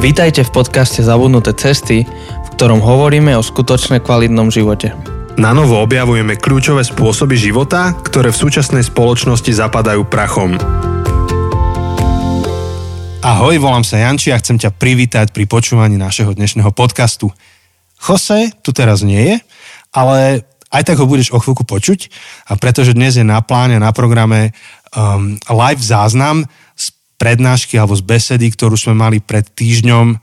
Vítajte v podcaste Zabudnuté cesty, v ktorom hovoríme o skutočne kvalitnom živote. Na novo objavujeme kľúčové spôsoby života, ktoré v súčasnej spoločnosti zapadajú prachom. Ahoj, volám sa Janči a chcem ťa privítať pri počúvaní našeho dnešného podcastu. Jose tu teraz nie je, ale aj tak ho budeš o chvíľku počuť, a pretože dnes je na pláne, na programe um, live záznam prednášky alebo z besedy, ktorú sme mali pred týždňom eh,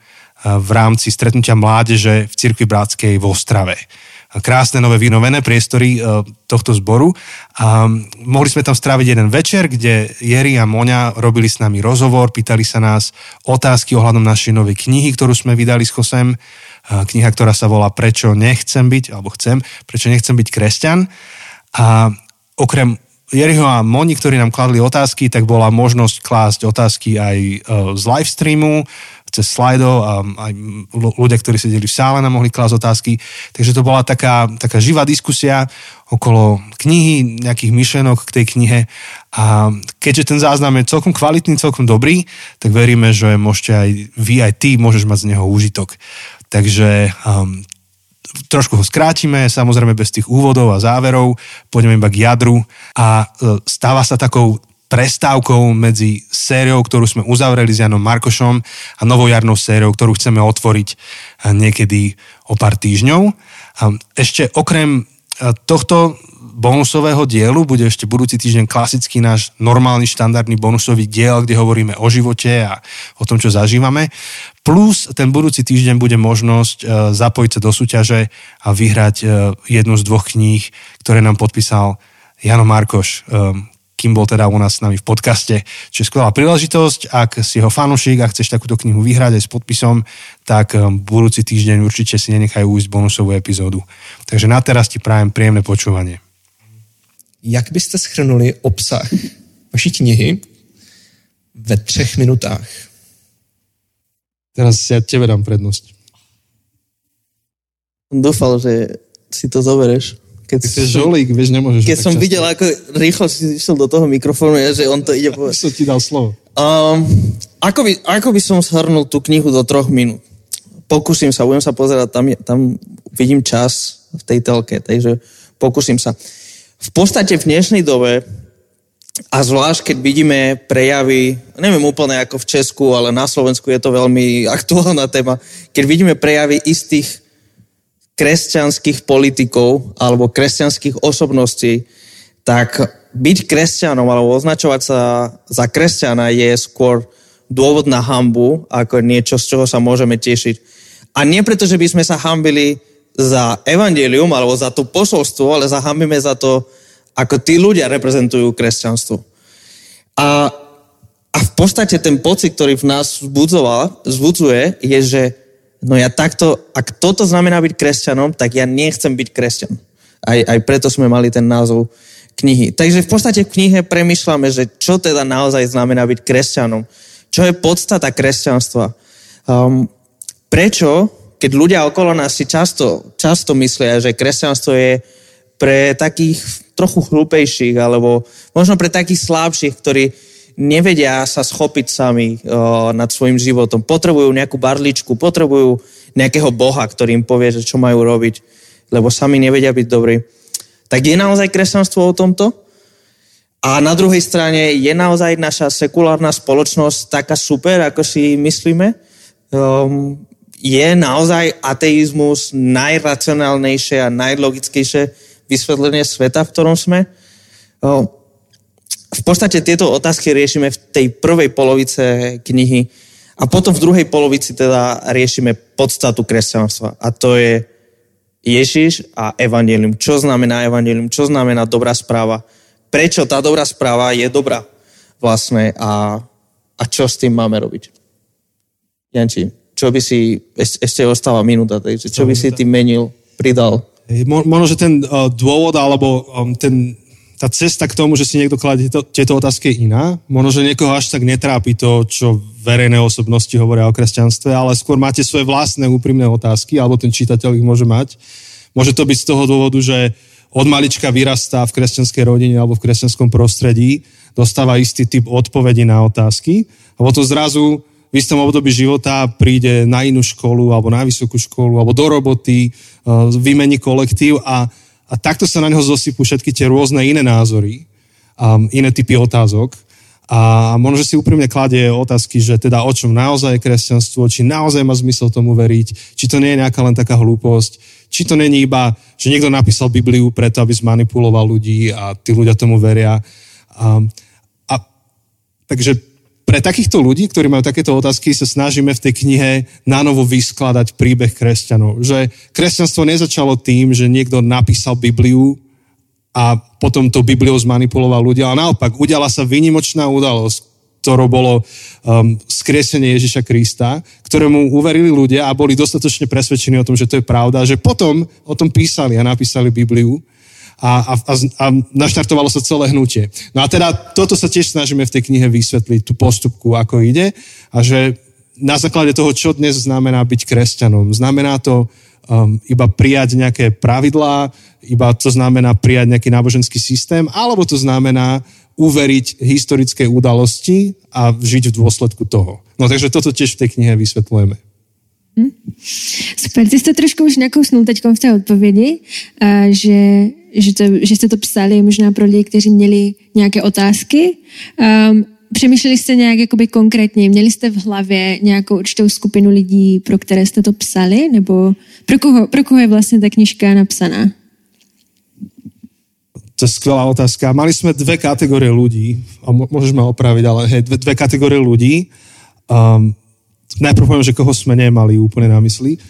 v rámci stretnutia mládeže v Cirkvi Bratskej v Ostrave. Krásne nové vynovené priestory eh, tohto zboru. A mohli sme tam stráviť jeden večer, kde Jeri a Moňa robili s nami rozhovor, pýtali sa nás otázky ohľadom našej novej knihy, ktorú sme vydali s Chosem. Eh, kniha, ktorá sa volá Prečo nechcem byť, alebo chcem, prečo nechcem byť kresťan. A okrem Jeriho a Moni, ktorí nám kladli otázky, tak bola možnosť klásť otázky aj e, z live streamu, cez slajdo a aj ľudia, ktorí sedeli v sále nám mohli klásť otázky. Takže to bola taká, taká živá diskusia okolo knihy, nejakých myšlenok k tej knihe. A keďže ten záznam je celkom kvalitný, celkom dobrý, tak veríme, že môžete aj vy, aj ty môžeš mať z neho úžitok. Takže um, trošku ho skrátime, samozrejme bez tých úvodov a záverov, pôjdeme iba k jadru a e, stáva sa takou prestávkou medzi sériou, ktorú sme uzavreli s Janom Markošom a novojarnou sériou, ktorú chceme otvoriť e, niekedy o pár týždňov. Ešte okrem e, tohto bonusového dielu bude ešte budúci týždeň klasický náš normálny štandardný bonusový diel, kde hovoríme o živote a o tom, čo zažívame. Plus ten budúci týždeň bude možnosť e, zapojiť sa do súťaže a vyhrať e, jednu z dvoch kníh, ktoré nám podpísal Jano Markoš, e, kým bol teda u nás s nami v podcaste. Čiže skvelá príležitosť, ak si ho fanušik a chceš takúto knihu vyhrať aj s podpisom, tak budúci týždeň určite si nenechajú ujsť bonusovú epizódu. Takže na teraz ti prajem príjemné počúvanie jak byste schrnuli obsah vaší knihy ve třech minutách? Teraz ja tebe dám prednosť. Dúfal, že si to zobereš. Keď Ty si žolík, vieš, nemôžeš. Keď som často. videl, ako rýchlo si išiel do toho mikrofónu, ja, že on to ide povedať. som ti dal slovo. Um, ako, by, ako by som shrnul tú knihu do troch minút? Pokúsim sa, budem sa pozerať, tam, tam vidím čas v tej telke, takže pokúsim sa. V podstate v dnešnej dobe a zvlášť, keď vidíme prejavy, neviem úplne ako v Česku, ale na Slovensku je to veľmi aktuálna téma, keď vidíme prejavy istých kresťanských politikov alebo kresťanských osobností, tak byť kresťanom alebo označovať sa za kresťana je skôr dôvod na hambu ako niečo, z čoho sa môžeme tešiť. A nie preto, že by sme sa hambili za evangelium alebo za to posolstvo, ale zahambíme za to, ako tí ľudia reprezentujú kresťanstvo. A, a v podstate ten pocit, ktorý v nás vzbudzuje, je, že no ja takto, ak toto znamená byť kresťanom, tak ja nechcem byť kresťan. Aj, aj preto sme mali ten názov knihy. Takže v podstate v knihe premyšľame, že čo teda naozaj znamená byť kresťanom. Čo je podstata kresťanstva. Um, prečo keď ľudia okolo nás si často, často myslia, že kresťanstvo je pre takých trochu chlúpejších, alebo možno pre takých slabších, ktorí nevedia sa schopiť sami o, nad svojim životom. Potrebujú nejakú barličku, potrebujú nejakého boha, ktorý im povie, že čo majú robiť, lebo sami nevedia byť dobrí. Tak je naozaj kresťanstvo o tomto? A na druhej strane je naozaj naša sekulárna spoločnosť taká super, ako si myslíme? Um, je naozaj ateizmus najracionálnejšie a najlogickejšie vysvetlenie sveta, v ktorom sme? V podstate tieto otázky riešime v tej prvej polovice knihy a potom v druhej polovici teda riešime podstatu kresťanstva a to je Ježiš a evanelium. Čo znamená evanelium? Čo znamená dobrá správa? Prečo tá dobrá správa je dobrá vlastne a, a čo s tým máme robiť? Janči čo by si, ešte ostáva minúta, takže čo by si tým menil, pridal? Možno, že ten uh, dôvod, alebo um, ten, tá cesta k tomu, že si niekto kladie tieto, tieto otázky je iná. Možno, že niekoho až tak netrápi to, čo verejné osobnosti hovoria o kresťanstve, ale skôr máte svoje vlastné úprimné otázky, alebo ten čitateľ ich môže mať. Môže to byť z toho dôvodu, že od malička vyrastá v kresťanskej rodine alebo v kresťanskom prostredí, dostáva istý typ odpovedí na otázky a potom zrazu v istom období života príde na inú školu alebo na vysokú školu alebo do roboty, uh, vymení kolektív a, a takto sa na neho zosypú všetky tie rôzne iné názory, um, iné typy otázok. A možno, že si úprimne kladie otázky, že teda o čom naozaj je kresťanstvo, či naozaj má zmysel tomu veriť, či to nie je nejaká len taká hlúposť, či to není iba, že niekto napísal Bibliu preto, aby zmanipuloval ľudí a tí ľudia tomu veria. A, a takže pre takýchto ľudí, ktorí majú takéto otázky, sa snažíme v tej knihe nanovo vyskladať príbeh kresťanov. Že kresťanstvo nezačalo tým, že niekto napísal Bibliu a potom to Bibliou zmanipuloval ľudia. Ale naopak, udiala sa výnimočná udalosť, ktorou bolo um, skriesenie Ježiša Krista, ktorému uverili ľudia a boli dostatočne presvedčení o tom, že to je pravda, že potom o tom písali a napísali Bibliu a, a, a, naštartovalo sa celé hnutie. No a teda toto sa tiež snažíme v tej knihe vysvetliť, tú postupku, ako ide a že na základe toho, čo dnes znamená byť kresťanom. Znamená to um, iba prijať nejaké pravidlá, iba to znamená prijať nejaký náboženský systém, alebo to znamená uveriť historické udalosti a žiť v dôsledku toho. No takže toto tiež v tej knihe vysvetľujeme. Hm? Super, ty jsi to trošku už nakousnul teď v té odpovědi, že, že, to, že jste to psali možná pro lidi, kteří měli nějaké otázky. Um, Přemýšleli jste nějak jakoby konkrétně, měli jste v hlavě nějakou určitou skupinu lidí, pro které jste to psali, nebo pro koho, pro koho je vlastně ta knižka napsaná? To je skvelá otázka. Mali sme dve kategórie ľudí, a môžeš ma opraviť, ale hej, dve, dve kategórie ľudí. Um, najprv poviem, že koho sme nemali úplne na mysli.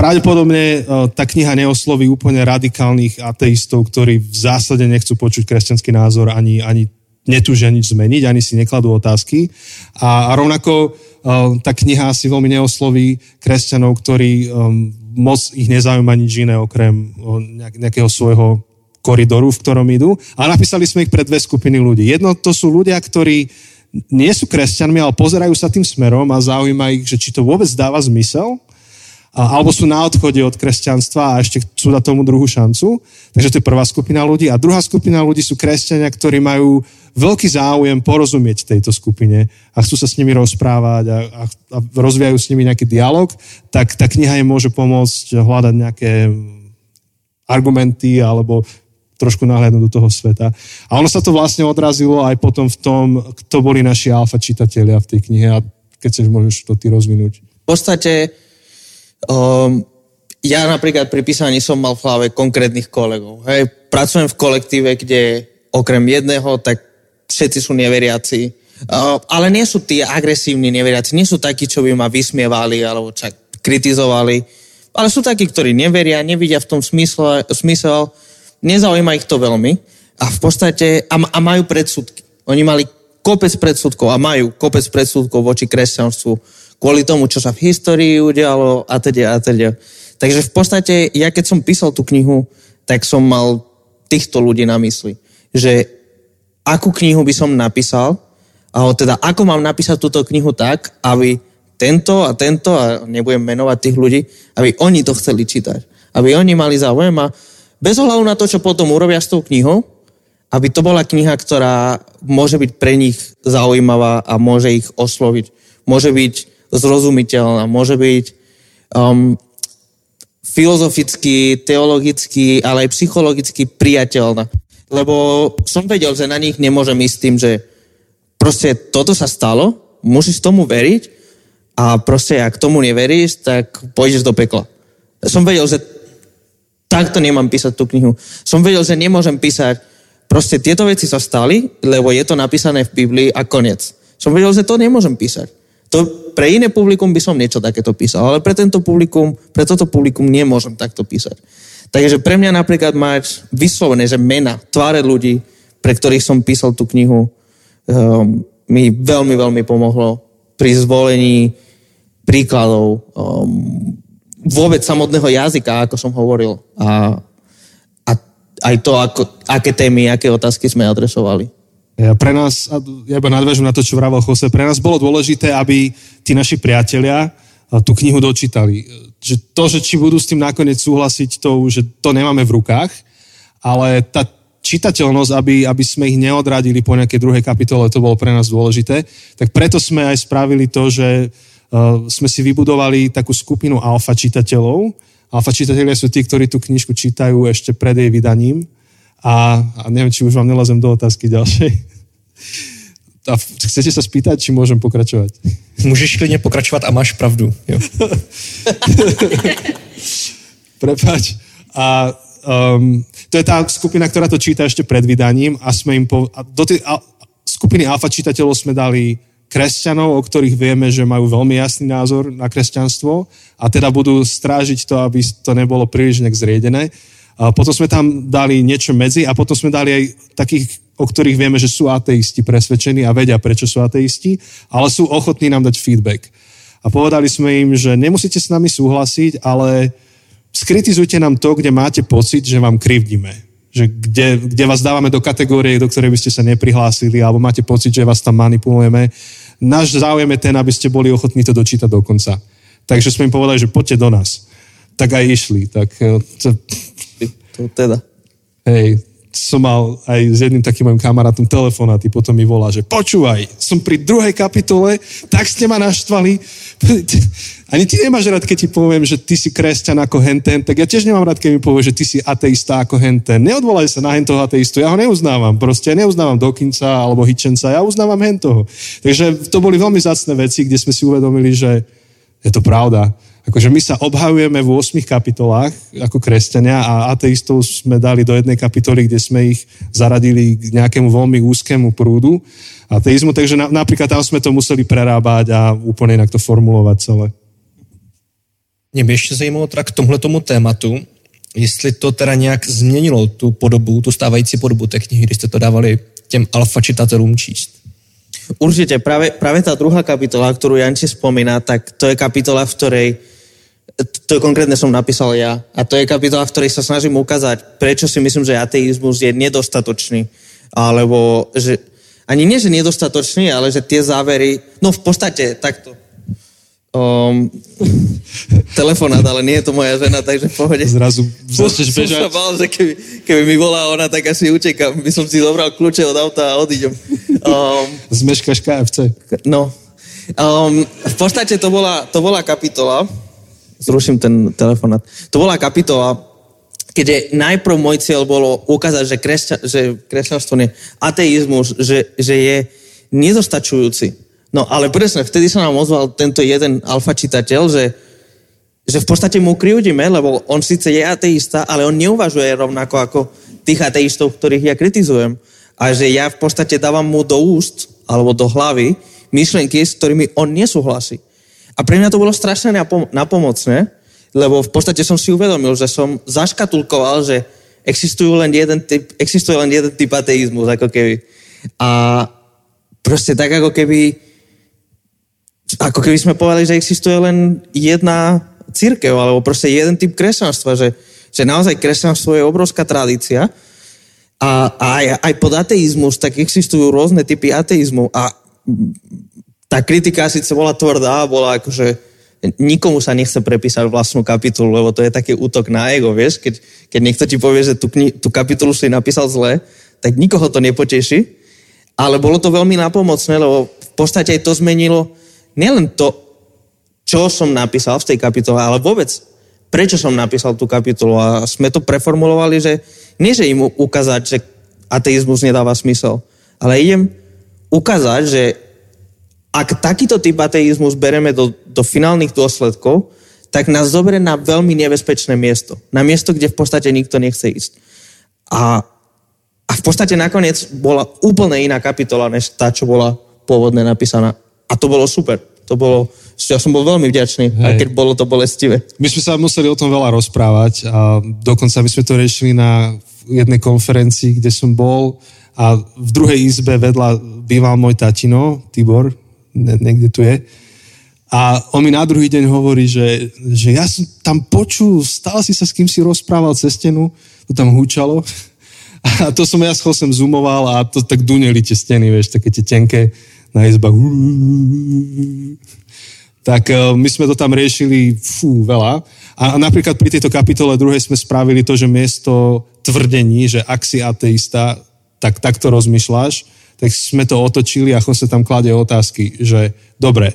Pravdepodobne uh, tá kniha neosloví úplne radikálnych ateistov, ktorí v zásade nechcú počuť kresťanský názor ani, ani netúžia nič zmeniť, ani si nekladú otázky. A, a rovnako um, tá kniha si veľmi neosloví kresťanov, ktorí um, moc ich nezaujíma nič iné okrem nejakého svojho koridoru, v ktorom idú. A napísali sme ich pre dve skupiny ľudí. Jedno to sú ľudia, ktorí nie sú kresťanmi, ale pozerajú sa tým smerom a zaujíma ich, že či to vôbec dáva zmysel alebo sú na odchode od kresťanstva a ešte chcú dať tomu druhú šancu. Takže to je prvá skupina ľudí. A druhá skupina ľudí sú kresťania, ktorí majú veľký záujem porozumieť tejto skupine a chcú sa s nimi rozprávať a, a, a rozvíjajú s nimi nejaký dialog, tak tá kniha im môže pomôcť hľadať nejaké argumenty alebo trošku nahľadnúť do toho sveta. A ono sa to vlastne odrazilo aj potom v tom, kto boli naši alfa čitatelia v tej knihe a keď chceš, môžeš to ty rozvinúť. V podstate Um, ja napríklad pri písaní som mal v hlave konkrétnych kolegov. Hej. Pracujem v kolektíve, kde okrem jedného, tak všetci sú neveriaci. Uh, ale nie sú tí agresívni neveriaci, nie sú takí, čo by ma vysmievali alebo čak kritizovali. Ale sú takí, ktorí neveria, nevidia v tom smysle, smysel, nezaujíma ich to veľmi a v podstate a, a majú predsudky. Oni mali kopec predsudkov a majú kopec predsudkov voči kresťanstvu kvôli tomu, čo sa v histórii udialo a teda a teda. Takže v podstate, ja keď som písal tú knihu, tak som mal týchto ľudí na mysli. Že akú knihu by som napísal, alebo teda ako mám napísať túto knihu tak, aby tento a tento, a nebudem menovať tých ľudí, aby oni to chceli čítať. Aby oni mali záujem a bez ohľadu na to, čo potom urobia s tou knihou, aby to bola kniha, ktorá môže byť pre nich zaujímavá a môže ich osloviť. Môže byť zrozumiteľná, môže byť um, filozoficky, teologicky, ale aj psychologicky priateľná. Lebo som vedel, že na nich nemôžem ísť tým, že proste toto sa stalo, musíš tomu veriť a proste ak tomu neveríš, tak pôjdeš do pekla. Som vedel, že takto nemám písať tú knihu. Som vedel, že nemôžem písať proste tieto veci sa stali, lebo je to napísané v Biblii a koniec. Som vedel, že to nemôžem písať. To pre iné publikum by som niečo takéto písal, ale pre tento publikum, pre toto publikum nemôžem takto písať. Takže pre mňa napríklad mať vyslovené, že mena, tváre ľudí, pre ktorých som písal tú knihu, um, mi veľmi, veľmi pomohlo pri zvolení príkladov um, vôbec samotného jazyka, ako som hovoril. A, a aj to, ako, aké témy, aké otázky sme adresovali. Pre nás, ja iba nadväžu na to, čo vravel Jose, pre nás bolo dôležité, aby tí naši priatelia tú knihu dočítali. Že to, že či budú s tým nakoniec súhlasiť, to už to nemáme v rukách, ale tá čitateľnosť, aby, aby sme ich neodradili po nejakej druhej kapitole, to bolo pre nás dôležité. Tak preto sme aj spravili to, že uh, sme si vybudovali takú skupinu alfa čitateľov. Alfa čitatelia sú tí, ktorí tú knižku čítajú ešte pred jej vydaním. A, a neviem, či už vám nelazem do otázky ďalšej. A chcete sa spýtať, či môžem pokračovať? Můžeš klidně pokračovat a máš pravdu. Jo. Prepač. A um, to je tá skupina, ktorá to číta ešte pred vydaním a sme im po, a do tej a, skupiny alfa čitateľov sme dali kresťanov, o ktorých vieme, že majú veľmi jasný názor na kresťanstvo a teda budú strážiť to, aby to nebolo príliš nejak zriedené. A potom sme tam dali niečo medzi a potom sme dali aj takých, o ktorých vieme, že sú ateisti presvedčení a vedia, prečo sú ateisti, ale sú ochotní nám dať feedback. A povedali sme im, že nemusíte s nami súhlasiť, ale skritizujte nám to, kde máte pocit, že vám krivdíme. Že kde, kde vás dávame do kategórie, do ktorej by ste sa neprihlásili, alebo máte pocit, že vás tam manipulujeme. Náš záujem je ten, aby ste boli ochotní to dočítať do konca. Takže sme im povedali, že poďte do nás. Tak aj išli. Tak, eh, to, To teda. hej, som mal aj s jedným takým mojim kamarátom telefón a ty potom mi volá, že počúvaj, som pri druhej kapitole, tak ste ma naštvali. Ani ty nemáš rád, keď ti poviem, že ty si kresťan ako henten, tak ja tiež nemám rád, keď mi povie, že ty si ateista ako henten. Neodvolaj sa na hentoho ateistu, ja ho neuznávam. Proste ja neuznávam Dokinca alebo Hitchenca, ja uznávam hentoho. Takže to boli veľmi zácne veci, kde sme si uvedomili, že je to pravda. Akože my sa obhajujeme v 8 kapitolách ako kresťania a ateistov sme dali do jednej kapitoly, kde sme ich zaradili k nejakému veľmi úzkému prúdu ateizmu, takže na, napríklad tam sme to museli prerábať a úplne inak to formulovať celé. Mě by ještě zajímalo teda k tomhle tomu tématu, jestli to teda nějak změnilo tu podobu, tu stávající podobu té knihy, když jste to dávali těm alfa čitatelům číst. Určite, práve, práve tá druhá kapitola, ktorú Janči spomína, tak to je kapitola, v ktorej to konkrétne som napísal ja. A to je kapitola, v ktorej sa snažím ukázať, prečo si myslím, že ateizmus je nedostatočný. Alebo že ani nie, že nedostatočný, ale že tie závery, no v podstate takto. Um, telefonát, ale nie je to moja žena, takže v pohode. Zrazu začneš Som bežať. sa bál, že keby, keby mi volá ona, tak asi utekám. By som si zobral kľúče od auta a odídem. Um, Zmeškaš KFC. No, um, v podstate to bola, to bola kapitola, zruším ten telefonát, to bola kapitola, keďže najprv môj cieľ bolo ukázať, že, kresťa, že kresťanstvo nie, ateizmus, že, že je nedostačujúci. No ale presne, vtedy sa nám ozval tento jeden alfa čitateľ, že, že v podstate mu krivdíme, lebo on síce je ateista, ale on neuvažuje rovnako ako tých ateistov, ktorých ja kritizujem. A že ja v podstate dávam mu do úst alebo do hlavy myšlenky, s ktorými on nesúhlasí. A pre mňa to bolo strašne napom- napomocné, lebo v podstate som si uvedomil, že som zaškatulkoval, že existujú len jeden typ, existuje len jeden typ ateizmus, ako keby. A proste tak, ako keby ako keby sme povedali, že existuje len jedna církev, alebo proste jeden typ kresťanstva, že, že naozaj kresťanstvo je obrovská tradícia. A, a aj, aj pod ateizmus, tak existujú rôzne typy ateizmu. A tá kritika síce bola tvrdá, bola akože nikomu sa nechce prepísať vlastnú kapitulu, lebo to je taký útok na ego, vieš, keď, keď niekto ti povie, že tú, kni- tú kapitulu si napísal zle, tak nikoho to nepoteší, ale bolo to veľmi napomocné, lebo v podstate aj to zmenilo nielen to, čo som napísal v tej kapitole, ale vôbec prečo som napísal tú kapitolu a sme to preformulovali, že nie, že im ukázať, že ateizmus nedáva smysel, ale idem ukázať, že ak takýto typ ateizmus bereme do, do finálnych dôsledkov, tak nás zoberie na veľmi nebezpečné miesto. Na miesto, kde v podstate nikto nechce ísť. A, a v podstate nakoniec bola úplne iná kapitola, než tá, čo bola pôvodne napísaná. A to bolo super. To bolo, ja som bol veľmi vďačný, aj keď bolo to bolestivé. My sme sa museli o tom veľa rozprávať a dokonca my sme to riešili na jednej konferencii, kde som bol a v druhej izbe vedľa býval môj tatino, Tibor, ne, niekde tu je. A on mi na druhý deň hovorí, že, že ja som tam počul, stále si sa s kým si rozprával cez stenu, to tam húčalo. A to som ja schol sem zoomoval a to tak duneli tie steny, vieš, také tie tenké na izbách. Tak eh, my sme to tam riešili fú, veľa. A napríklad pri tejto kapitole druhej sme spravili to, že miesto tvrdení, že ak si ateista, tak takto rozmýšľaš, tak sme to otočili a sa tam kladie otázky, že dobre,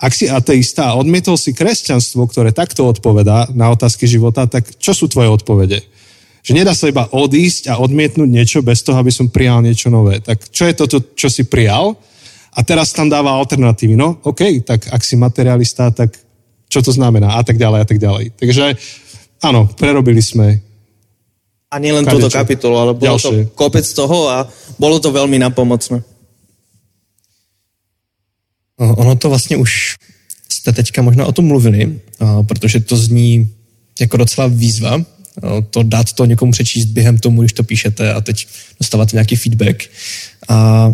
ak si ateista a odmietol si kresťanstvo, ktoré takto odpovedá na otázky života, tak čo sú tvoje odpovede? Že nedá sa iba odísť a odmietnúť niečo bez toho, aby som prijal niečo nové. Tak čo je toto, čo si prijal? A teraz tam dáva alternatívy. No, OK, tak ak si materialista, tak čo to znamená? A tak ďalej, a tak ďalej. Takže áno, prerobili sme. A nielen túto kapitolu, ale bolo Ďalšie. to kopec toho a bolo to veľmi napomocné. Ono to vlastně už jste teďka možná o tom mluvili, protože to zní jako docela výzva, to dát to někomu přečíst během tomu, když to píšete a teď dostáváte nějaký feedback. A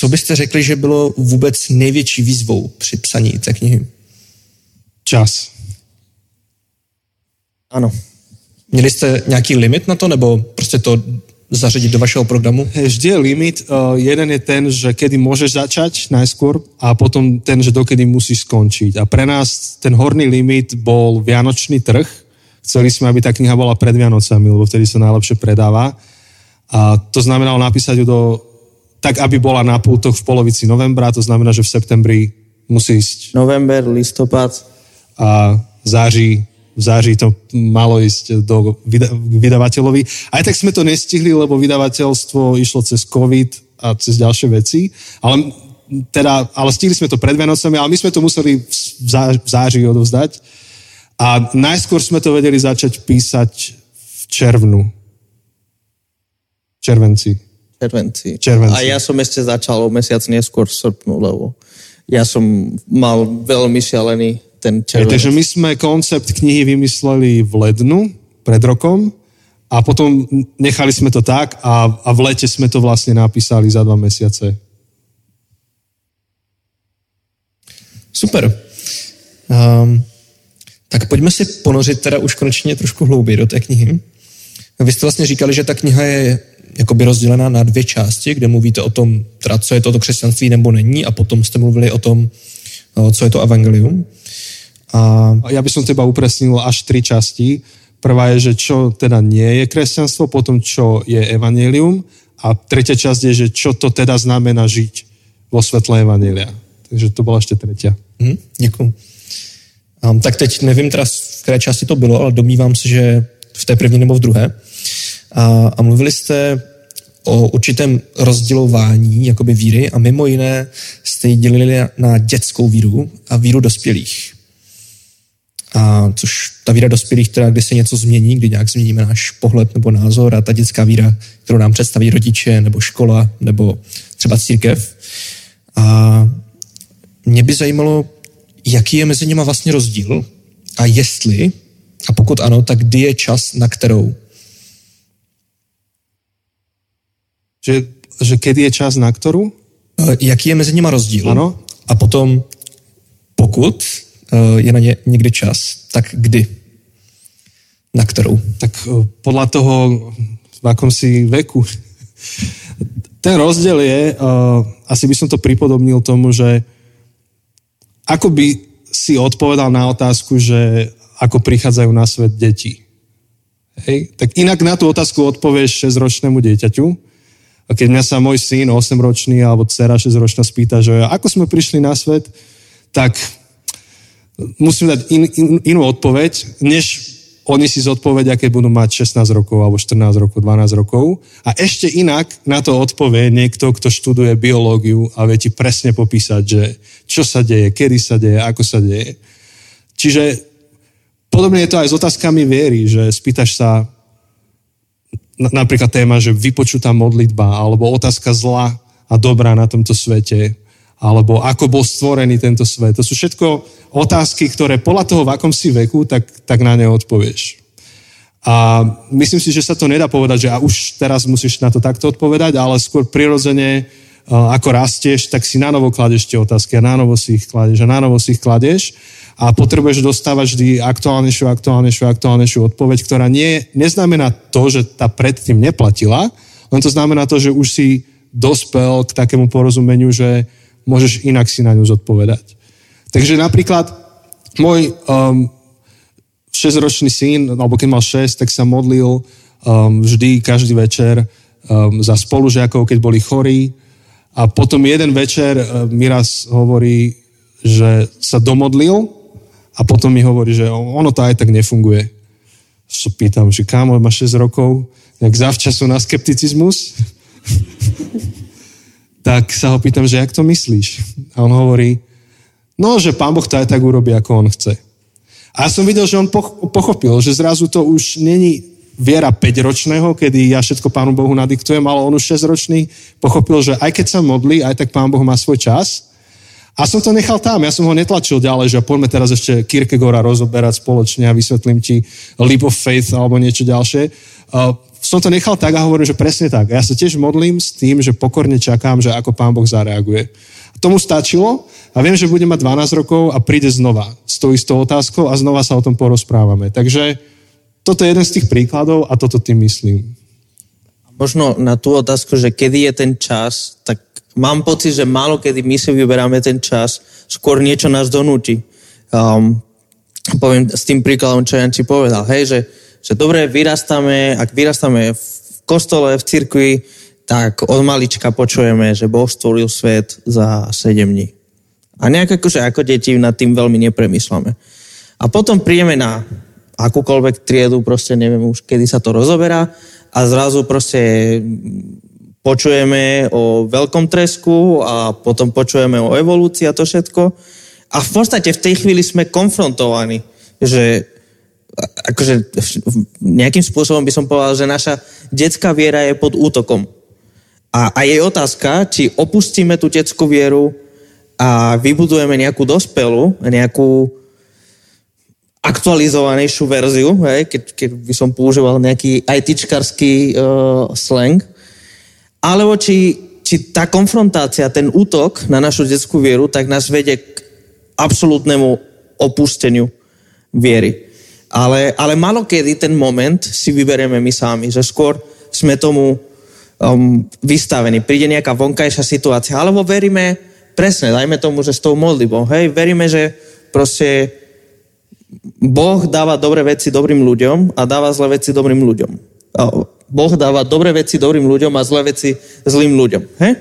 co byste řekli, že bylo vůbec největší výzvou při psaní té knihy? Čas. Ano. Měli jste nějaký limit na to, nebo prostě to zařadiť do vašeho programu? Vždy je limit. Uh, jeden je ten, že kedy môžeš začať najskôr a potom ten, že dokedy musíš skončiť. A pre nás ten horný limit bol Vianočný trh. Chceli sme, aby tá kniha bola pred Vianocami, lebo vtedy sa najlepšie predáva. A to znamenalo napísať ju do, tak, aby bola na pultoch v polovici novembra, to znamená, že v septembri musí ísť... November, listopad. A září v září to malo ísť do vyda- vydavateľovi. Aj tak sme to nestihli, lebo vydavateľstvo išlo cez COVID a cez ďalšie veci, ale, teda, ale stihli sme to pred Vianocami, ale my sme to museli v, zá- v září odovzdať. A najskôr sme to vedeli začať písať v červnu. Červenci. Červenci. Červenci. A ja som ešte začal o mesiac neskôr v srpnu, lebo ja som mal veľmi šialený ten červenec. Takže my sme koncept knihy vymysleli v lednu, pred rokom, a potom nechali sme to tak a, a v lete sme to vlastne napísali za dva mesiace. Super. Um, tak pojďme si ponořit teda už konečně trošku hlouběji do té knihy. Vy jste vlastně říkali, že ta kniha je jakoby rozdělená na dvě části, kde mluvíte o tom, teda co je to, to křesťanství nebo není a potom jste mluvili o tom, co je to evangelium. A ja by som teba upresnil až tri časti. Prvá je, že čo teda nie je kresťanstvo, potom čo je evanelium a tretia časť je, že čo to teda znamená žiť vo svetle evanelia. Takže to bola ešte tretia. Hmm, děkuji. Um, tak teď nevím teda, v které části to bylo, ale domývám se, že v té první nebo v druhé. A, a mluvili jste o určitém rozdělování jakoby víry a mimo jiné jste ji dělili na dětskou víru a víru dospělých. A což ta víra dospělých, teda, kdy se něco změní, kdy nějak změníme náš pohled nebo názor a ta dětská víra, kterou nám představí rodiče nebo škola nebo třeba církev. A mě by zajímalo, jaký je mezi nimi vlastně rozdíl a jestli, a pokud ano, tak kdy je čas na kterou? Že, že kedy je čas na ktorú? Jaký je mezi nimi rozdíl? Ano. A potom, pokud Eh, je na ně někdy čas, tak kdy? Na kterou? Tak eh, podľa toho, v akom si veku. Ten rozdiel je, asi by som to pripodobnil tomu, že ako by si odpovedal na otázku, že ako prichádzajú na svet deti. Hej? Tak inak na tú otázku odpovieš 6-ročnému dieťaťu. A keď mňa sa môj syn 8-ročný alebo dcera 6-ročná spýta, že ako sme prišli na svet, tak musím dať in, in, inú odpoveď, než oni si zodpovedia, keď budú mať 16 rokov, alebo 14 rokov, 12 rokov. A ešte inak na to odpovie niekto, kto študuje biológiu a vie ti presne popísať, že čo sa deje, kedy sa deje, ako sa deje. Čiže podobne je to aj s otázkami viery, že spýtaš sa napríklad téma, že vypočutá modlitba, alebo otázka zla a dobrá na tomto svete, alebo ako bol stvorený tento svet. To sú všetko otázky, ktoré podľa toho, v akom si veku, tak, tak na ne odpovieš. A myslím si, že sa to nedá povedať, že a už teraz musíš na to takto odpovedať, ale skôr prirodzene, ako rastieš, tak si na novo kladeš tie otázky a na novo si ich kladeš a na novo si ich kladeš a potrebuješ dostávať vždy aktuálnejšiu, aktuálnejšiu, aktuálnejšiu odpoveď, ktorá nie, neznamená to, že tá predtým neplatila, len to znamená to, že už si dospel k takému porozumeniu, že môžeš inak si na ňu zodpovedať. Takže napríklad môj um, 6-ročný syn, alebo keď mal 6, tak sa modlil um, vždy, každý večer um, za spolužiakov, keď boli chorí. A potom jeden večer uh, mi hovorí, že sa domodlil a potom mi hovorí, že ono to aj tak nefunguje. Sa pýtam, že kámo, má 6 rokov, tak zavčasu na skepticizmus. tak sa ho pýtam, že jak to myslíš? A on hovorí, no, že pán Boh to aj tak urobí, ako on chce. A ja som videl, že on pochopil, že zrazu to už není viera 5-ročného, kedy ja všetko Pánu Bohu nadiktujem, ale on už 6-ročný pochopil, že aj keď sa modlí, aj tak Pán Boh má svoj čas. A som to nechal tam, ja som ho netlačil ďalej, že poďme teraz ešte Kierkegaarda rozoberať spoločne a vysvetlím ti Leap of Faith alebo niečo ďalšie. Uh, som to nechal tak a hovorím, že presne tak. Ja sa tiež modlím s tým, že pokorne čakám, že ako Pán Boh zareaguje. Tomu stačilo a viem, že bude mať 12 rokov a príde znova s tou istou otázkou a znova sa o tom porozprávame. Takže toto je jeden z tých príkladov a toto tým myslím. Možno na tú otázku, že kedy je ten čas, tak mám pocit, že málo kedy my si vyberáme ten čas, skôr niečo nás donúti. Um, poviem s tým príkladom, čo Janči povedal, hej, že, že dobre, vyrastáme, ak vyrastáme v kostole, v cirkvi, tak od malička počujeme, že Boh stvoril svet za 7 dní. A nejak akože ako deti nad tým veľmi nepremýšľame. A potom prídeme na akúkoľvek triedu, proste neviem už, kedy sa to rozoberá a zrazu proste počujeme o veľkom tresku a potom počujeme o evolúcii a to všetko. A v podstate v tej chvíli sme konfrontovaní, že akože nejakým spôsobom by som povedal, že naša detská viera je pod útokom. A, a jej otázka, či opustíme tú detskú vieru a vybudujeme nejakú dospelú, nejakú aktualizovanejšiu verziu, hej, keď, keď by som používal nejaký ITčkarský uh, slang, alebo či, či tá konfrontácia, ten útok na našu detskú vieru, tak nás vedie k absolútnemu opusteniu viery. Ale, ale malokedy ten moment si vyberieme my sami, že skôr sme tomu um, vystavení. Príde nejaká vonkajšia situácia, alebo veríme, presne, dajme tomu, že s tou modlitbou, hej, veríme, že proste Boh dáva dobré veci dobrým ľuďom a dáva zlé veci dobrým ľuďom. Boh dáva dobré veci dobrým ľuďom a zlé veci zlým ľuďom. Hej?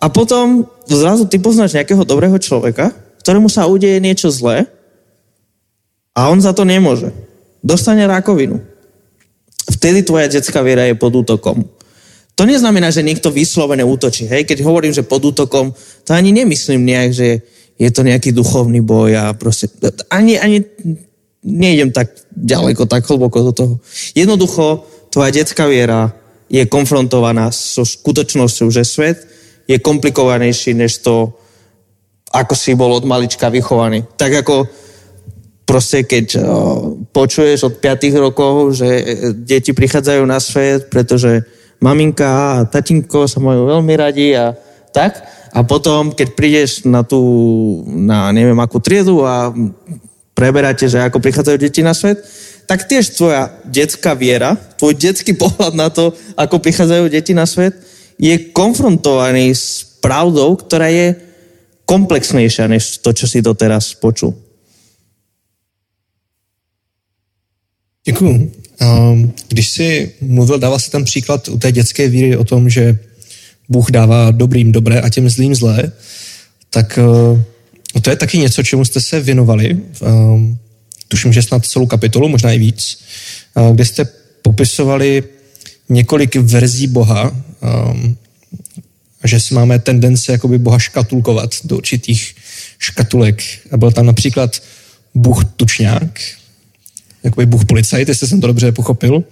A potom zrazu ty poznáš nejakého dobrého človeka, ktorému sa udeje niečo zlé a on za to nemôže. Dostane rakovinu. Vtedy tvoja detská viera je pod útokom. To neznamená, že niekto vyslovene útočí. Hej? Keď hovorím, že pod útokom, to ani nemyslím nejak, že je to nejaký duchovný boj a proste... Ani, ani nejdem tak ďaleko, tak hlboko do toho. Jednoducho, tvoja detská viera je konfrontovaná so skutočnosťou, že svet je komplikovanejší než to, ako si bol od malička vychovaný. Tak ako proste keď počuješ od 5 rokov, že deti prichádzajú na svet, pretože maminka a tatinko sa majú veľmi radi a tak. A potom, keď prídeš na tú, na neviem akú triedu a preberáte, že ako prichádzajú deti na svet, tak tiež tvoja detská viera, tvoj detský pohľad na to, ako prichádzajú deti na svet, je konfrontovaný s pravdou, ktorá je komplexnejšia než to, čo si doteraz počul. Děkuju. Ehm, když jsi mluvil, dával si tam příklad u té dětské víry o tom, že Bůh dává dobrým dobré a těm zlým zlé, tak eh, to je taky něco, čemu jste se věnovali. Ehm, tuším, že snad celou kapitolu, možná i víc, eh, kde jste popisovali několik verzí Boha, ehm, že si máme tendence jakoby Boha škatulkovat do určitých škatulek. A byl tam například Bůh tučňák, jakoby Bůh policajt, jestli jsem to dobře pochopil.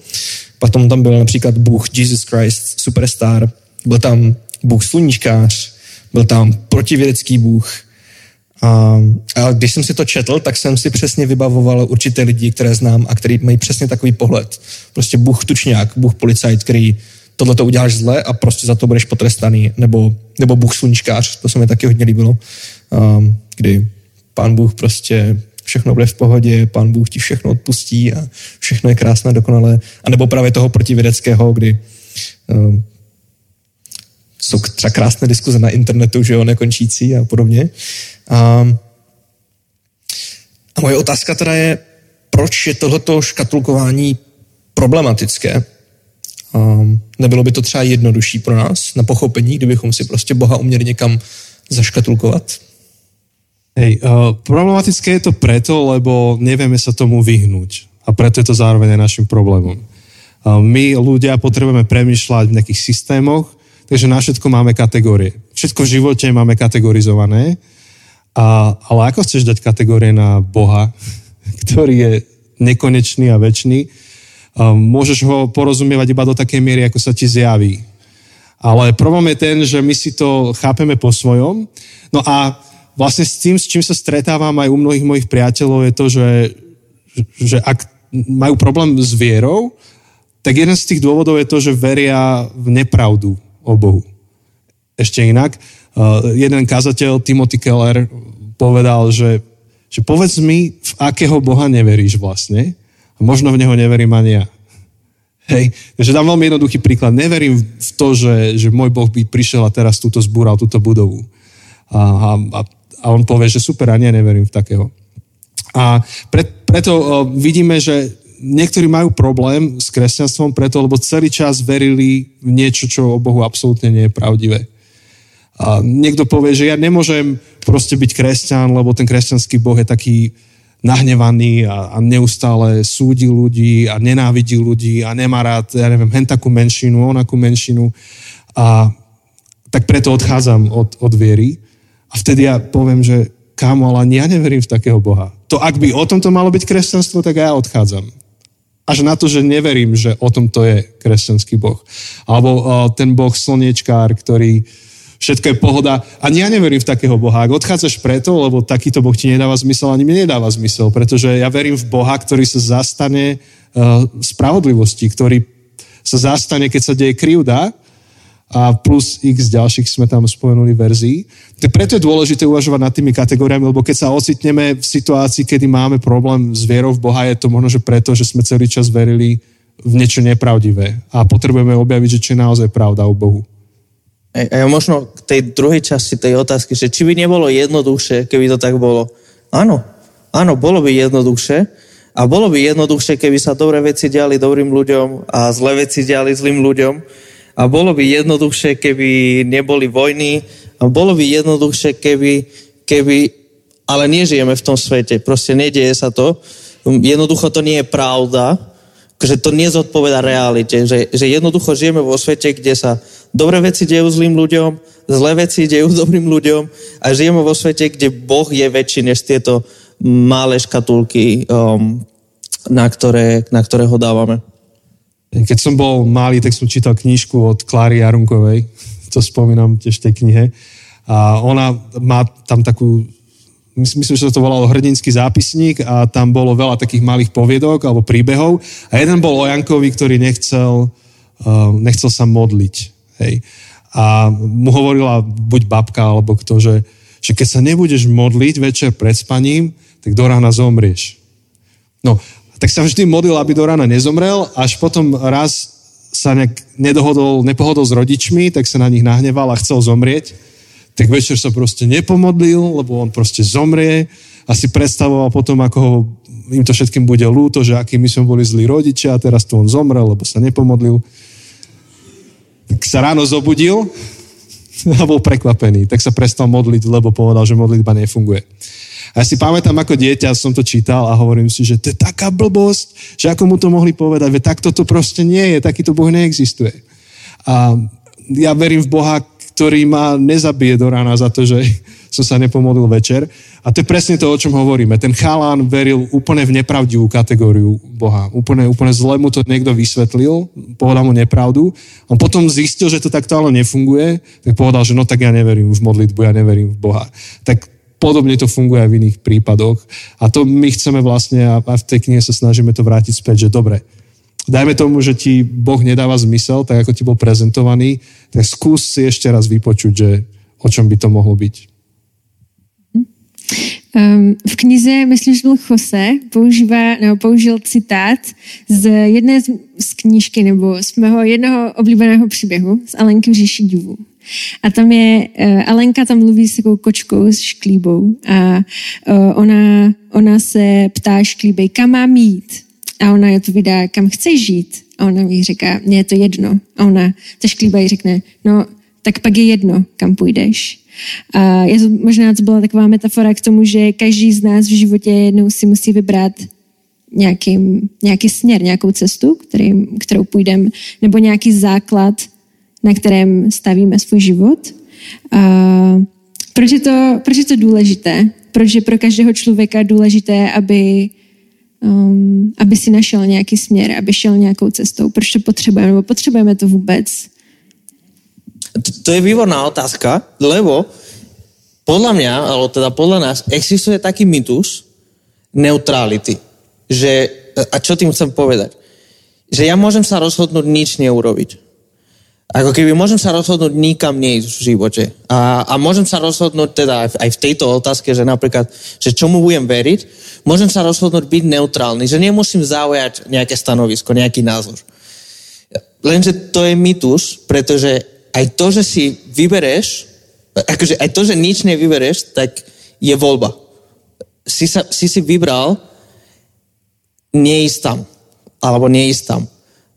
Potom tam byl například Bůh Jesus Christ, superstar, byl tam Bůh sluníčkář, byl tam protivědecký Bůh. A, a když jsem si to četl, tak jsem si přesně vybavoval určité lidi, které znám a který mají přesně takový pohled. Prostě Bůh tučňák, Bůh policajt, který tohle to uděláš zle a prostě za to budeš potrestaný. Nebo, nebo Bůh sluníčkář, to se mi taky hodně líbilo, um, kdy pán Bůh prostě všechno bude v pohodě, pán Bůh ti všechno odpustí a všechno je krásné, dokonalé. A nebo právě toho protivědeckého, kdy um, jsou třeba krásné diskuze na internetu, že jo, nekončící a podobně. A, a moje otázka teda je, proč je tohleto škatulkování problematické? Um, nebylo by to třeba jednodušší pro nás na pochopení, kdybychom si prostě Boha uměli někam zaškatulkovat? Hej, uh, problematické je to preto, lebo nevieme sa tomu vyhnúť. A preto je to zároveň aj našim problémom. Uh, my ľudia potrebujeme premyšľať v nejakých systémoch, takže na všetko máme kategórie. Všetko v živote máme kategorizované, a, ale ako chceš dať kategórie na Boha, ktorý je nekonečný a väčší, môžeš ho porozumievať iba do takej miery, ako sa ti zjaví. Ale problém je ten, že my si to chápeme po svojom. No a vlastne s tým, s čím sa stretávam aj u mnohých mojich priateľov, je to, že, že ak majú problém s vierou, tak jeden z tých dôvodov je to, že veria v nepravdu o Bohu. Ešte inak, uh, jeden kazateľ, Timothy Keller, povedal, že, že povedz mi, v akého Boha neveríš vlastne, a možno v neho neverím ani ja. Hej, takže dám veľmi jednoduchý príklad. Neverím v to, že, že môj Boh by prišiel a teraz túto zbúral, túto budovu. A, a, a on povie, že super, a nie, neverím v takého. A pre, preto uh, vidíme, že niektorí majú problém s kresťanstvom preto, lebo celý čas verili v niečo, čo o Bohu absolútne nie je pravdivé. A niekto povie, že ja nemôžem proste byť kresťan, lebo ten kresťanský Boh je taký nahnevaný a, a neustále súdi ľudí a nenávidí ľudí a nemá rád, ja neviem, hen takú menšinu, onakú menšinu. A tak preto odchádzam od, od viery. A vtedy ja poviem, že kámo, ale ja neverím v takého Boha. To ak by o tomto malo byť kresťanstvo, tak ja odchádzam. Až na to, že neverím, že o tomto je kresťanský Boh. Alebo uh, ten Boh slniečkár, ktorý všetko je pohoda. Ani ja neverím v takého Boha. Ak odchádzaš preto, lebo takýto Boh ti nedáva zmysel, ani mi nedáva zmysel, pretože ja verím v Boha, ktorý sa zastane uh, spravodlivosti, ktorý sa zastane, keď sa deje krivda a plus x ďalších sme tam spomenuli verzií. Preto je dôležité uvažovať nad tými kategóriami, lebo keď sa ocitneme v situácii, kedy máme problém s vierou v Boha, je to možno, že preto, že sme celý čas verili v niečo nepravdivé a potrebujeme objaviť, že čo je naozaj pravda o Bohu. A ja možno k tej druhej časti tej otázky, že či by nebolo jednoduchšie, keby to tak bolo. Áno, áno, bolo by jednoduchšie. A bolo by jednoduchšie, keby sa dobré veci diali dobrým ľuďom a zlé veci diali zlým ľuďom. A bolo by jednoduchšie, keby neboli vojny. A bolo by jednoduchšie, keby, keby ale nežijeme v tom svete. Proste nedieje sa to. Jednoducho to nie je pravda že to nezodpoveda realite, že, že jednoducho žijeme vo svete, kde sa dobré veci dejú zlým ľuďom, zlé veci dejú dobrým ľuďom a žijeme vo svete, kde Boh je väčší než tieto malé škatulky, um, na, ktoré, na ktoré ho dávame. Keď som bol malý, tak som čítal knižku od Kláry Jarunkovej, to spomínam tiež v tej knihe. A ona má tam takú myslím, že sa to volalo Hrdinský zápisník a tam bolo veľa takých malých poviedok alebo príbehov a jeden bol o Jankovi, ktorý nechcel, uh, nechcel sa modliť. Hej. A mu hovorila buď babka alebo kto, že, že keď sa nebudeš modliť večer pred spaním, tak do rána zomrieš. No, tak sa vždy modlil, aby do rána nezomrel, až potom raz sa nejak nedohodol, nepohodol s rodičmi, tak sa na nich nahneval a chcel zomrieť. Tak večer sa proste nepomodlil, lebo on proste zomrie. A si predstavoval potom, ako ho, im to všetkým bude ľúto, že aký sme boli zlí rodičia a teraz tu on zomrel, lebo sa nepomodlil. Tak sa ráno zobudil a bol prekvapený. Tak sa prestal modliť, lebo povedal, že modlitba nefunguje. A ja si pamätám, ako dieťa som to čítal a hovorím si, že to je taká blbosť, že ako mu to mohli povedať, veď takto to proste nie je, takýto Boh neexistuje. A ja verím v Boha, ktorý ma nezabije do rána za to, že som sa nepomodlil večer. A to je presne to, o čom hovoríme. Ten chalán veril úplne v nepravdivú kategóriu Boha. Úplne, úplne zle mu to niekto vysvetlil, povedal mu nepravdu. On potom zistil, že to takto ale nefunguje, tak povedal, že no tak ja neverím v modlitbu, ja neverím v Boha. Tak podobne to funguje aj v iných prípadoch. A to my chceme vlastne, a v tej knihe sa snažíme to vrátiť späť, že dobre, dajme tomu, že ti Boh nedáva zmysel, tak ako ti bol prezentovaný, tak skús si ešte raz vypočuť, že o čom by to mohlo byť. Um, v knize, myslím, že byl Jose, používá, nebo použil citát z jedné z, z knížky nebo z mého jednoho oblíbeného příběhu z Alenky v říši divů. A tam je, uh, Alenka tam mluví s takovou kočkou, s šklíbou a uh, ona, ona se ptá šklíbej, kam mám jít? A ona jí odpovídá, kam chceš žít? A ona mi říká, mně je to jedno. A ona zašklíbá jí řekne, no tak pak je jedno, kam půjdeš. A je to, možná to byla taková metafora k tomu, že každý z nás v životě jednou si musí vybrat nějaký, nějaký směr, nějakou cestu, který, kterou půjdeme, nebo nějaký základ, na kterém stavíme svůj život. A proč, je to, proč je to důležité? Proč je pro každého člověka důležité, aby, um, aby si našel nějaký směr, aby šel nějakou cestou? Proč to potřebujeme? Nebo potřebujeme to vůbec? To je výborná otázka, lebo podľa mňa, alebo teda podľa nás, existuje taký mytus neutrality. Že, a čo tým chcem povedať? Že ja môžem sa rozhodnúť nič neurobiť. Ako keby môžem sa rozhodnúť nikam neísť v živote. A, a môžem sa rozhodnúť teda aj v tejto otázke, že napríklad, že čomu budem veriť, môžem sa rozhodnúť byť neutrálny, že nemusím zaujať nejaké stanovisko, nejaký názor. Lenže to je mytus, pretože aj to, že si vybereš, akože aj to, že nič nevybereš, tak je voľba. Si, sa, si si vybral neísť tam, alebo neísť tam.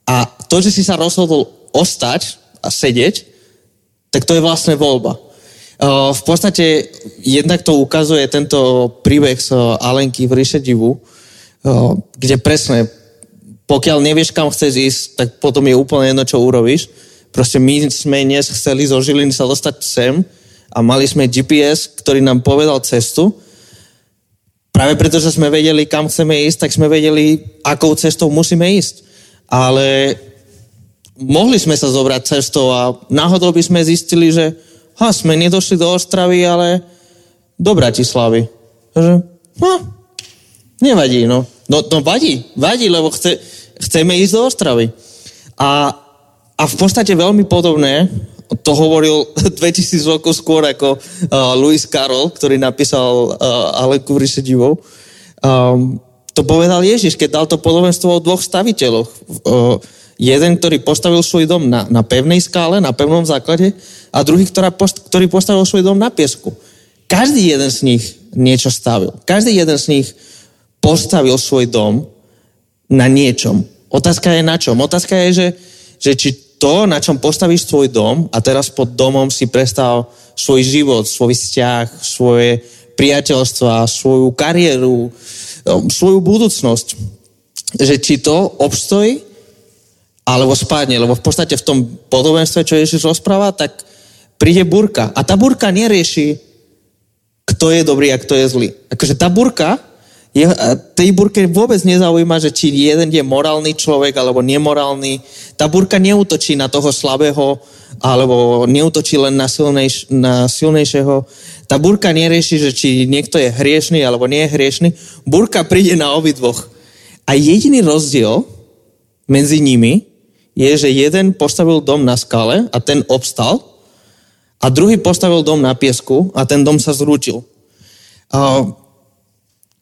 A to, že si sa rozhodol ostať a sedieť, tak to je vlastne voľba. V podstate jednak to ukazuje tento príbeh z Alenky v Ríše divu, kde presne, pokiaľ nevieš, kam chceš ísť, tak potom je úplne jedno, čo urobíš Proste my sme dnes chceli zo Žiliny sa dostať sem a mali sme GPS, ktorý nám povedal cestu. Práve preto, že sme vedeli, kam chceme ísť, tak sme vedeli, akou cestou musíme ísť. Ale mohli sme sa zobrať cestou a náhodou by sme zistili, že ha, sme nedošli do Ostravy, ale do Bratislavy. Takže, ha, nevadí, no. No, no vadí, vadí, lebo chce, chceme ísť do Ostravy. A a v podstate veľmi podobné, to hovoril 2000 rokov skôr ako uh, Lewis Carroll, ktorý napísal uh, Aleku v divou. Um, to povedal Ježiš, keď dal to podobenstvo o dvoch staviteľoch. Uh, jeden, ktorý postavil svoj dom na, na pevnej skále, na pevnom základe a druhý, ktorá post, ktorý postavil svoj dom na piesku. Každý jeden z nich niečo stavil. Každý jeden z nich postavil svoj dom na niečom. Otázka je na čom? Otázka je, že, že či to, na čom postavíš svoj dom a teraz pod domom si prestal svoj život, svoj vzťah, svoje priateľstva, svoju kariéru, um, svoju budúcnosť. Že či to obstojí, alebo spadne. Lebo v podstate v tom podobenstve, čo Ježiš rozpráva, tak príde burka. A tá burka nerieši, kto je dobrý a kto je zlý. Akože tá burka je, tej burke vôbec nezaujíma, že či jeden je morálny človek alebo nemorálny. Tá burka neutočí na toho slabého alebo neutočí len na, silnejš, na silnejšieho. Tá burka nerieši, že či niekto je hriešný alebo nie je hriešný. Burka príde na obidvoch. A jediný rozdiel medzi nimi je, že jeden postavil dom na skale a ten obstal a druhý postavil dom na piesku a ten dom sa zrútil. Uh,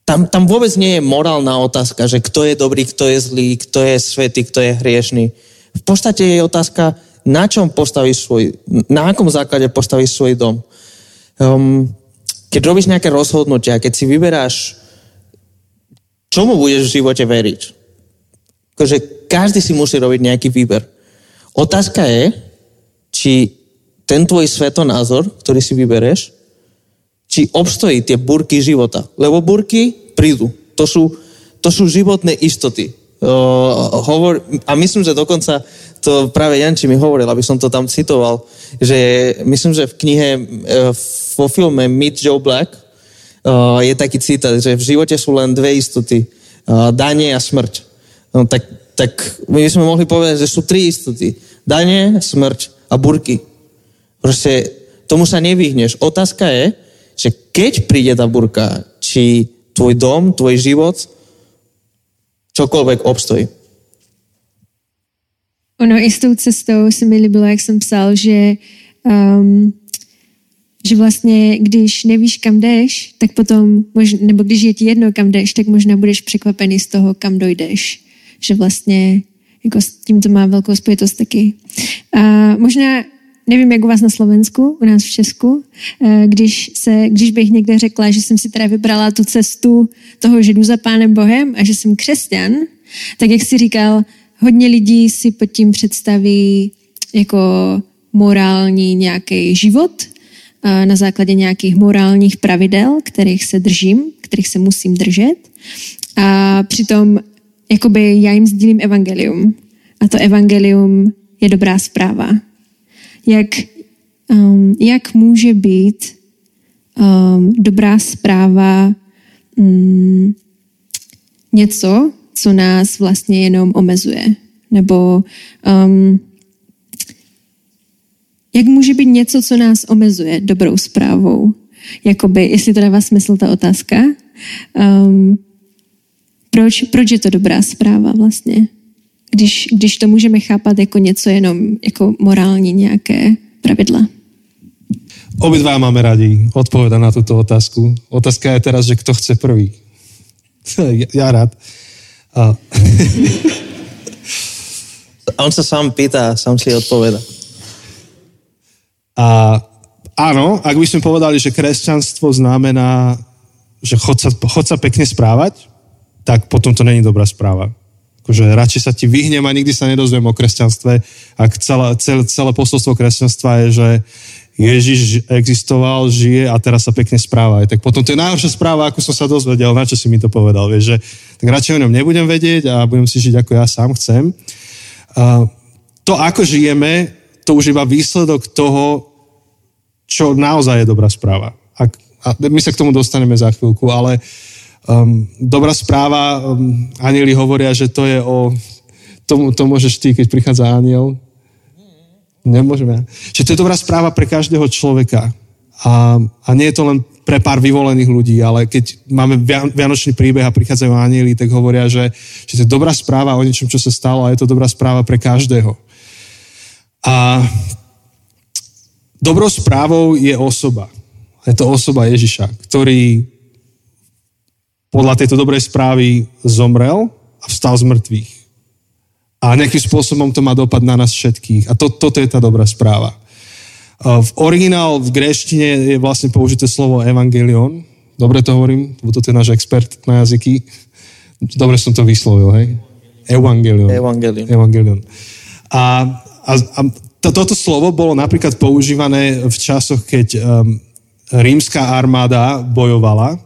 tam, tam vôbec nie je morálna otázka, že kto je dobrý, kto je zlý, kto je svetý, kto je hriešný. V podstate je otázka, na čom postavíš svoj, na akom základe postavíš svoj dom. Um, keď robíš nejaké rozhodnutia, keď si vyberáš, čomu budeš v živote veriť. Akože každý si musí robiť nejaký výber. Otázka je, či ten tvoj svetonázor, ktorý si vybereš, či obstojí tie burky života. Lebo burky prídu. To sú, to sú životné istoty. Uh, hovor, a myslím, že dokonca to práve Janči mi hovoril, aby som to tam citoval, že myslím, že v knihe, uh, vo filme Meet Joe Black uh, je taký citát, že v živote sú len dve istoty. Uh, danie a smrť. No, tak, tak my sme mohli povedať, že sú tri istoty. Danie, smrť a burky. Proste tomu sa nevyhneš. Otázka je, že keď príde tá burka, či tvoj dom, tvoj život, čokoľvek obstojí. Ono i cestou se mi líbilo, jak jsem psal, že, um, že vlastně, když nevíš, kam jdeš, tak potom, mož, nebo když je ti jedno, kam jdeš, tak možná budeš překvapený z toho, kam dojdeš. Že vlastně jako s tím to má velkou spojitost taky. A možná nevím, jak u vás na Slovensku, u nás v Česku, eh, když, se, když bych někde řekla, že jsem si teda vybrala tu cestu toho, že jdu za Pánem Bohem a že jsem křesťan, Tak jak jsi říkal, hodně lidí si pod tím představí jako morální nějaký život eh, na základě nějakých morálních pravidel, kterých se držím, kterých se musím držet. A přitom jakoby já jim sdílím evangelium. A to evangelium je dobrá zpráva. Jak, um, jak může být um, dobrá zpráva um, něco, co nás vlastně jenom omezuje? Nebo um, jak může být něco, co nás omezuje, dobrou zprávou? Jakoby, jestli to dává smysl ta otázka. Um, proč, proč je to dobrá zpráva vlastně? Když, když to můžeme chápat jako něco jenom, jako morální nějaké pravidla. Obidva máme radi odpovedať na túto otázku. Otázka je teraz, že kto chce prvý. ja, ja rád. A... A on sa sám pýta, sám si odpoveda. A áno, ak by sme povedali, že kresťanstvo znamená, že chod sa, chod sa pekne správať, tak potom to není dobrá správa. Akože radšej sa ti vyhnem a nikdy sa nedozviem o kresťanstve, ak celé, celé, celé posolstvo kresťanstva je, že Ježiš existoval, žije a teraz sa pekne správa. Tak potom to je najhoršia správa, ako som sa dozvedel, na čo si mi to povedal. Vieš, že, tak radšej o ňom nebudem vedieť a budem si žiť, ako ja sám chcem. Uh, to, ako žijeme, to už iba výsledok toho, čo naozaj je dobrá správa. Ak, a my sa k tomu dostaneme za chvíľku, ale um, dobrá správa, um, anieli hovoria, že to je o... To, to môžeš ty, keď prichádza aniel, Nemôžeme. Čiže to je dobrá správa pre každého človeka. A, a nie je to len pre pár vyvolených ľudí, ale keď máme vianočný príbeh a prichádzajú anieli, tak hovoria, že, že to je dobrá správa o niečom, čo sa stalo a je to dobrá správa pre každého. A dobrou správou je osoba. Je to osoba Ježiša, ktorý podľa tejto dobrej správy zomrel a vstal z mŕtvych. A nejakým spôsobom to má dopad na nás všetkých. A to, toto je tá dobrá správa. V originál v gréštine je vlastne použité slovo evangelion. Dobre to hovorím, lebo toto je náš expert na jazyky. Dobre som to vyslovil, hej? Evangelion. Evangelion. Evangelion. A, a, a to, toto slovo bolo napríklad používané v časoch, keď um, rímska armáda bojovala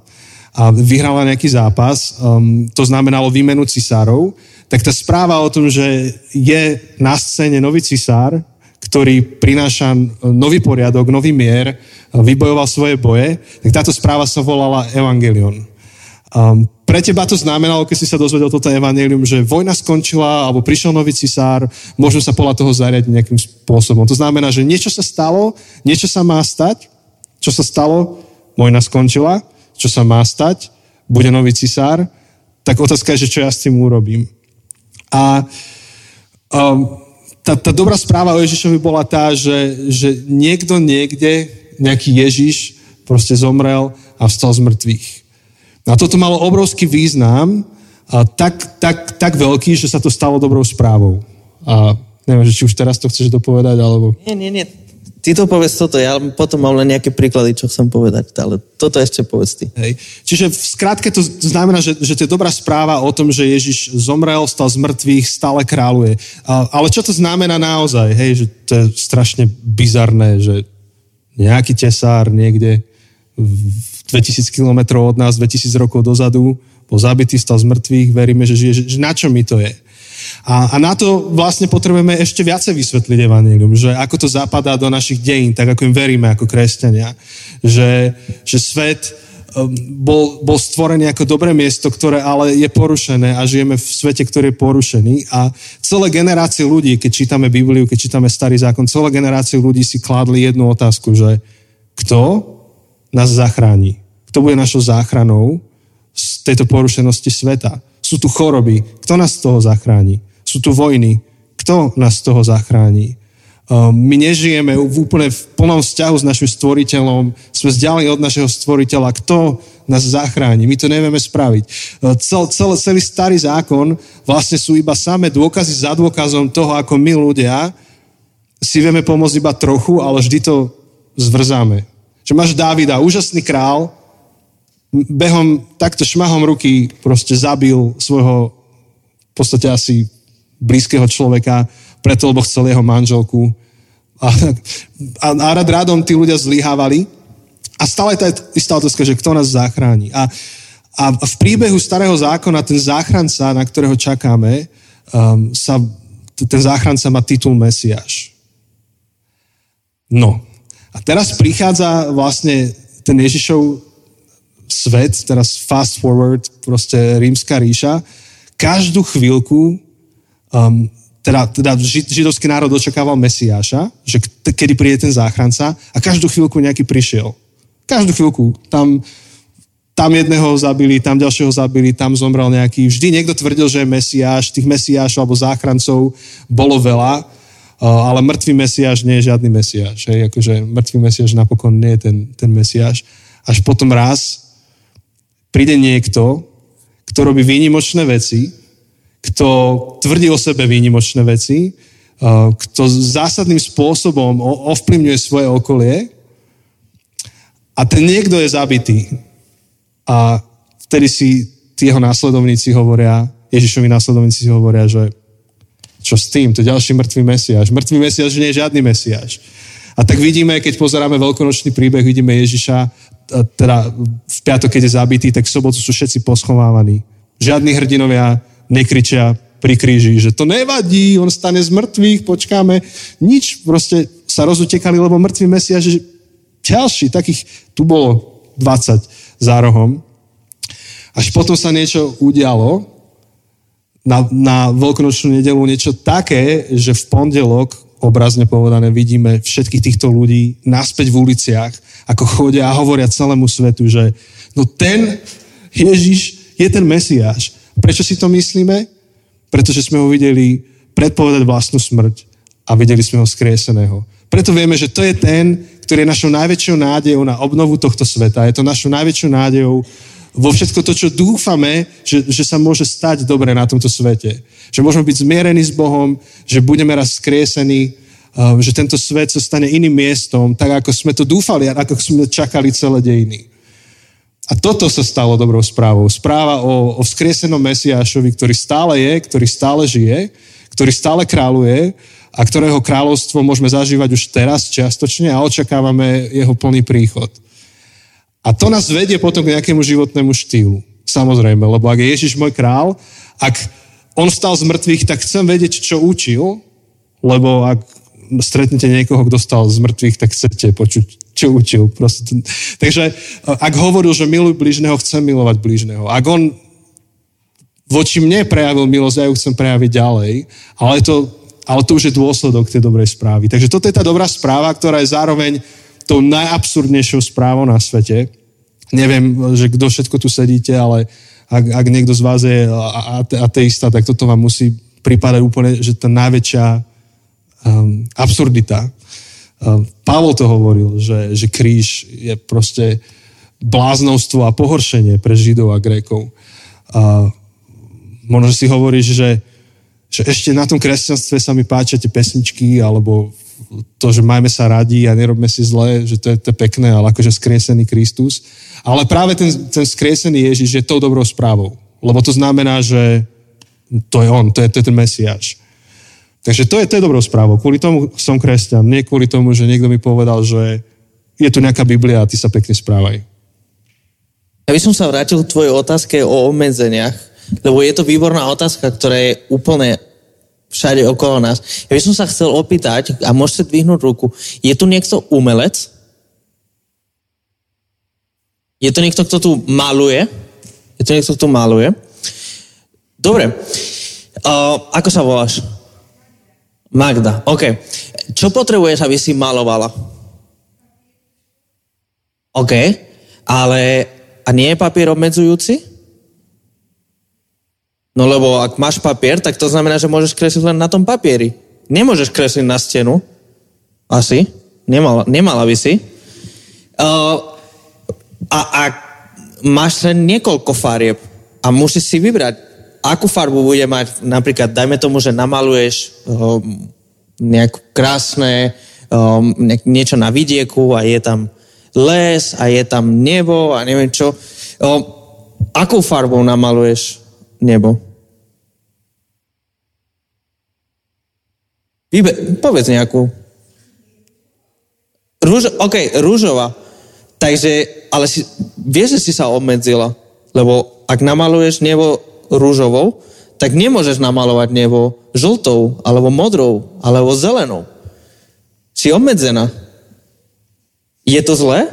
a vyhrala nejaký zápas. Um, to znamenalo výmenu cisárov tak tá správa o tom, že je na scéne nový cisár, ktorý prináša nový poriadok, nový mier, vybojoval svoje boje, tak táto správa sa volala Evangelion. Um, pre teba to znamenalo, keď si sa dozvedel toto evangelium, že vojna skončila, alebo prišiel nový cisár, môžem sa podľa toho zariadiť nejakým spôsobom. To znamená, že niečo sa stalo, niečo sa má stať, čo sa stalo, vojna skončila, čo sa má stať, bude nový cisár, tak otázka je, že čo ja s tým urobím. A um, tá, tá dobrá správa o Ježišovi bola tá, že, že niekto niekde, nejaký Ježiš, proste zomrel a vstal z mŕtvych. A toto malo obrovský význam, a tak, tak, tak veľký, že sa to stalo dobrou správou. A neviem, či už teraz to chceš dopovedať, alebo... Nie, nie, nie. Ty to povedz toto, ja potom mám len nejaké príklady, čo chcem povedať, ale toto ešte povedz ty. Hej. Čiže v skratke to znamená, že, že to je dobrá správa o tom, že Ježiš zomrel, stal z mŕtvych, stále kráľuje. A, ale čo to znamená naozaj? Hej, že to je strašne bizarné, že nejaký tesár niekde 2000 kilometrov od nás, 2000 rokov dozadu, bol zabitý, stal z mŕtvych, veríme, že žije. Že na čo mi to je? A, a na to vlastne potrebujeme ešte viacej vysvetliť Evangelium, že ako to zapadá do našich dejín, tak ako im veríme ako kresťania. Že, že svet um, bol, bol stvorený ako dobré miesto, ktoré ale je porušené a žijeme v svete, ktorý je porušený. A celé generácie ľudí, keď čítame Bibliu, keď čítame Starý zákon, celé generácie ľudí si kládli jednu otázku, že kto nás zachráni? Kto bude našou záchranou z tejto porušenosti sveta? Sú tu choroby. Kto nás z toho zachráni? Sú tu vojny. Kto nás z toho zachráni? Um, my nežijeme v úplne v plnom vzťahu s našim stvoriteľom, sme vzdialení od našeho stvoriteľa. Kto nás zachráni? My to nevieme spraviť. Uh, cel, cel, celý starý zákon vlastne sú iba samé dôkazy za dôkazom toho, ako my ľudia si vieme pomôcť iba trochu, ale vždy to zvrzáme. Že máš Dávida, úžasný král, behom takto šmahom ruky proste zabil svojho podstate asi blízkeho človeka, preto, lebo chcel jeho manželku. A, a, a rád rádom tí ľudia zlyhávali. A stále tá istá otázka, že kto nás zachráni. A, a v príbehu starého zákona ten záchranca, na ktorého čakáme, um, sa, ten záchranca má titul Mesiáš. No. A teraz prichádza vlastne ten Ježišov svet, teraz fast forward, proste rímska ríša, každú chvíľku um, teda, teda židovský národ očakával Mesiáša, že kedy príde ten záchranca a každú chvíľku nejaký prišiel. Každú chvíľku. Tam, tam jedného zabili, tam ďalšieho zabili, tam zomrel nejaký. Vždy niekto tvrdil, že je Mesiáš, tých Mesiášov alebo záchrancov bolo veľa, ale mŕtvý Mesiáš nie je žiadny Mesiáš. Hej? Akože mŕtvý Mesiáš napokon nie je ten, ten Mesiáš. Až potom raz príde niekto, kto robí výnimočné veci, kto tvrdí o sebe výnimočné veci, kto zásadným spôsobom ovplyvňuje svoje okolie a ten niekto je zabitý. A vtedy si jeho následovníci hovoria, Ježišovi následovníci hovoria, že čo s tým, to je ďalší mŕtvý mesiaž. Mŕtvý mesiaž nie je žiadny mesiaž. A tak vidíme, keď pozeráme veľkonočný príbeh, vidíme Ježiša, teda v piatok, keď je zabitý, tak v sobotu sú všetci poschovávaní. Žiadni hrdinovia nekričia pri kríži, že to nevadí, on stane z mŕtvych, počkáme. Nič, proste sa rozutekali, lebo mŕtvý mesiaž že ďalší, takých tu bolo 20 za rohom. Až potom sa niečo udialo, na, na veľkonočnú nedelu niečo také, že v pondelok, obrazne povedané, vidíme všetkých týchto ľudí naspäť v uliciach, ako chodia a hovoria celému svetu, že no ten Ježiš je ten Mesiáš. Prečo si to myslíme? Pretože sme ho videli predpovedať vlastnú smrť a videli sme ho skrieseného. Preto vieme, že to je ten, ktorý je našou najväčšou nádejou na obnovu tohto sveta. Je to našou najväčšou nádejou vo všetko to, čo dúfame, že, že sa môže stať dobre na tomto svete. Že môžeme byť zmierení s Bohom, že budeme raz skriesení, uh, že tento svet sa stane iným miestom, tak ako sme to dúfali a ako sme čakali celé dejiny. A toto sa stalo dobrou správou. Správa o, o vzkriesenom Mesiášovi, ktorý stále je, ktorý stále žije, ktorý stále kráľuje a ktorého kráľovstvo môžeme zažívať už teraz čiastočne a očakávame jeho plný príchod. A to nás vedie potom k nejakému životnému štýlu. Samozrejme, lebo ak je Ježiš môj král, ak on stal z mŕtvych, tak chcem vedieť, čo učil, lebo ak stretnete niekoho, kto stal z mŕtvych, tak chcete počuť, čo učil. Proste. Takže ak hovoril, že miluj blížneho, chcem milovať blížneho. Ak on voči mne prejavil milosť, ja ju chcem prejaviť ďalej, ale to, ale to už je dôsledok tej dobrej správy. Takže toto je tá dobrá správa, ktorá je zároveň tou najabsurdnejšou správou na svete. Neviem, že kto všetko tu sedíte, ale ak, ak niekto z vás je ateista, tak toto vám musí pripadať úplne, že tá najväčšia um, absurdita. Ehm, Pavol to hovoril, že, že kríž je proste bláznovstvo a pohoršenie pre Židov a Grékov. A možno si hovoríš, že, že ešte na tom kresťanstve sa mi páčia tie pesničky, alebo to, že majme sa radi a nerobme si zle, že to je, to je pekné, ale akože skriesený Kristus. Ale práve ten, ten skriesený Ježiš je tou dobrou správou. Lebo to znamená, že to je on, to je, to je ten Mesiáš. Takže to je, to je dobrou správou. Kvôli tomu som kresťan. Nie kvôli tomu, že niekto mi povedal, že je tu nejaká Biblia a ty sa pekne správaj. Ja by som sa vrátil k tvojej otázke o obmedzeniach, lebo je to výborná otázka, ktorá je úplne všade okolo nás. Ja by som sa chcel opýtať, a môžete dvihnúť ruku, je tu niekto umelec? Je to niekto, kto tu maluje? Je to niekto, kto maluje? Dobre. Uh, ako sa voláš? Magda, OK. Čo potrebuješ, aby si malovala? OK, ale a nie je papier obmedzujúci? No lebo ak máš papier, tak to znamená, že môžeš kresliť len na tom papieri. Nemôžeš kresliť na stenu. Asi. Nemala, nemala by si. Uh, a ak máš len niekoľko farieb a musíš si vybrať, akú farbu bude mať, napríklad, dajme tomu, že namaluješ um, nejakú krásne um, niečo na vidieku a je tam les a je tam nebo a neviem čo. Um, akou farbou namaluješ nebo? Vybe, povedz nejakú. Rúž, OK, rúžová. Takže, ale si, vieš, že si sa obmedzila. Lebo ak namaluješ nebo rúžovou, tak nemôžeš namalovať nebo žltou, alebo modrou, alebo zelenou. Si obmedzená. Je to zlé?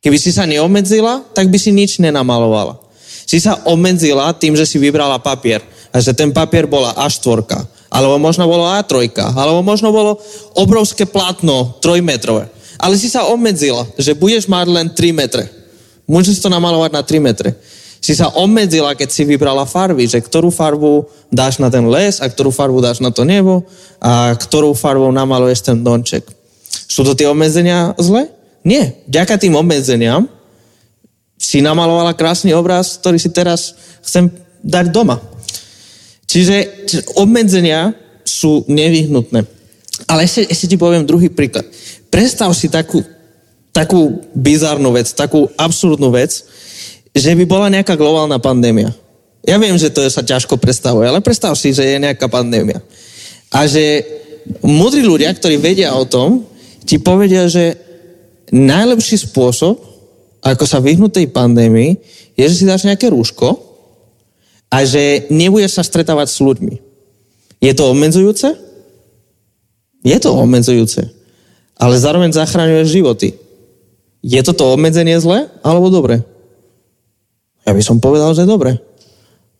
Keby si sa neobmedzila, tak by si nič nenamalovala. Si sa obmedzila tým, že si vybrala papier. A že ten papier bola A4, alebo možno bolo A3, alebo možno bolo obrovské plátno, trojmetrové. Ale si sa obmedzila, že budeš mať len 3 metre. Môžeš to namalovať na 3 metre. Si sa obmedzila, keď si vybrala farby, že ktorú farbu dáš na ten les a ktorú farbu dáš na to nebo a ktorú farbou namaluješ ten domček. Sú to tie obmedzenia zle? Nie. Ďaká tým obmedzeniam si namalovala krásny obraz, ktorý si teraz chcem dať doma. Čiže, obmedzenia sú nevyhnutné. Ale ešte, ešte ti poviem druhý príklad. Predstav si takú, takú bizarnú vec, takú absurdnú vec, že by bola nejaká globálna pandémia. Ja viem, že to sa ťažko predstavuje, ale predstav si, že je nejaká pandémia. A že múdri ľudia, ktorí vedia o tom, ti povedia, že najlepší spôsob, ako sa vyhnúť tej pandémii, je, že si dáš nejaké rúško, a že nebudeš sa stretávať s ľuďmi. Je to obmedzujúce? Je to obmedzujúce. Ale zároveň zachraňuješ životy. Je toto obmedzenie zlé alebo dobre? Ja by som povedal, že dobre.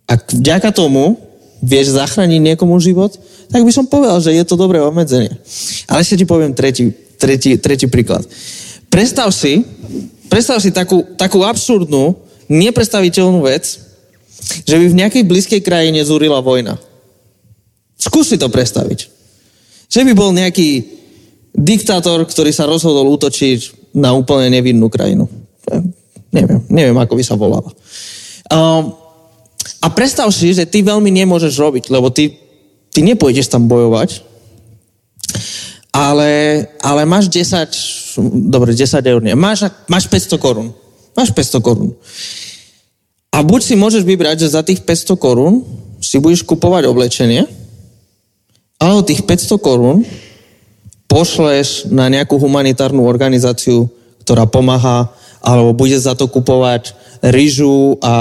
Ak vďaka tomu vieš zachrániť niekomu život, tak by som povedal, že je to dobré obmedzenie. Ale ešte ti poviem tretí, tretí, tretí príklad. Predstav si, predstav si takú, takú absurdnú, nepredstaviteľnú vec, že by v nejakej blízkej krajine zúrila vojna. Skús si to predstaviť. Že by bol nejaký diktátor, ktorý sa rozhodol útočiť na úplne nevinnú krajinu. Neviem, neviem, ako by sa volala. Um, a predstav si, že ty veľmi nemôžeš robiť, lebo ty, ty nepôjdeš tam bojovať, ale, ale máš 10, dobre, 10 eur nie, máš, máš 500 korún. Máš 500 korún. A buď si môžeš vybrať, že za tých 500 korún si budeš kupovať oblečenie, alebo tých 500 korún pošleš na nejakú humanitárnu organizáciu, ktorá pomáha, alebo bude za to kupovať rýžu a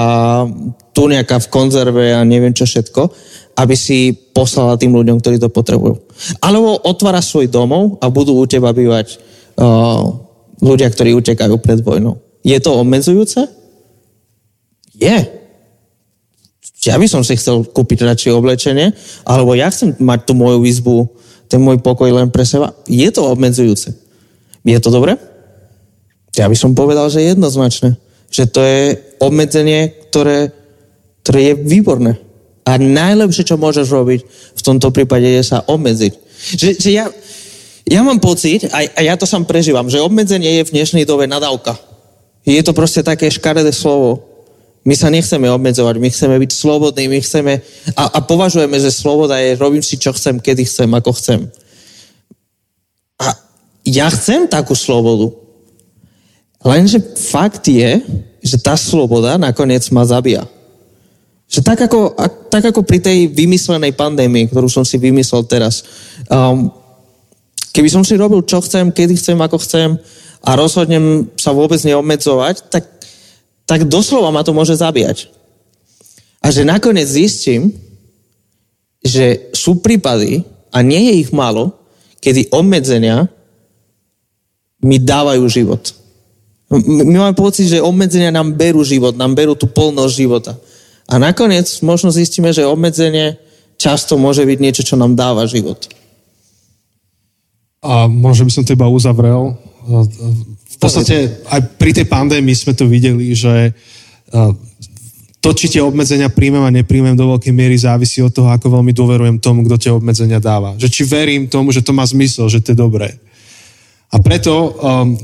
tu nejaká v konzerve a neviem čo všetko, aby si poslala tým ľuďom, ktorí to potrebujú. Alebo otváraš svoj domov a budú u teba bývať uh, ľudia, ktorí utekajú pred vojnou. Je to obmedzujúce? Je. Ja by som si chcel kúpiť radšej oblečenie, alebo ja chcem mať tú moju izbu, ten môj pokoj len pre seba. Je to obmedzujúce. Je to dobre? Ja by som povedal, že jednoznačne. Že to je obmedzenie, ktoré, ktoré je výborné. A najlepšie, čo môžeš robiť v tomto prípade, je sa obmedziť. Že, že ja, ja mám pocit, a, a ja to sám prežívam, že obmedzenie je v dnešnej dobe nadávka. Je to proste také škaredé slovo. My sa nechceme obmedzovať, my chceme byť slobodní, my chceme a, a považujeme, že sloboda je robím si, čo chcem, kedy chcem, ako chcem. A ja chcem takú slobodu. Lenže fakt je, že tá sloboda nakoniec ma zabíja. Že tak ako, tak ako pri tej vymyslenej pandémii, ktorú som si vymyslel teraz, um, keby som si robil, čo chcem, kedy chcem, ako chcem a rozhodnem sa vôbec neobmedzovať, tak tak doslova ma to môže zabíjať. A že nakoniec zistím, že sú prípady, a nie je ich málo, kedy obmedzenia mi dávajú život. My máme pocit, že obmedzenia nám berú život, nám berú tú polnosť života. A nakoniec možno zistíme, že obmedzenie často môže byť niečo, čo nám dáva život. A možno by som teba uzavrel v podstate aj pri tej pandémii sme to videli, že to, či tie obmedzenia príjmem a nepríjmem do veľkej miery závisí od toho, ako veľmi dôverujem tomu, kto tie obmedzenia dáva. Že či verím tomu, že to má zmysel, že to je dobré. A preto, um,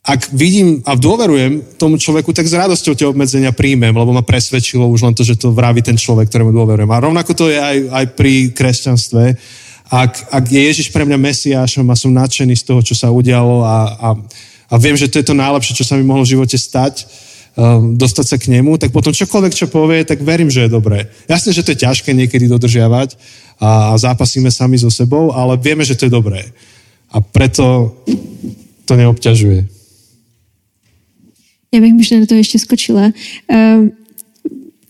ak vidím a dôverujem tomu človeku, tak s radosťou tie obmedzenia príjmem, lebo ma presvedčilo už len to, že to vraví ten človek, ktorému dôverujem. A rovnako to je aj, aj pri kresťanstve ak, ak je Ježiš pre mňa Mesiášom a som nadšený z toho, čo sa udialo a, a, a viem, že to je to najlepšie, čo sa mi mohlo v živote stať, um, dostať sa k nemu, tak potom čokoľvek, čo povie, tak verím, že je dobré. Jasne, že to je ťažké niekedy dodržiavať a, a zápasíme sami so sebou, ale vieme, že to je dobré. A preto to neobťažuje. Já bych možná do toho ještě skočila. Um,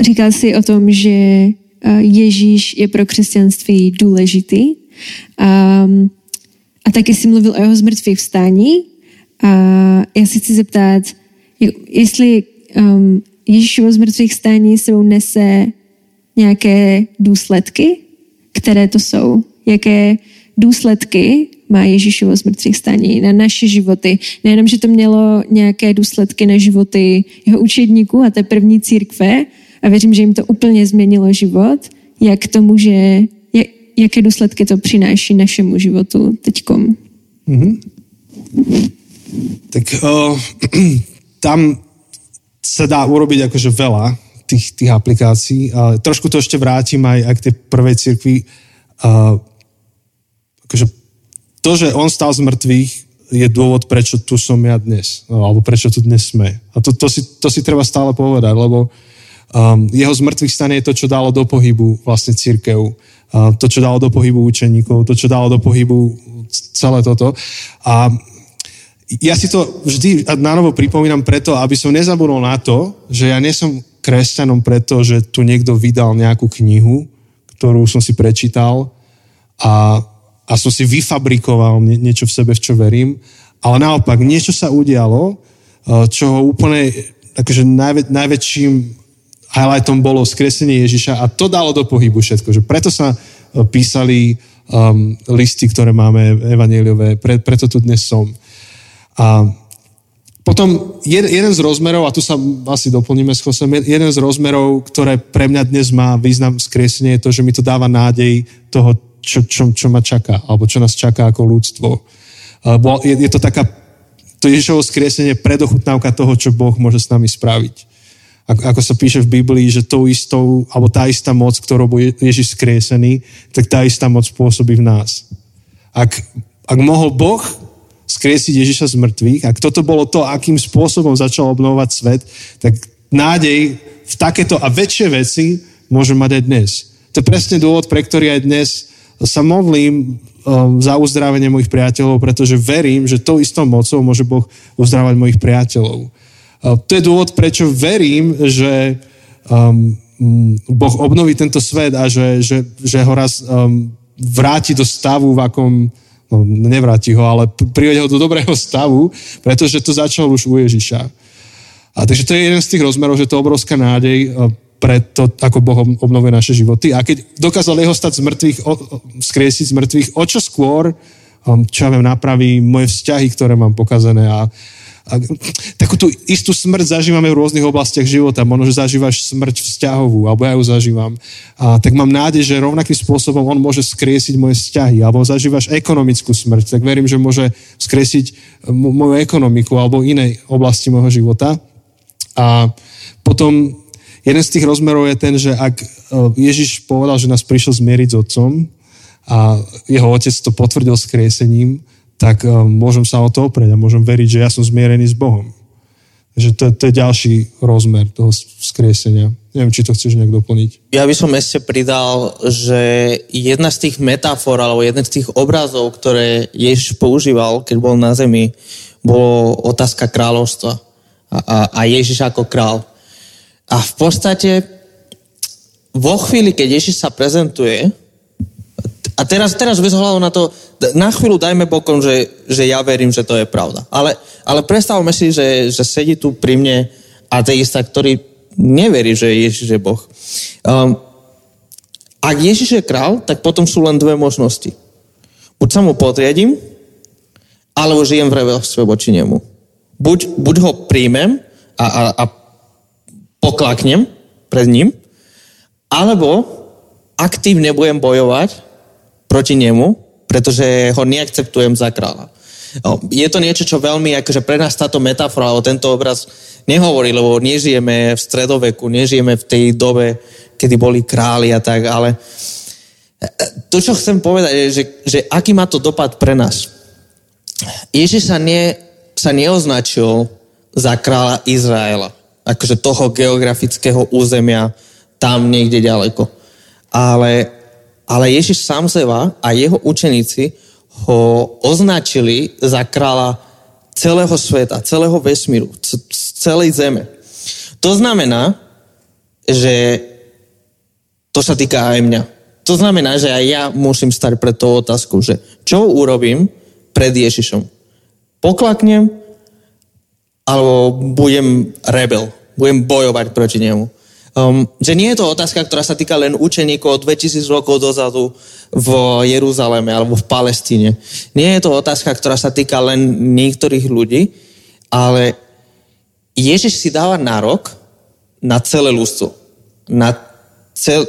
říkal jsi o tom, že uh, Ježíš je pro křesťanství důležitý. Um, a taky jsi mluvil o jeho zmrtvých vstání. A já si chci zeptat, jestli um, Ježíšovo zmrtvých vstání sebou nese nějaké důsledky, které to jsou. Jaké důsledky má Ježíšovo zmrtvých stání na naše životy. Nejenom, že to mělo nějaké důsledky na životy jeho učedníků a té první církve a věřím, že jim to úplně změnilo život, jak to může, jaké důsledky to přináší našemu životu teďkom. Mm-hmm. Tak uh, tam sa dá urobiť akože veľa tých, tých aplikácií. Uh, trošku to ešte vrátim aj, aj k tej prvej cirkvi. Uh, akože to, že on stal z mŕtvych, je dôvod, prečo tu som ja dnes. No, alebo prečo tu dnes sme. A to, to, si, to si treba stále povedať, lebo um, jeho zmrtvých stane je to, čo dalo do pohybu vlastne církev. Uh, to, čo dalo do pohybu učeníkov, to, čo dalo do pohybu celé toto. A ja si to vždy na novo pripomínam preto, aby som nezabudol na to, že ja nie som kresťanom preto, že tu niekto vydal nejakú knihu, ktorú som si prečítal a a som si vyfabrikoval nie, niečo v sebe, v čo verím, ale naopak niečo sa udialo, eh, čo úplne akože najvä, najväčším highlightom bolo skresenie Ježiša a to dalo do pohybu všetko. Že preto sa eh, písali um, listy, ktoré máme evaneliové, pre, preto tu dnes som. A potom jed, jeden z rozmerov, a tu sa asi doplníme s Chosem, jeden z rozmerov, ktoré pre mňa dnes má význam skresenie, je to, že mi to dáva nádej toho, čo, čo, čo ma čaká, alebo čo nás čaká ako ľudstvo. Je, je to taká, to Ježišovo skriesenie predochutnávka toho, čo Boh môže s nami spraviť. Ako, sa píše v Biblii, že tou istou, alebo tá istá moc, ktorou bol Ježiš skriesený, tak tá istá moc pôsobí v nás. Ak, ak mohol Boh skriesiť Ježiša z mŕtvych, ak toto bolo to, akým spôsobom začal obnovovať svet, tak nádej v takéto a väčšie veci môže mať aj dnes. To je presne dôvod, pre ktorý aj dnes sa modlím um, za uzdravenie mojich priateľov, pretože verím, že tou istou mocou môže Boh uzdravať mojich priateľov. To je dôvod, prečo verím, že um, Boh obnoví tento svet a že, že, že ho raz um, vráti do stavu, v akom, no nevráti ho, ale privede ho do dobrého stavu, pretože to začalo už u Ježiša. A takže to je jeden z tých rozmerov, že to je obrovská nádej, uh, pre to, ako Boh obnovuje naše životy. A keď dokázal jeho stať z mŕtvych, skriesiť z mŕtvych, o čo skôr, um, čo ja viem, napraví moje vzťahy, ktoré mám pokazané a, a takú tú istú smrť zažívame v rôznych oblastiach života. Možno, že zažívaš smrť vzťahovú, alebo ja ju zažívam. A, tak mám nádej, že rovnakým spôsobom on môže skriesiť moje vzťahy. Alebo zažívaš ekonomickú smrť, tak verím, že môže skriesiť moju ekonomiku alebo inej oblasti môjho života. A potom jeden z tých rozmerov je ten, že ak e, Ježiš povedal, že nás prišiel zmieriť s otcom a jeho otec to potvrdil s kriesením, tak e, môžem sa o to oprieť a môžem veriť, že ja som zmierený s Bohom. Takže to, to je ďalší rozmer toho skriesenia. Neviem, či to chceš nejak doplniť. Ja by som ešte pridal, že jedna z tých metafor alebo jeden z tých obrazov, ktoré Ježiš používal, keď bol na zemi, bolo otázka kráľovstva. A, a, a Ježiš ako král. A v podstate vo chvíli, keď Ježiš sa prezentuje, a teraz, teraz bez hľadu na to, na chvíľu dajme bokom, že, že ja verím, že to je pravda. Ale, ale predstavme si, že, že sedí tu pri mne ateista, ktorý neverí, že Ježiš je Boh. Um, ak Ježiš je král, tak potom sú len dve možnosti. Buď sa mu podriadím, alebo žijem v revelstve voči nemu. Buď, buď ho príjmem a, a, a poklaknem pred ním, alebo aktívne budem bojovať proti nemu, pretože ho neakceptujem za kráľa. Je to niečo, čo veľmi, akože pre nás táto metafora, alebo tento obraz nehovorí, lebo nežijeme v stredoveku, nežijeme v tej dobe, kedy boli králi a tak, ale to, čo chcem povedať, je, že, že aký má to dopad pre nás. Ježiš sa, nie, sa neoznačil za kráľa Izraela akože toho geografického územia tam niekde ďaleko. Ale, ale Ježiš sám seba a jeho učeníci ho označili za kráľa celého sveta, celého vesmíru, c- celej zeme. To znamená, že to sa týka aj mňa. To znamená, že aj ja musím stať pred tou otázkou, že čo urobím pred Ježišom? Poklaknem alebo budem rebel, budem bojovať proti nemu. Um, že nie je to otázka, ktorá sa týka len učeníkov 2000 rokov dozadu v Jeruzaleme alebo v Palestíne. Nie je to otázka, ktorá sa týka len niektorých ľudí, ale Ježiš si dáva nárok na celé ľudstvo. Na cel,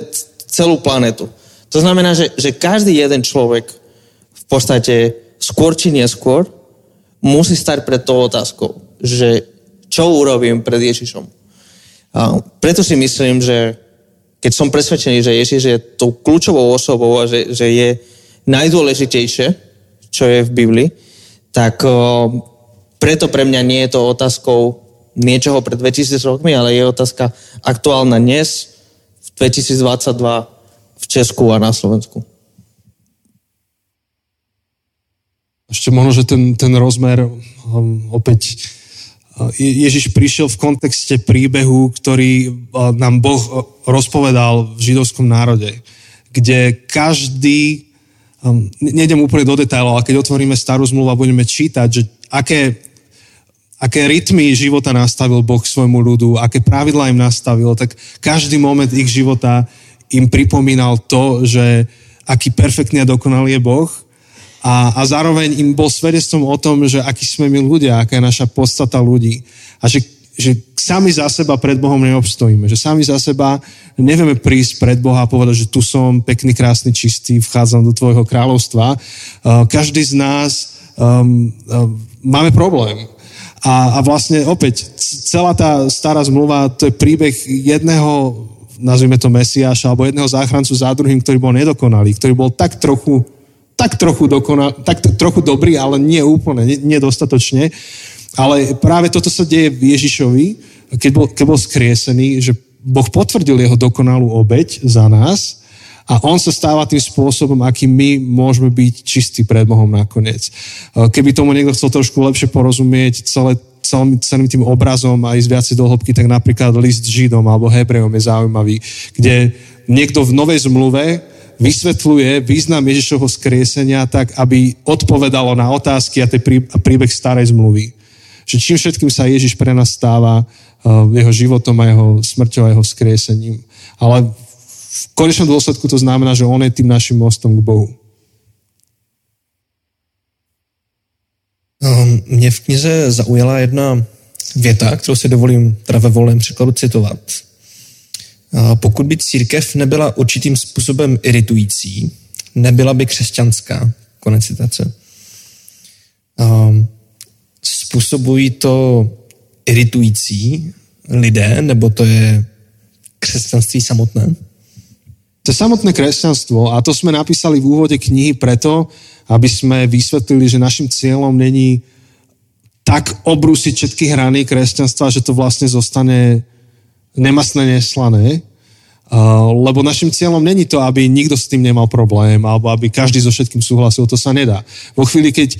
celú planetu. To znamená, že, že každý jeden človek v podstate skôr či neskôr musí stať pred tou otázkou, že čo urobím pred Ježišom. A preto si myslím, že keď som presvedčený, že Ježiš je tou kľúčovou osobou a že, že je najdôležitejšie, čo je v Biblii, tak o, preto pre mňa nie je to otázkou niečoho pred 2000 rokmi, ale je otázka aktuálna dnes, v 2022 v Česku a na Slovensku. Ešte možno, že ten, ten rozmer um, opäť Ježiš prišiel v kontexte príbehu, ktorý nám Boh rozpovedal v židovskom národe, kde každý, nejdem úplne do detailov, ale keď otvoríme starú zmluvu a budeme čítať, že aké, aké rytmy života nastavil Boh svojmu ľudu, aké pravidlá im nastavil, tak každý moment ich života im pripomínal to, že aký perfektný a dokonalý je Boh a, a zároveň im bol svedectvom o tom, že akí sme my ľudia, aká je naša podstata ľudí. A že, že sami za seba pred Bohom neobstojíme. Že sami za seba nevieme prísť pred Boha a povedať, že tu som pekný, krásny, čistý, vchádzam do tvojho kráľovstva. Každý z nás um, uh, máme problém. A, a vlastne opäť, celá tá stará zmluva, to je príbeh jedného, nazvime to Mesiáša, alebo jedného záchrancu za druhým, ktorý bol nedokonalý, ktorý bol tak trochu tak trochu, dokona, tak trochu dobrý, ale nie úplne, nedostatočne. Ale práve toto sa deje v Ježišovi, keď bol, keď bol skriesený, že Boh potvrdil jeho dokonalú obeď za nás a on sa stáva tým spôsobom, akým my môžeme byť čistí pred Bohom nakoniec. Keby tomu niekto chcel trošku lepšie porozumieť celé, celým, celým tým obrazom a ísť viacej do hĺbky, tak napríklad list Židom alebo Hebrejom je zaujímavý, kde niekto v Novej zmluve vysvetľuje význam Ježišovho skriesenia tak, aby odpovedalo na otázky a ten príbeh starej zmluvy. Že čím všetkým sa Ježiš pre nás stáva uh, jeho životom a jeho smrťou a jeho skriesením. Ale v konečnom dôsledku to znamená, že on je tým našim mostom k Bohu. Um, mě v knize zaujala jedna věta, kterou si dovolím teda ve volném překladu citovat. Pokud by církev nebyla určitým způsobem iritující, nebyla by křesťanská. Konec citace. Způsobují to iritující lidé, nebo to je křesťanství samotné? To samotné kresťanstvo a to sme napísali v úvode knihy preto, aby sme vysvetlili, že našim cieľom není tak obrúsiť všetky hrany kresťanstva, že to vlastne zostane nemastné, neslané, lebo našim cieľom není to, aby nikto s tým nemal problém, alebo aby každý so všetkým súhlasil, to sa nedá. Vo chvíli, keď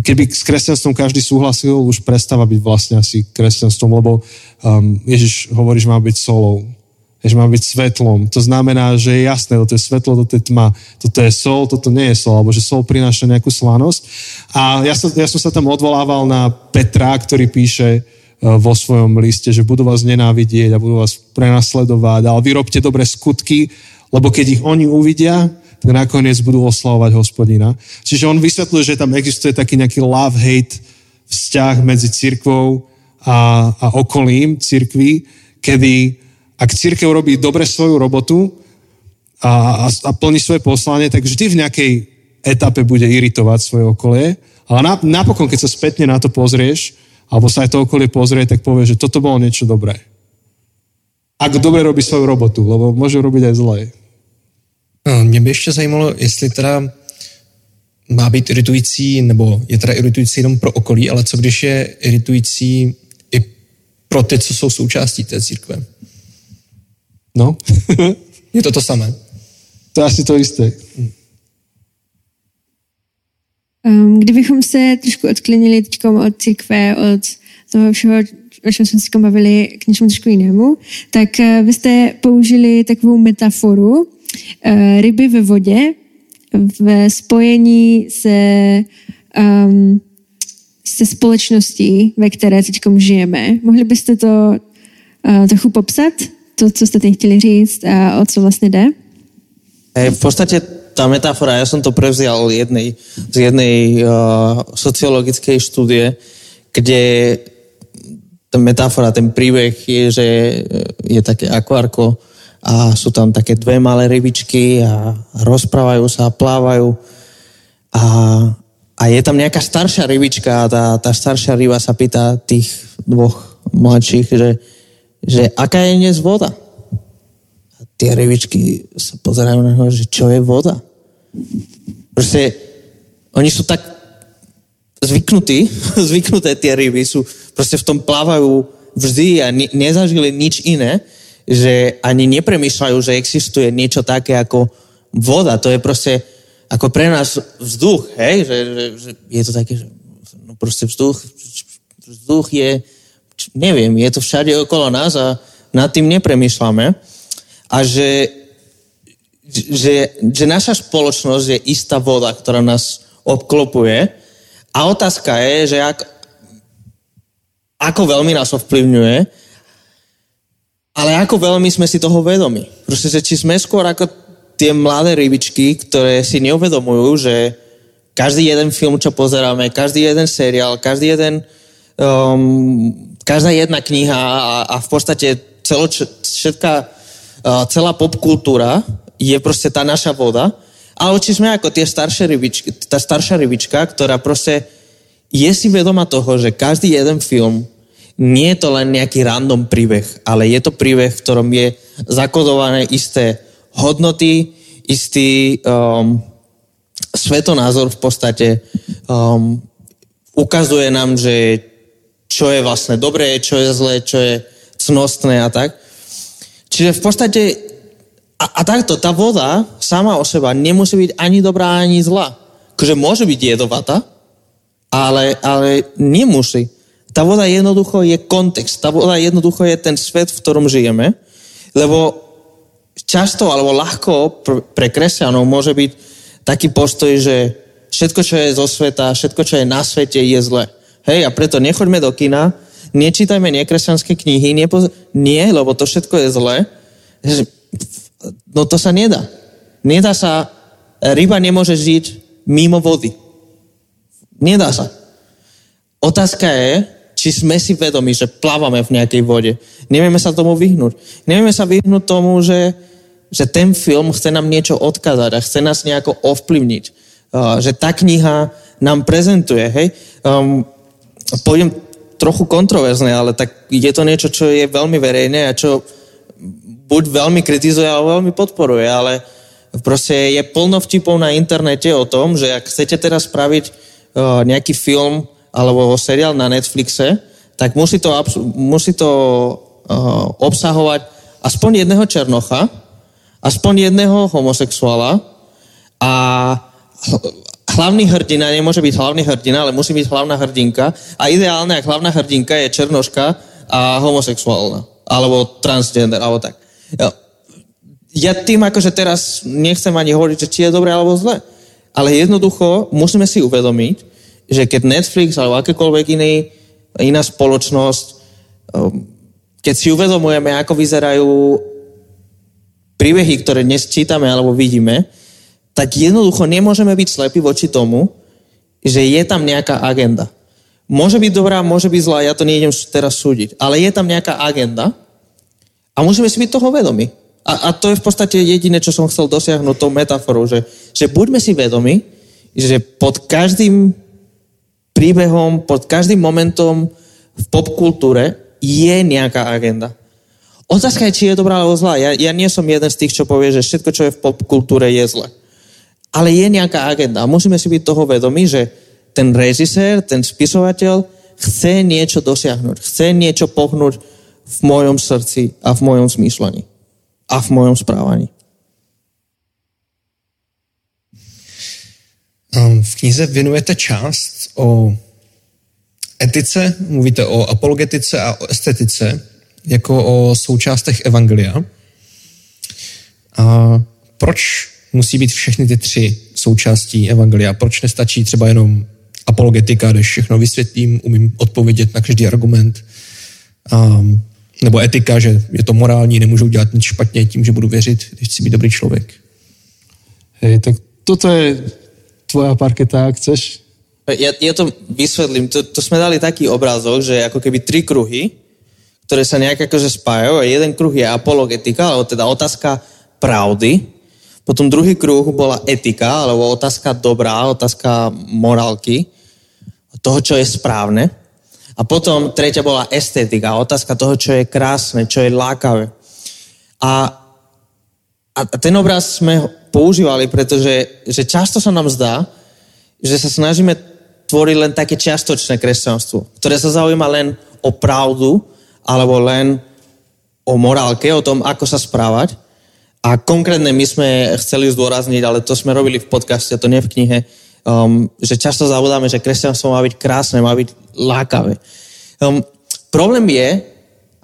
keby s kresťanstvom každý súhlasil, už prestáva byť vlastne asi kresťanstvom, lebo um, Ježiš hovorí, že má byť solou, že má byť svetlom. To znamená, že je jasné, toto je svetlo, toto je tma, toto je sol, toto nie je sol, alebo že sol prináša nejakú slanosť. A ja som, ja som sa tam odvolával na Petra, ktorý píše, vo svojom liste, že budú vás nenávidieť a budú vás prenasledovať, ale vyrobte dobré skutky, lebo keď ich oni uvidia, tak nakoniec budú oslavovať hospodina. Čiže on vysvetľuje, že tam existuje taký nejaký love-hate vzťah medzi cirkvou a, a okolím cirkvy, kedy ak církev robí dobre svoju robotu a, a, a plní svoje poslanie, tak vždy v nejakej etape bude iritovať svoje okolie. Ale napokon, keď sa spätne na to pozrieš, alebo sa aj to okolie pozrie, tak povie, že toto bolo niečo dobré. Ak dobre robí svoju robotu, lebo môže robiť aj zlé. No, mě by ještě zajímalo, jestli teda má být iritující, nebo je teda iritující jenom pro okolí, ale co když je iritující i pro ty, co jsou součástí té církve. No, Je to to samé. to je asi to isté. Um, kdybychom se trošku odklinili teď od církve, od toho všeho, o čem jsme se bavili, k něčemu trošku jinému, tak uh, vy jste použili takovou metaforu uh, ryby ve vodě v spojení se, um, se společností, ve které teď žijeme. Mohli byste to uh, trochu popsat, to, co jste teď chtěli říct a o co vlastně jde? V podstate tá metafora, ja som to prevzial jednej, z jednej uh, sociologickej štúdie, kde tá metafora, ten príbeh je, že je také akvárko a sú tam také dve malé rybičky a rozprávajú sa, plávajú a, a je tam nejaká staršia rybička a tá, tá staršia ryba sa pýta tých dvoch mladších, že, že aká je dnes voda? tie rybičky sa pozerajú na neho, že čo je voda. Proste oni sú tak zvyknutí, zvyknuté tie ryby, sú, proste v tom plávajú vždy a ne, nezažili nič iné, že ani nepremýšľajú, že existuje niečo také ako voda. To je proste ako pre nás vzduch, hej? Že, že, že je to také, že no proste vzduch, vzduch je, neviem, je to všade okolo nás a nad tým nepremýšľame a že, že, že naša spoločnosť je istá voda, ktorá nás obklopuje a otázka je, že ak, ako veľmi nás ovplyvňuje, ale ako veľmi sme si toho vedomi. Proste, že či sme skôr ako tie mladé rybičky, ktoré si neuvedomujú, že každý jeden film, čo pozeráme, každý jeden seriál, každý jeden, um, každá jedna kniha a, a v podstate celo, všetká celá popkultúra je proste tá naša voda, ale či sme ako tie staršie rybičky, tá staršia rybička, ktorá proste je si vedoma toho, že každý jeden film nie je to len nejaký random príbeh, ale je to príbeh, v ktorom je zakodované isté hodnoty, istý um, svetonázor v podstate um, ukazuje nám, že čo je vlastne dobré, čo je zlé, čo je cnostné a tak. Čiže v podstate, a, a takto, tá voda sama o seba nemusí byť ani dobrá, ani zlá. Akože môže byť jedovatá, ale, ale nemusí. Tá voda jednoducho je kontext. Tá voda jednoducho je ten svet, v ktorom žijeme. Lebo často alebo ľahko pre kresťanov môže byť taký postoj, že všetko, čo je zo sveta, všetko, čo je na svete, je zle. Hej, a preto nechoďme do kina, nečítajme nekresťanské knihy, nepoz... nie, lebo to všetko je zlé. No to sa nedá. Nedá sa, ryba nemôže žiť mimo vody. Nedá sa. Otázka je, či sme si vedomi, že plávame v nejakej vode. Nevieme sa tomu vyhnúť. Nevieme sa vyhnúť tomu, že, že ten film chce nám niečo odkázať a chce nás nejako ovplyvniť. Uh, že tá kniha nám prezentuje, hej. Um, pôjdem trochu kontroverzné, ale tak je to niečo, čo je veľmi verejné a čo buď veľmi kritizuje, alebo veľmi podporuje, ale proste je plno vtipov na internete o tom, že ak chcete teraz spraviť uh, nejaký film alebo seriál na Netflixe, tak musí to, musí to uh, obsahovať aspoň jedného černocha, aspoň jedného homosexuála a hlavný hrdina nemôže byť hlavný hrdina, ale musí byť hlavná hrdinka. A ideálne, ak hlavná hrdinka je černoška a homosexuálna. Alebo transgender, alebo tak. Ja tým akože teraz nechcem ani hovoriť, že či je dobré alebo zle. Ale jednoducho musíme si uvedomiť, že keď Netflix alebo akékoľvek iný, iná spoločnosť, um, keď si uvedomujeme, ako vyzerajú príbehy, ktoré dnes čítame alebo vidíme, tak jednoducho nemôžeme byť slepí voči tomu, že je tam nejaká agenda. Môže byť dobrá, môže byť zlá, ja to nejdem teraz súdiť, ale je tam nejaká agenda a musíme si byť toho vedomi. A, a to je v podstate jediné, čo som chcel dosiahnuť tou metaforou, že, že buďme si vedomi, že pod každým príbehom, pod každým momentom v popkultúre je nejaká agenda. Otázka je, či je dobrá alebo zlá. Ja, ja nie som jeden z tých, čo povie, že všetko, čo je v popkultúre, je zle ale je nejaká agenda. A musíme si byť toho vedomí, že ten režisér, ten spisovateľ chce niečo dosiahnuť, chce niečo pohnúť v mojom srdci a v mojom zmýšľaní a v mojom správaní. Um, v knize věnujete část o etice, mluvíte o apologetice a o estetice, jako o součástech evangelia. A proč musí být všechny ty tři součástí evangelia? Proč nestačí třeba jenom apologetika, kde všechno vysvětlím, umím odpovědět na každý argument? Um, nebo etika, že je to morální, nemůžu dělat nic špatně tím, že budu věřit, když chci být dobrý člověk. Hej, tak toto je tvoja parketa, ak chceš. Ja, ja to vysvetlím. To, to sme dali taký obrázok, že ako keby tri kruhy, ktoré sa nejak akože spájajú a jeden kruh je apologetika, alebo teda otázka pravdy. Potom druhý kruh bola etika, alebo otázka dobrá, otázka morálky, toho, čo je správne. A potom tretia bola estetika, otázka toho, čo je krásne, čo je lákavé. A, a ten obraz sme používali, pretože že často sa nám zdá, že sa snažíme tvoriť len také čiastočné kresťanstvo, ktoré sa zaujíma len o pravdu alebo len o morálke, o tom, ako sa správať. A konkrétne my sme chceli zdôrazniť, ale to sme robili v podcaste, to nie v knihe, um, že často zabudáme, že kresťanstvo má byť krásne, má byť lákavé. Um, problém je,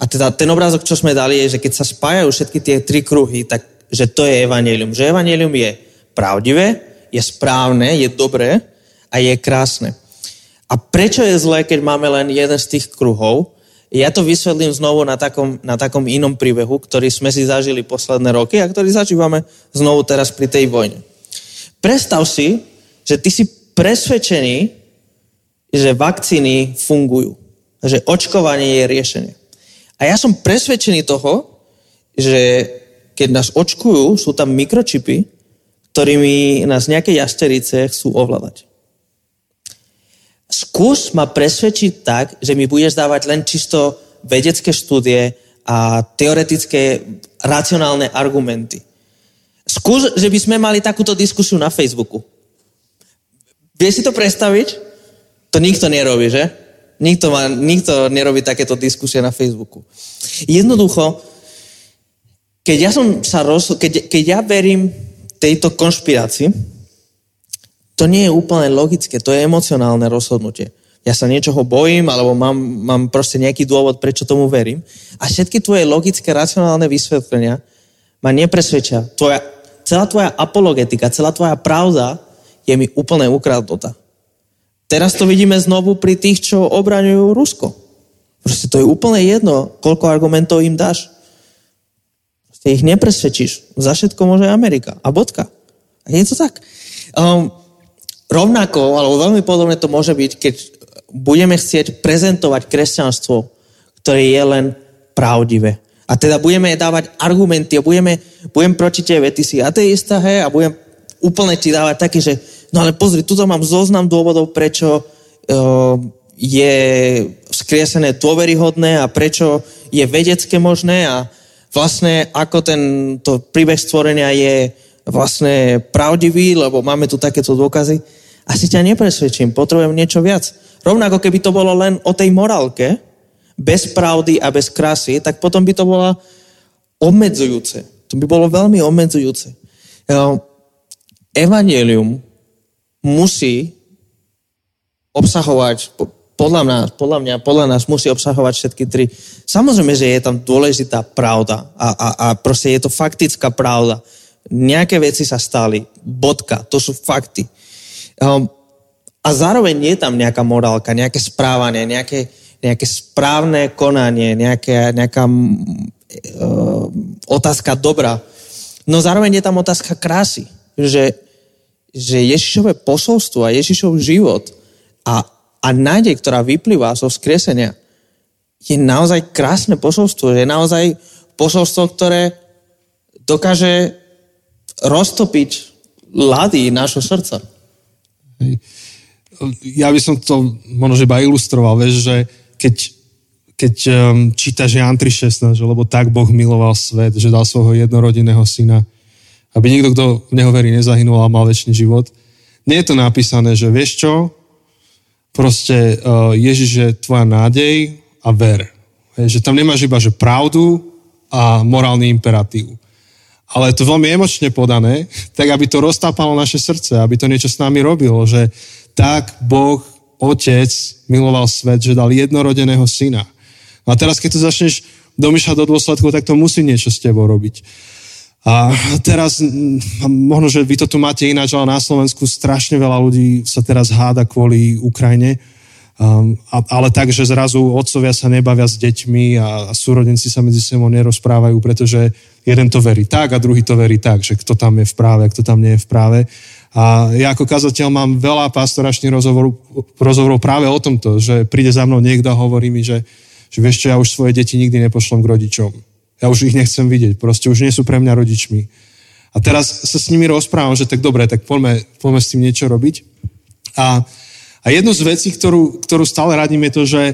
a teda ten obrázok, čo sme dali, je, že keď sa spájajú všetky tie tri kruhy, tak že to je evanelium. Že evanelium je pravdivé, je správne, je dobré a je krásne. A prečo je zlé, keď máme len jeden z tých kruhov? Ja to vysvetlím znovu na takom, na takom inom príbehu, ktorý sme si zažili posledné roky a ktorý zažívame znovu teraz pri tej vojne. Predstav si, že ty si presvedčený, že vakcíny fungujú. Že očkovanie je riešenie. A ja som presvedčený toho, že keď nás očkujú, sú tam mikročipy, ktorými nás nejaké jasterice chcú ovládať. Skús ma presvedčiť tak, že mi budeš dávať len čisto vedecké štúdie a teoretické racionálne argumenty. Skús, že by sme mali takúto diskusiu na Facebooku. Vieš si to predstaviť? To nikto nerobí, že? Nikto, má, nikto nerobí takéto diskusie na Facebooku. Jednoducho, keď ja som sa rozhodol, keď, keď ja verím tejto konšpirácii, to nie je úplne logické, to je emocionálne rozhodnutie. Ja sa niečoho bojím, alebo mám, mám proste nejaký dôvod, prečo tomu verím. A všetky tvoje logické, racionálne vysvetlenia ma nepresvedčia. Tvoja, celá tvoja apologetika, celá tvoja pravda je mi úplne ukradnutá. Teraz to vidíme znovu pri tých, čo obraňujú Rusko. Proste to je úplne jedno, koľko argumentov im dáš. Proste ich nepresvedčíš. Za všetko môže Amerika. A bodka. A je to tak. Um, rovnako, alebo veľmi podobne to môže byť, keď budeme chcieť prezentovať kresťanstvo, ktoré je len pravdivé. A teda budeme dávať argumenty a budeme, budem proti tebe, ty si ateista, hej, a budem úplne ti dávať také, že no ale pozri, tuto mám zoznam dôvodov, prečo uh, je skriesené dôveryhodné a prečo je vedecké možné a vlastne ako ten to príbeh stvorenia je vlastne pravdivý, lebo máme tu takéto dôkazy. Asi ťa nepresvedčím, potrebujem niečo viac. Rovnako keby to bolo len o tej morálke, bez pravdy a bez krásy, tak potom by to bolo obmedzujúce. To by bolo veľmi obmedzujúce. Evangelium musí obsahovať, podľa, nás, podľa mňa, podľa nás musí obsahovať všetky tri. Samozrejme, že je tam dôležitá pravda a, a, a proste je to faktická pravda. Nejaké veci sa stali, bodka, to sú fakty. Um, a zároveň je tam nejaká morálka, nejaké správanie, nejaké, nejaké správne konanie, nejaké, nejaká uh, otázka dobra. No zároveň je tam otázka krásy že, že Ježišové posolstvo a Ježišov život a, a nádej, ktorá vyplýva zo vzkriesenia, je naozaj krásne posolstvo. Je naozaj posolstvo, ktoré dokáže roztopiť lady nášho srdca. Ja by som to možno iba ilustroval, vieš, že keď, keď um, čítaš Jan 3.16, lebo tak Boh miloval svet, že dal svojho jednorodinného syna, aby niekto, kto v neho verí, nezahynul a mal väčší život. Nie je to napísané, že vieš čo, proste uh, Ježiš je tvoja nádej a ver. Hej, že tam nemáš iba že pravdu a morálny imperatív. Ale je to veľmi emočne podané, tak aby to roztápalo naše srdce, aby to niečo s nami robilo, že tak Boh, Otec, miloval svet, že dal jednorodeného syna. No a teraz, keď to začneš domýšľať do dôsledkov, tak to musí niečo s tebou robiť. A teraz, možno, že vy to tu máte ináč, ale na Slovensku strašne veľa ľudí sa teraz háda kvôli Ukrajine. Um, ale tak, že zrazu otcovia sa nebavia s deťmi a, a súrodenci sa medzi sebou nerozprávajú, pretože jeden to verí tak a druhý to verí tak, že kto tam je v práve, kto tam nie je v práve. A ja ako kazateľ mám veľa pastoračných rozhovorov, rozhovorov práve o tomto, že príde za mnou niekto a hovorí mi, že, že vieš čo, ja už svoje deti nikdy nepošlom k rodičom ja už ich nechcem vidieť, proste už nie sú pre mňa rodičmi. A teraz sa s nimi rozprávam, že tak dobre, tak poďme, poďme s tým niečo robiť. A, a jednu z vecí, ktorú, ktorú stále radím, je to, že,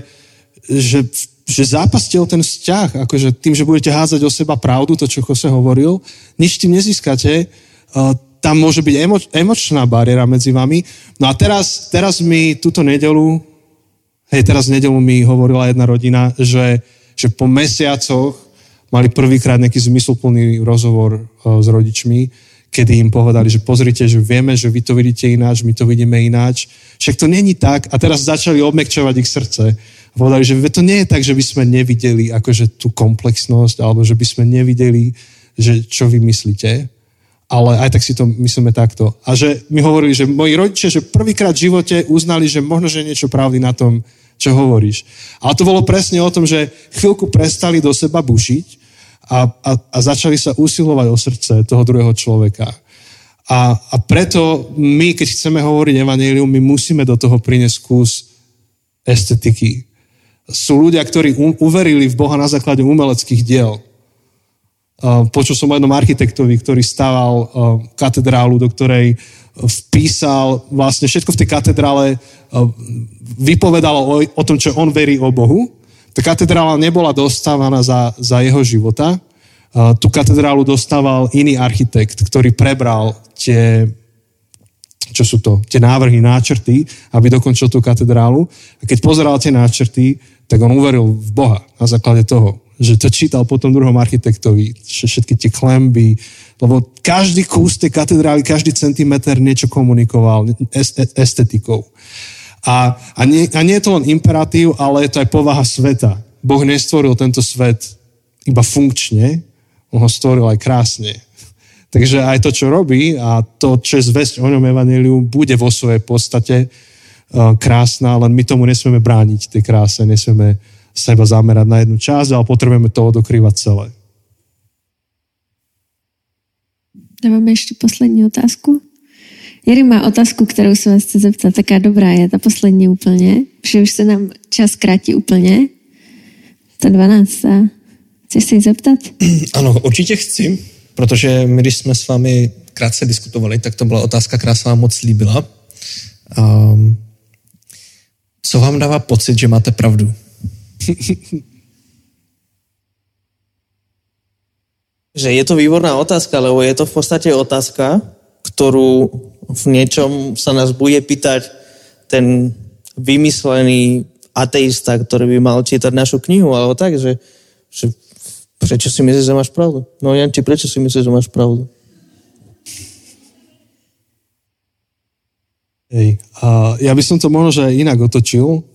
že, že zápastil ten vzťah, akože tým, že budete házať o seba pravdu, to, čo Jose hovoril, nič tým nezískate, uh, tam môže byť emo, emočná bariéra medzi vami. No a teraz, teraz mi túto nedelu, hej, teraz nedelu mi hovorila jedna rodina, že, že po mesiacoch mali prvýkrát nejaký zmysluplný rozhovor uh, s rodičmi, kedy im povedali, že pozrite, že vieme, že vy to vidíte ináč, my to vidíme ináč. Však to není tak. A teraz začali obmekčovať ich srdce. A povedali, že to nie je tak, že by sme nevideli akože tú komplexnosť, alebo že by sme nevideli, že čo vy myslíte, ale aj tak si to myslíme takto. A že mi hovorili, že moji rodičia, že prvýkrát v živote uznali, že možno, že niečo pravdy na tom, čo hovoríš. Ale to bolo presne o tom, že chvíľku prestali do seba bušiť a, a, a začali sa usilovať o srdce toho druhého človeka. A, a preto my, keď chceme hovoriť evanelium, my musíme do toho priniesť kus estetiky. Sú ľudia, ktorí uverili v Boha na základe umeleckých diel. Počul som o jednom architektovi, ktorý stával katedrálu, do ktorej vpísal vlastne všetko v tej katedrále, vypovedalo o, o tom, čo on verí o Bohu. Tá katedrála nebola dostávaná za, za jeho života. Eh, tú katedrálu dostával iný architekt, ktorý prebral tie, čo sú to, tie návrhy, náčrty, aby dokončil tú katedrálu. A keď pozeral tie náčrty, tak on uveril v Boha na základe toho, že to čítal potom druhom architektovi, všetky tie klemby, lebo každý kus tej katedrály, každý centimeter niečo komunikoval estetikou. A, a, nie, a nie je to len imperatív, ale je to aj povaha sveta. Boh nestvoril tento svet iba funkčne, on ho stvoril aj krásne. Takže aj to, čo robí a to, čo je zväzť o ňom evaneliu, bude vo svojej podstate uh, krásna, len my tomu nesmieme brániť, tej kráse, nesmieme sa iba zamerať na jednu časť, ale potrebujeme to odokrývať celé. Dáváme ještě poslední otázku. Jiří má otázku, kterou se vás chce zeptat. Taká dobrá je, ta poslední úplně, že už se nám čas krátí úplně. Ta 12. Chceš se jí zeptat? Ano, určitě chci, protože my, když jsme s vámi krátce diskutovali, tak to byla otázka, která se vám moc líbila. Um, co vám dává pocit, že máte pravdu? že je to výborná otázka, lebo je to v podstate otázka, ktorú v niečom sa nás bude pýtať ten vymyslený ateista, ktorý by mal čítať našu knihu, alebo tak, že, že prečo si myslíš, že máš pravdu? No Janči, prečo si myslíš, že máš pravdu? Hej, a ja by som to možno že inak otočil,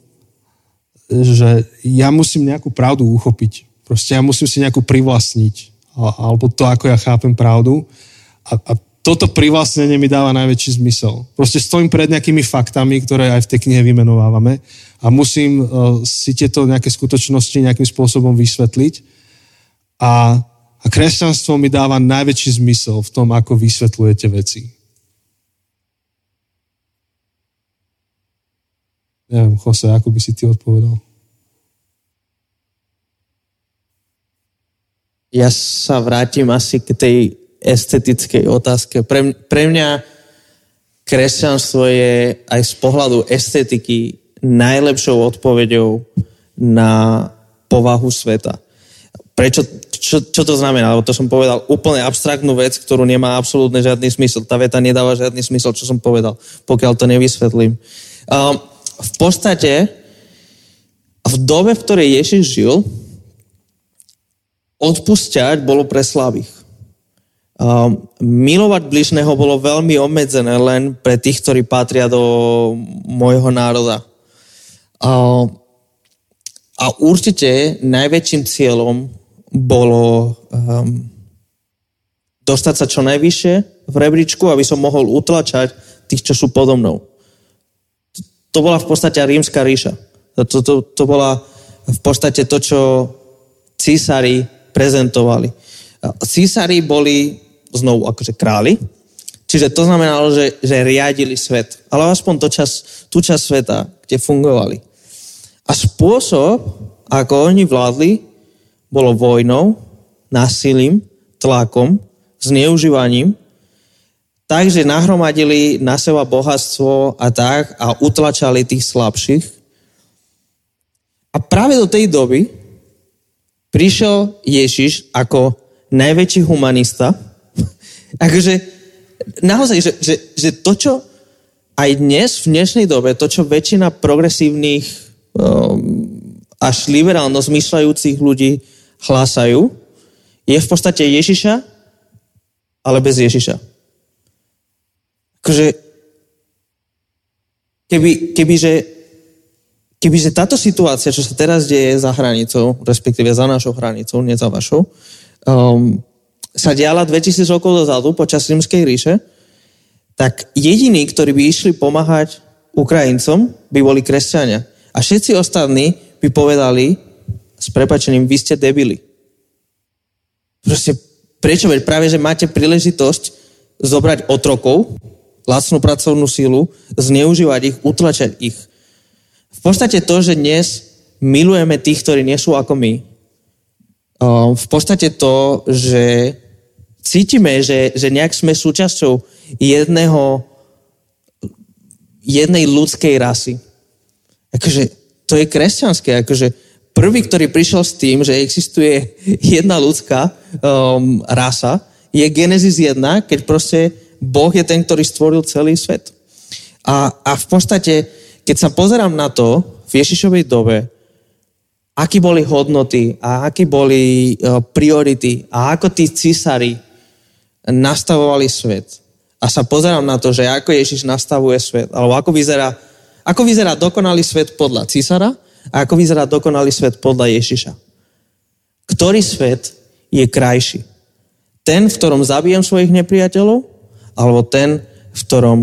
že ja musím nejakú pravdu uchopiť. Proste ja musím si nejakú privlastniť alebo to, ako ja chápem pravdu. A, a toto privlastnenie mi dáva najväčší zmysel. Proste stojím pred nejakými faktami, ktoré aj v tej knihe vymenovávame a musím uh, si tieto nejaké skutočnosti nejakým spôsobom vysvetliť. A, a kresťanstvo mi dáva najväčší zmysel v tom, ako vysvetľujete veci. Neviem, Jose, ako by si ty odpovedal? ja sa vrátim asi k tej estetickej otázke. Pre, pre mňa kresťanstvo je aj z pohľadu estetiky najlepšou odpoveďou na povahu sveta. Prečo, čo, čo to znamená? Lebo to som povedal úplne abstraktnú vec, ktorú nemá absolútne žiadny smysl. Tá veta nedáva žiadny smysl, čo som povedal, pokiaľ to nevysvetlím. Um, v podstate v dobe, v ktorej Ježiš žil, odpusťať bolo pre slabých. Um, milovať bližného bolo veľmi obmedzené len pre tých, ktorí patria do môjho národa. Um, a určite najväčším cieľom bolo um, dostať sa čo najvyššie v rebríčku, aby som mohol utlačať tých, čo sú podo mnou. To bola v podstate rímska ríša. To, to, to bola v podstate to, čo císari prezentovali. Císari boli znovu akože králi, čiže to znamenalo, že, že riadili svet. Ale aspoň to čas, tú časť sveta, kde fungovali. A spôsob, ako oni vládli, bolo vojnou, násilím, tlakom, zneužívaním, takže nahromadili na seba bohatstvo a tak a utlačali tých slabších. A práve do tej doby prišiel Ježiš ako najväčší humanista. akože naozaj, že, že, že to, čo aj dnes, v dnešnej dobe, to, čo väčšina progresívnych um, až liberálno zmyšľajúcich ľudí hlásajú, je v podstate Ježiša, ale bez Ježiša. Akože, keby, kebyže, kebyže táto situácia, čo sa teraz deje za hranicou, respektíve za našou hranicou, nie za vašou, um, sa diala 2000 rokov dozadu počas Rímskej ríše, tak jediní, ktorí by išli pomáhať Ukrajincom, by boli kresťania. A všetci ostatní by povedali s prepačením, vy ste debili. Proste prečo? Veď práve, že máte príležitosť zobrať otrokov, lacnú pracovnú sílu, zneužívať ich, utlačať ich. V podstate to, že dnes milujeme tých, ktorí nie sú ako my, v podstate to, že cítime, že, že nejak sme súčasťou jedného, jednej ľudskej rasy. Akože to je kresťanské. Akože prvý, ktorý prišiel s tým, že existuje jedna ľudská um, rasa, je Genesis 1, keď proste Boh je ten, ktorý stvoril celý svet. A, a v podstate, keď sa pozerám na to v Ježišovej dobe, aký boli hodnoty a aké boli uh, priority a ako tí císari nastavovali svet. A sa pozerám na to, že ako Ježiš nastavuje svet, alebo ako vyzerá, ako vyzerá dokonalý svet podľa císara a ako vyzerá dokonalý svet podľa Ježiša. Ktorý svet je krajší? Ten, v ktorom zabijem svojich nepriateľov, alebo ten, v ktorom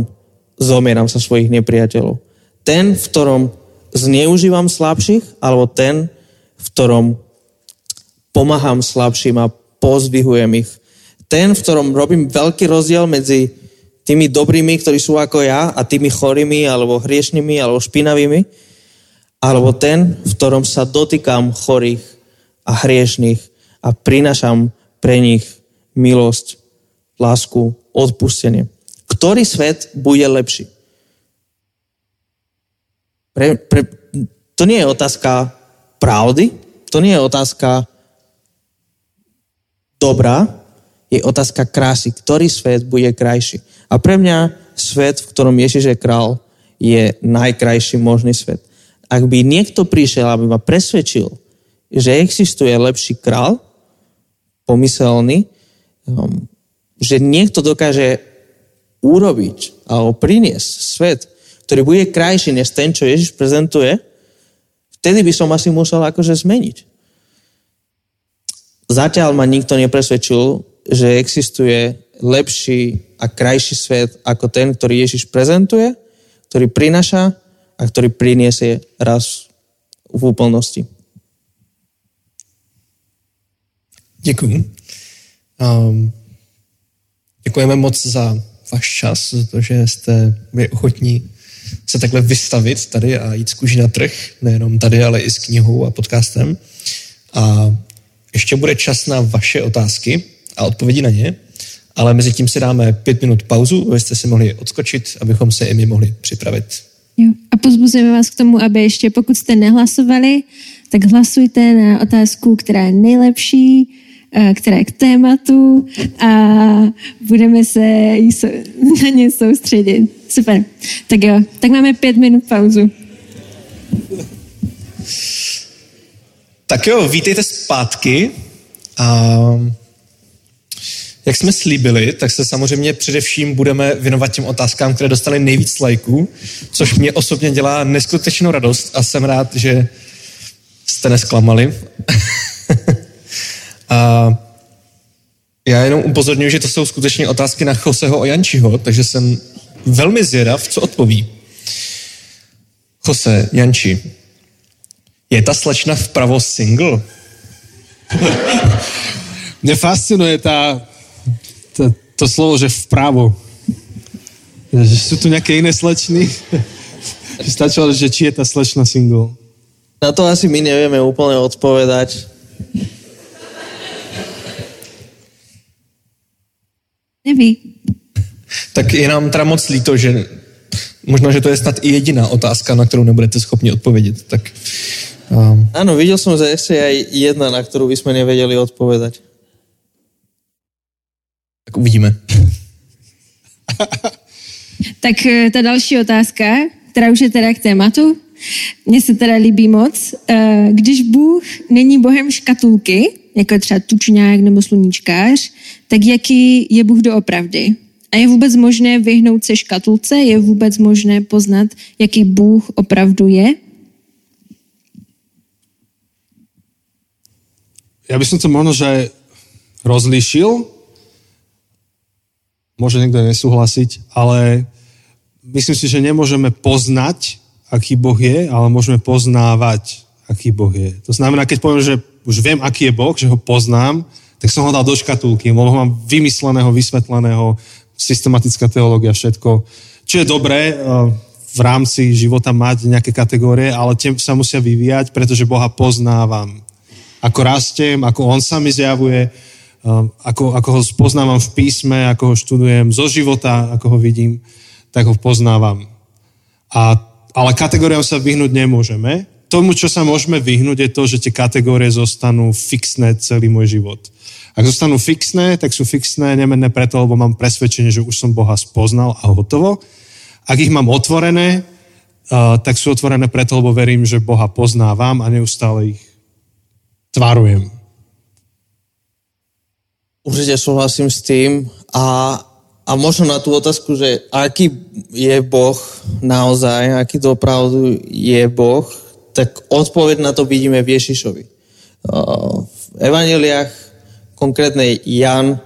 zomieram sa svojich nepriateľov? Ten, v ktorom zneužívam slabších, alebo ten, v ktorom pomáham slabším a pozvihujem ich ten, v ktorom robím veľký rozdiel medzi tými dobrými, ktorí sú ako ja a tými chorými, alebo hriešnými, alebo špinavými, alebo ten, v ktorom sa dotýkam chorých a hriešných a prinašam pre nich milosť, lásku, odpustenie. Ktorý svet bude lepší? Pre, pre, to nie je otázka pravdy, to nie je otázka dobrá, je otázka krásy. Ktorý svet bude krajší? A pre mňa svet, v ktorom Ježiš je král, je najkrajší možný svet. Ak by niekto prišiel, aby ma presvedčil, že existuje lepší král, pomyselný, um, že niekto dokáže urobiť alebo priniesť svet, ktorý bude krajší než ten, čo Ježiš prezentuje, vtedy by som asi musel akože zmeniť. Zatiaľ ma nikto nepresvedčil, že existuje lepší a krajší svet ako ten, ktorý Ježiš prezentuje, ktorý prinaša a ktorý priniesie raz v úplnosti. Děkuji. Um, děkujeme moc za váš čas, za to, že jste ochotní se takhle vystavit tady a jít z kůži na trh, nejenom tady, ale i s knihou a podcastem. A ještě bude čas na vaše otázky a odpovědi na ně, ale mezi tím si dáme pět minut pauzu, abyste si mohli odskočit, abychom se i my mohli připravit. Jo. A pozbuzujeme vás k tomu, aby ještě pokud jste nehlasovali, tak hlasujte na otázku, která je nejlepší, eh, která je k tématu a budeme se na ně soustředit. Super. Tak jo, tak máme pět minut pauzu. Tak jo, vítejte zpátky. A jak jsme slíbili, tak se samozřejmě především budeme věnovat těm otázkám, které dostaly nejvíc lajků, což mě osobně dělá neskutečnou radost a jsem rád, že jste nesklamali. a já jenom upozorňuji, že to jsou skutečně otázky na Joseho a Jančiho, takže jsem velmi zvědav, co odpoví. Jose, Janči, je ta slečna vpravo single? Mne fascinuje tá, tá, to slovo, že vpravo. Že sú tu nejaké iné slečny? že stačilo, že či je tá slečna single. Na to asi my nevieme úplne odpovedať. Neví. Tak je nám teda moc líto, že možná, že to je snad i jediná otázka, na kterou nebudete schopni odpovědět. Tak, um, Áno, videl som, že ešte je aj jedna, na ktorú by sme nevedeli odpovedať. tak uvidíme. Tak eh, ta další otázka, která už je teda k tématu. Mně se teda líbí moc. Eh, Když Bůh není Bohem škatulky, jako je třeba tučňák nebo sluníčkář, tak jaký je Bůh doopravdy? A je vůbec možné vyhnout se škatulce? Je vůbec možné poznat, jaký Bůh opravdu je? Ja by som to možno, že rozlíšil. Môže niekto nesúhlasiť, ale myslím si, že nemôžeme poznať, aký Boh je, ale môžeme poznávať, aký Boh je. To znamená, keď poviem, že už viem, aký je Boh, že ho poznám, tak som ho dal do škatulky, lebo ho mám vymysleného, vysvetleného, systematická teológia, všetko. Čo je dobré eh, v rámci života mať nejaké kategórie, ale tie sa musia vyvíjať, pretože Boha poznávam ako rastiem, ako on sa mi zjavuje, um, ako, ako ho poznávam v písme, ako ho študujem zo života, ako ho vidím, tak ho poznávam. A, ale kategóriám sa vyhnúť nemôžeme. Tomu, čo sa môžeme vyhnúť, je to, že tie kategórie zostanú fixné celý môj život. Ak zostanú fixné, tak sú fixné nemenné preto, lebo mám presvedčenie, že už som Boha spoznal a hotovo. Ak ich mám otvorené, uh, tak sú otvorené preto, lebo verím, že Boha poznávam a neustále ich tvarujem. Určite súhlasím s tým a, a možno na tú otázku, že aký je Boh naozaj, aký opravdu je Boh, tak odpoveď na to vidíme v Ježišovi. Uh, V evaneliách konkrétne Jan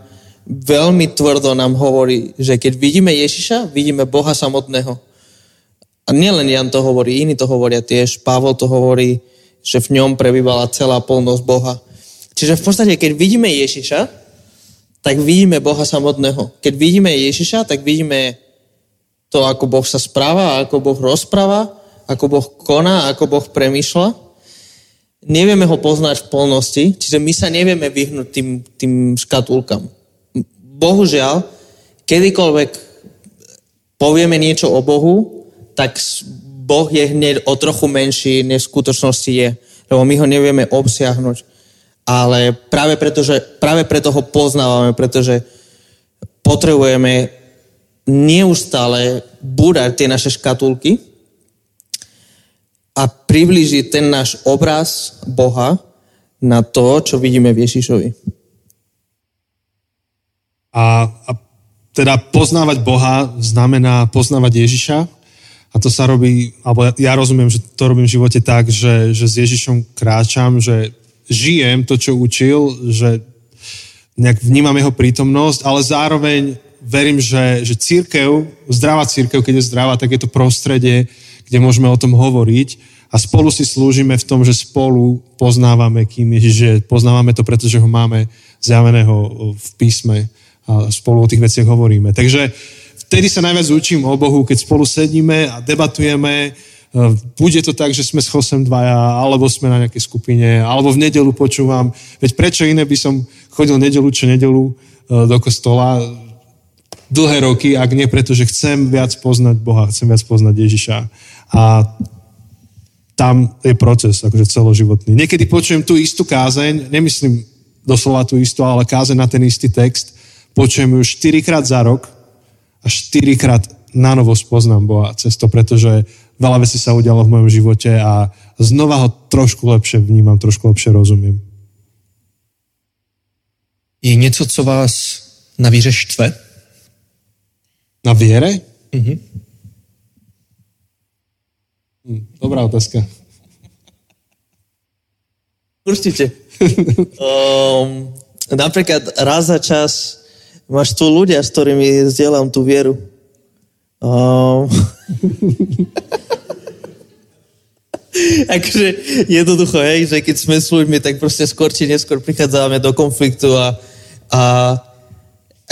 veľmi tvrdo nám hovorí, že keď vidíme Ježiša, vidíme Boha samotného. A nielen Jan to hovorí, iní to hovoria tiež, Pavol to hovorí, že v ňom prebývala celá plnosť Boha. Čiže v podstate, keď vidíme Ježiša, tak vidíme Boha samotného. Keď vidíme Ježiša, tak vidíme to, ako Boh sa správa, ako Boh rozpráva, ako Boh koná, ako Boh premýšľa. Nevieme ho poznať v plnosti, čiže my sa nevieme vyhnúť tým, tým škatulkám. Bohužiaľ, kedykoľvek povieme niečo o Bohu, tak Boh je hneď o trochu menší, než v skutočnosti je. Lebo my ho nevieme obsiahnuť. Ale práve preto, že, práve preto ho poznávame, pretože potrebujeme neustále búrať tie naše škatulky a priblížiť ten náš obraz Boha na to, čo vidíme v Ježišovi. A, a teda poznávať Boha znamená poznávať Ježiša. A to sa robí, alebo ja, ja rozumiem, že to robím v živote tak, že, že s Ježišom kráčam, že žijem to, čo učil, že nejak vnímam jeho prítomnosť, ale zároveň verím, že, že církev, zdravá církev, keď je zdravá, tak je to prostredie, kde môžeme o tom hovoriť a spolu si slúžime v tom, že spolu poznávame, kým Ježiš je. Poznávame to, pretože ho máme zjaveného v písme a spolu o tých veciach hovoríme. Takže vtedy sa najviac učím o Bohu, keď spolu sedíme a debatujeme, bude to tak, že sme s Chosem dvaja, alebo sme na nejakej skupine, alebo v nedelu počúvam. Veď prečo iné by som chodil nedelu čo nedelu do kostola dlhé roky, ak nie preto, že chcem viac poznať Boha, chcem viac poznať Ježiša. A tam je proces akože celoživotný. Niekedy počujem tú istú kázeň, nemyslím doslova tú istú, ale kázeň na ten istý text, počujem ju 4 krát za rok a 4 krát na novo spoznám Boha cez to, pretože veľa vecí sa udialo v mojom živote a znova ho trošku lepšie vnímam, trošku lepšie rozumím. Je něco, co vás na víře štve? Na viere? Mhm. Hm, dobrá otázka. Určite. um, napríklad raz za čas máš tu ľudia, s ktorými zdieľam tú vieru. Um, akože jednoducho, hej, že keď sme s ľuďmi, tak proste skôr či neskôr prichádzame do konfliktu a, a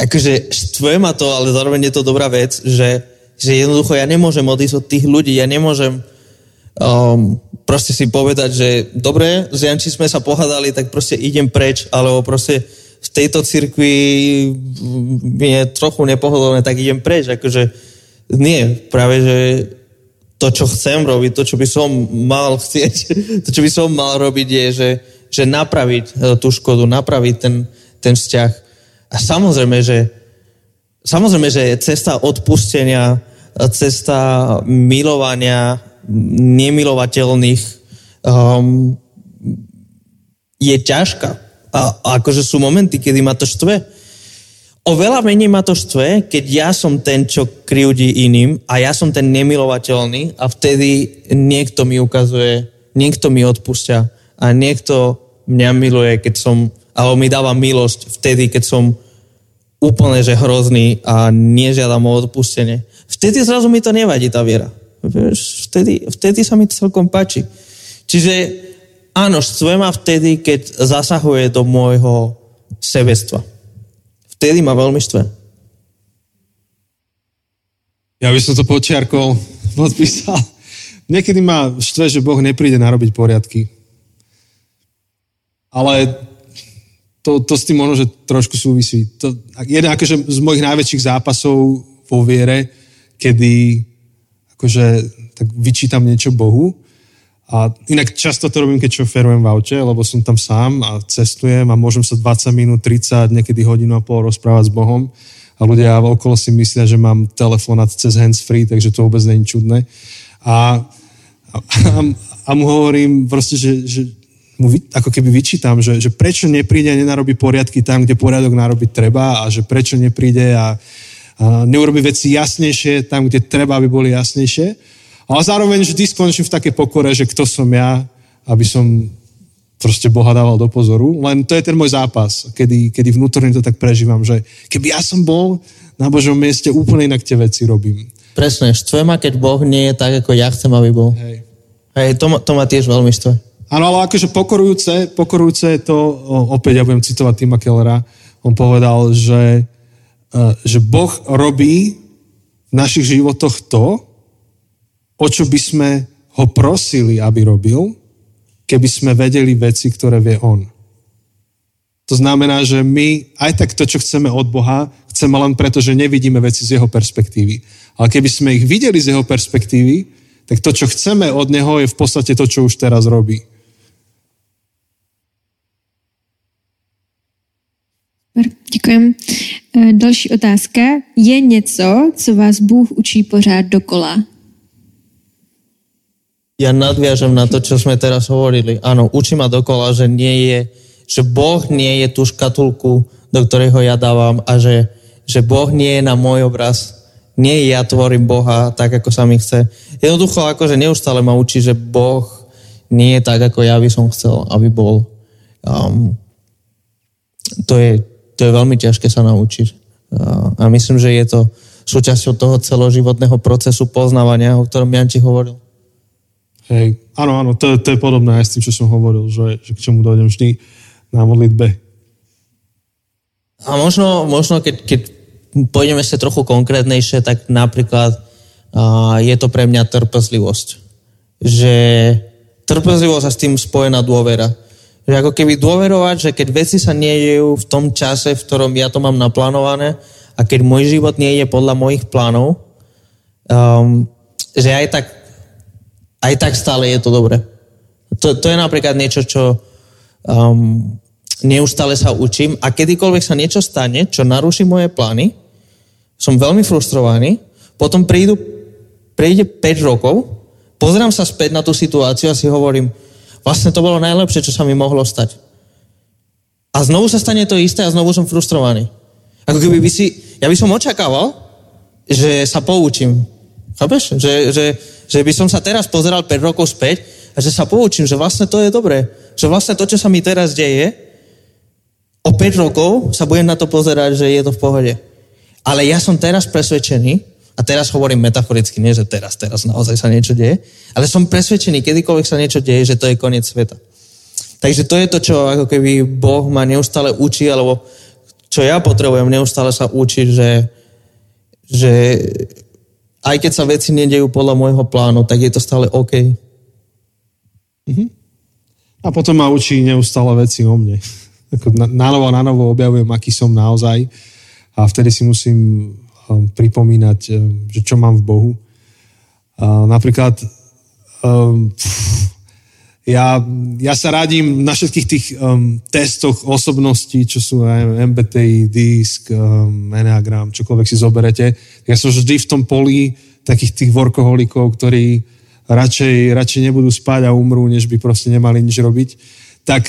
akože štve ma to, ale zároveň je to dobrá vec, že, že jednoducho ja nemôžem odísť od tých ľudí, ja nemôžem um, proste si povedať, že dobre, s Janči sme sa pohádali, tak proste idem preč, alebo proste v tejto cirkvi mi je trochu nepohodlné, tak idem preč. Akože nie, práve, že to, čo chcem robiť, to, čo by som mal chcieť, to, čo by som mal robiť, je, že, že napraviť e, tú škodu, napraviť ten, ten vzťah. A samozrejme, že, samozrejme, že cesta odpustenia, cesta milovania nemilovateľných um, je ťažká. A, a akože sú momenty, kedy ma to štve. Oveľa menej ma to štve, keď ja som ten, čo kriudí iným a ja som ten nemilovateľný a vtedy niekto mi ukazuje, niekto mi odpúšťa a niekto mňa miluje, keď som, alebo mi dáva milosť vtedy, keď som úplne že hrozný a nežiadam o odpustenie. Vtedy zrazu mi to nevadí, tá viera. Vieš, vtedy, vtedy sa mi celkom páči. Čiže áno, štve ma vtedy, keď zasahuje do môjho sebestva vtedy ma veľmi štve. Ja by som to počiarkol, podpísal. Niekedy ma štve, že Boh nepríde narobiť poriadky. Ale to, to s tým možno, že trošku súvisí. To, jeden akože z mojich najväčších zápasov vo viere, kedy akože tak vyčítam niečo Bohu, a inak často to robím, keď šoferujem v aute, lebo som tam sám a cestujem a môžem sa 20 minút, 30, niekedy hodinu a pol rozprávať s Bohom a ľudia okolo si myslia, že mám telefonát cez hands-free, takže to vôbec není čudné. A, a, a mu hovorím proste, že, že mu vy, ako keby vyčítam, že, že prečo nepríde a nenarobí poriadky tam, kde poriadok narobiť treba a že prečo nepríde a, neurobi veci jasnejšie tam, kde treba, aby boli jasnejšie. Ale zároveň vždy skončím v takej pokore, že kto som ja, aby som proste Boha dával do pozoru. Len to je ten môj zápas, kedy, kedy vnútorne to tak prežívam, že keby ja som bol na Božom mieste, úplne inak tie veci robím. Presne, štve ma, keď Boh nie je tak, ako ja chcem, aby bol. Hej. Hej, to, ma, to ma tiež veľmi štve. Áno, ale akože pokorujúce, pokorujúce je to, opäť ja budem citovať Tima Kellera, on povedal, že, že Boh robí v našich životoch to, o čo by sme ho prosili, aby robil, keby sme vedeli veci, ktoré vie on. To znamená, že my aj tak to, čo chceme od Boha, chceme len preto, že nevidíme veci z jeho perspektívy. Ale keby sme ich videli z jeho perspektívy, tak to, čo chceme od neho, je v podstate to, čo už teraz robí. Děkujem. E, další otázka. Je něco, co vás Bůh učí pořád dokola? ja nadviažem na to, čo sme teraz hovorili. Áno, učí ma dokola, že nie je, že Boh nie je tú škatulku, do ktorej ho ja dávam a že, že Boh nie je na môj obraz. Nie ja tvorím Boha tak, ako sa mi chce. Jednoducho, akože neustále ma učí, že Boh nie je tak, ako ja by som chcel, aby bol. Um, to, je, to je veľmi ťažké sa naučiť. A myslím, že je to súčasťou toho celoživotného procesu poznávania, o ktorom Janči hovoril. Hej, áno, áno, to, to je podobné aj s tým, čo som hovoril, že, že k čomu dojdem vždy na modlitbe. A možno, možno keď, keď pôjdeme ešte trochu konkrétnejšie, tak napríklad uh, je to pre mňa trpezlivosť. Že trpezlivosť a s tým spojená dôvera. Že ako keby dôverovať, že keď veci sa nedejú v tom čase, v ktorom ja to mám naplánované a keď môj život nie je podľa mojich plánov, um, že aj tak aj tak stále je to dobré. To, to je napríklad niečo, čo um, neustále sa učím a kedykoľvek sa niečo stane, čo naruší moje plány, som veľmi frustrovaný, potom prídu, prejde 5 rokov pozerám sa späť na tú situáciu a si hovorím, vlastne to bolo najlepšie, čo sa mi mohlo stať. A znovu sa stane to isté a znovu som frustrovaný. Ako keby by si, ja by som očakával, že sa poučím. Chápeš? Že, že, že by som sa teraz pozeral 5 rokov späť a že sa poučím, že vlastne to je dobré. Že vlastne to, čo sa mi teraz deje, o 5 rokov sa budem na to pozerať, že je to v pohode. Ale ja som teraz presvedčený, a teraz hovorím metaforicky, nie že teraz, teraz naozaj sa niečo deje, ale som presvedčený, kedykoľvek sa niečo deje, že to je koniec sveta. Takže to je to, čo ako keby Boh ma neustále učí, alebo čo ja potrebujem neustále sa učiť, že, že aj keď sa veci nedejú podľa môjho plánu, tak je to stále OK. Mhm. A potom ma učí neustále veci o mne. na novo a na novo objavujem, aký som naozaj a vtedy si musím pripomínať, um, že čo mám v Bohu. Napríklad um, ja, ja sa radím na všetkých tých um, testoch osobností, čo sú aj MBTI, DISC, um, Enneagram, čokoľvek si zoberete. Ja som vždy v tom poli takých tých workoholikov, ktorí radšej, radšej nebudú spať a umrú, než by proste nemali nič robiť. Tak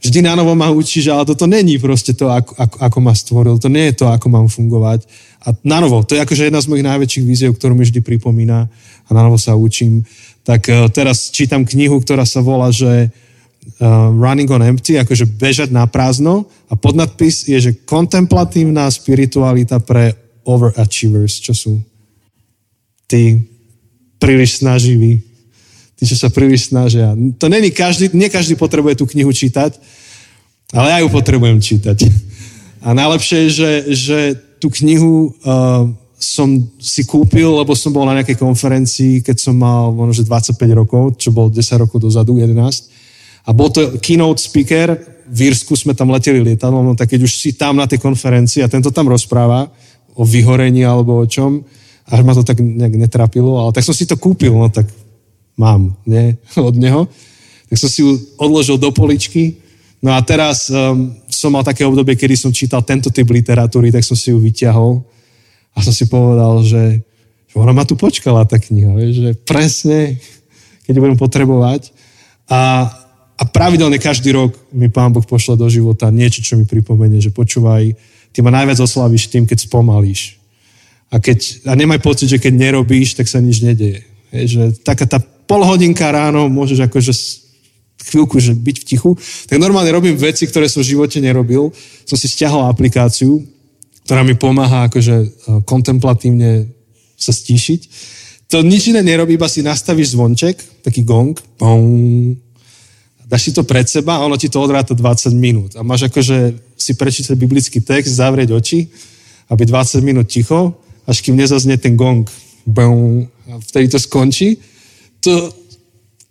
vždy na novo ma učí, že ale toto není proste to, ako, ako, ako ma stvoril. To nie je to, ako mám fungovať. A na novo, to je akože jedna z mojich najväčších víziev, ktorú mi vždy pripomína a na novo sa učím tak uh, teraz čítam knihu, ktorá sa volá, že uh, Running on Empty, akože bežať na prázdno a podnadpis je, že kontemplatívna spiritualita pre overachievers, čo sú tí príliš snaživí, tí, čo sa príliš snažia. To není každý, nie každý potrebuje tú knihu čítať, ale ja ju potrebujem čítať. A najlepšie je, že, že tú knihu uh, som si kúpil, lebo som bol na nejakej konferencii, keď som mal možno, že 25 rokov, čo bol 10 rokov dozadu, 11. A bol to keynote speaker, v Írsku sme tam leteli lietadlom, no tak keď už si tam na tej konferencii a tento tam rozpráva o vyhorení alebo o čom, až ma to tak nejak netrapilo, ale tak som si to kúpil, no tak mám, nie, od neho. Tak som si ju odložil do poličky, no a teraz um, som mal také obdobie, kedy som čítal tento typ literatúry, tak som si ju vyťahol a som si povedal, že, že ona ma tu počkala, tá kniha, vieš, že presne, keď budem potrebovať. A, a pravidelne každý rok mi Pán Boh pošle do života niečo, čo mi pripomenie, že počúvaj, ty ma najviac oslavíš tým, keď spomalíš. A, keď, a nemaj pocit, že keď nerobíš, tak sa nič nedeje. Je, že taká tá polhodinka ráno môžeš akože chvíľku že byť v tichu. Tak normálne robím veci, ktoré som v živote nerobil. Som si stiahol aplikáciu, ktorá mi pomáha akože e, kontemplatívne sa stíšiť. To nič iné nerobí, iba si nastavíš zvonček, taký gong, pum, dáš si to pred seba a ono ti to odráta 20 minút. A máš akože si prečítať biblický text, zavrieť oči a byť 20 minút ticho, až kým nezaznie ten gong. Bum, a vtedy to skončí. To,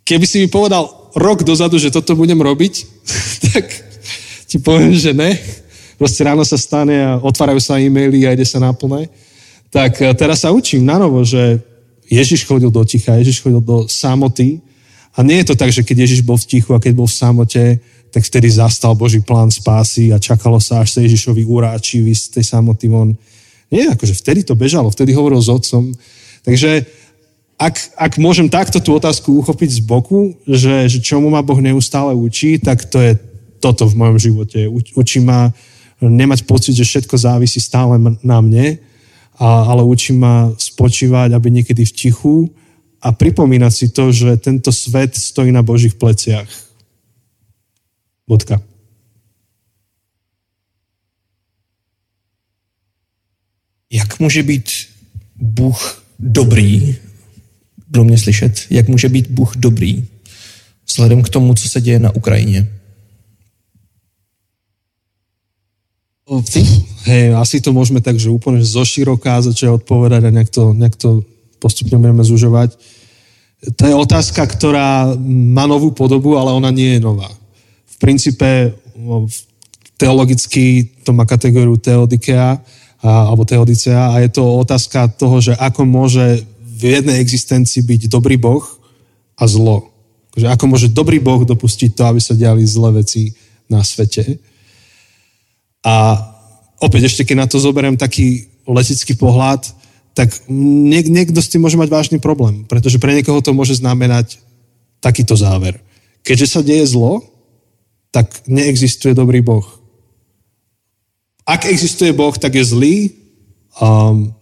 keby si mi povedal rok dozadu, že toto budem robiť, tak ti poviem, že ne proste ráno sa stane a otvárajú sa e-maily a ide sa naplné. Tak e, teraz sa učím na novo, že Ježiš chodil do ticha, Ježiš chodil do samoty a nie je to tak, že keď Ježiš bol v tichu a keď bol v samote, tak vtedy zastal Boží plán spásy a čakalo sa, až sa Ježišovi uráči z tej samoty von. Nie, akože vtedy to bežalo, vtedy hovoril s otcom. Takže ak, ak môžem takto tú otázku uchopiť z boku, že, že čomu ma Boh neustále učí, tak to je toto v mojom živote. Učí ma nemať pocit, že všetko závisí stále na mne, a, ale učí ma spočívať, aby niekedy v tichu a pripomínať si to, že tento svet stojí na Božích pleciach. Bodka. Jak může být Bůh dobrý? Bylo mě slyšet. Jak může být Bůh dobrý? Vzhledem k tomu, co se děje na Ukrajině. Hej, asi to môžeme tak, že úplne zo široká začať odpovedať a nejak to, nejak to postupne budeme zužovať. To je otázka, ktorá má novú podobu, ale ona nie je nová. V princípe teologicky to má kategóriu teodikea, alebo teodicea a je to otázka toho, že ako môže v jednej existencii byť dobrý Boh a zlo. Že ako môže dobrý Boh dopustiť to, aby sa diali zlé veci na svete. A opäť ešte, keď na to zoberiem taký letický pohľad, tak niek- niekto s tým môže mať vážny problém, pretože pre niekoho to môže znamenať takýto záver. Keďže sa deje zlo, tak neexistuje dobrý Boh. Ak existuje Boh, tak je zlý. Um,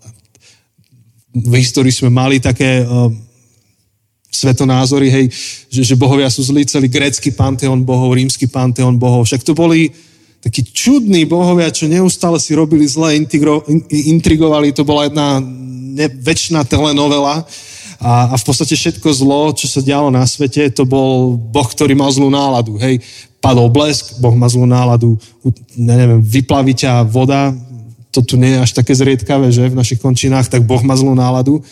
v histórii sme mali také um, svetonázory, hej, že, že bohovia sú zlí, celý grécky panteón bohov, rímsky panteón bohov. Však to boli takí čudní bohovia, čo neustále si robili zle, integro, in, intrigovali. To bola jedna ne, väčšiná telenovela. A, a v podstate všetko zlo, čo sa dialo na svete, to bol Boh, ktorý mal zlú náladu. Hej, padol blesk, Boh má zlú náladu, neviem, vyplaví ťa voda, to tu nie je až také zriedkavé, že v našich končinách, tak Boh má zlú náladu.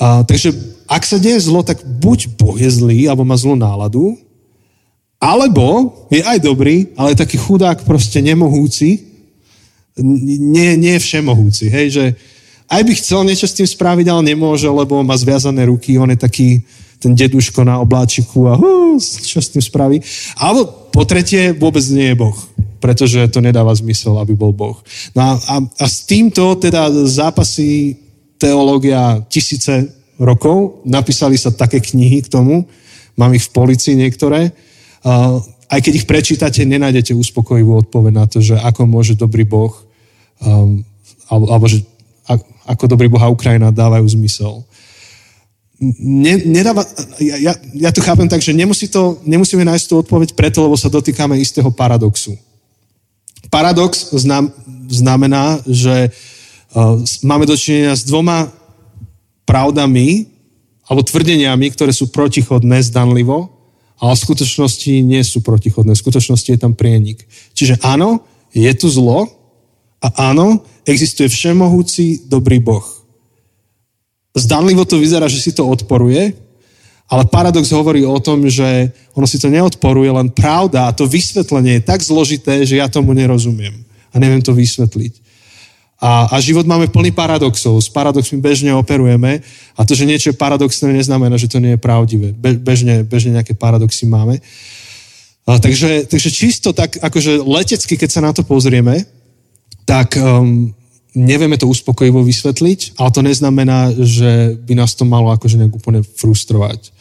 A, takže ak sa deje zlo, tak buď Boh je zlý, alebo má zlú náladu, alebo je aj dobrý, ale taký chudák proste nemohúci, nie, nie všemohúci, hej, že aj by chcel niečo s tým spraviť, ale nemôže, lebo má zviazané ruky, on je taký ten deduško na obláčiku a hú, čo s tým spraví. Alebo po tretie, vôbec nie je Boh, pretože to nedáva zmysel, aby bol Boh. No a, a, a s týmto teda zápasí teológia tisíce rokov. Napísali sa také knihy k tomu, mám ich v policii niektoré. Uh, aj keď ich prečítate, nenájdete uspokojivú odpoveď na to, že ako môže dobrý Boh, um, alebo, alebo že ako dobrý Boh a Ukrajina dávajú zmysel. Ne, nedáva, ja, ja, ja to chápem tak, že nemusí to, nemusíme nájsť tú odpoveď preto, lebo sa dotýkame istého paradoxu. Paradox znam, znamená, že uh, máme dočinenia s dvoma pravdami alebo tvrdeniami, ktoré sú protichodné zdanlivo, ale v skutočnosti nie sú protichodné. V skutočnosti je tam prienik. Čiže áno, je tu zlo a áno, existuje všemohúci dobrý Boh. Zdanlivo to vyzerá, že si to odporuje, ale paradox hovorí o tom, že ono si to neodporuje, len pravda a to vysvetlenie je tak zložité, že ja tomu nerozumiem a neviem to vysvetliť. A, a život máme plný paradoxov. S paradoxmi bežne operujeme a to, že niečo je paradoxné, neznamená, že to nie je pravdivé. Be, bežne, bežne nejaké paradoxy máme. A, takže, takže čisto tak, akože letecky, keď sa na to pozrieme, tak um, nevieme to uspokojivo vysvetliť, ale to neznamená, že by nás to malo akože nejak úplne frustrovať.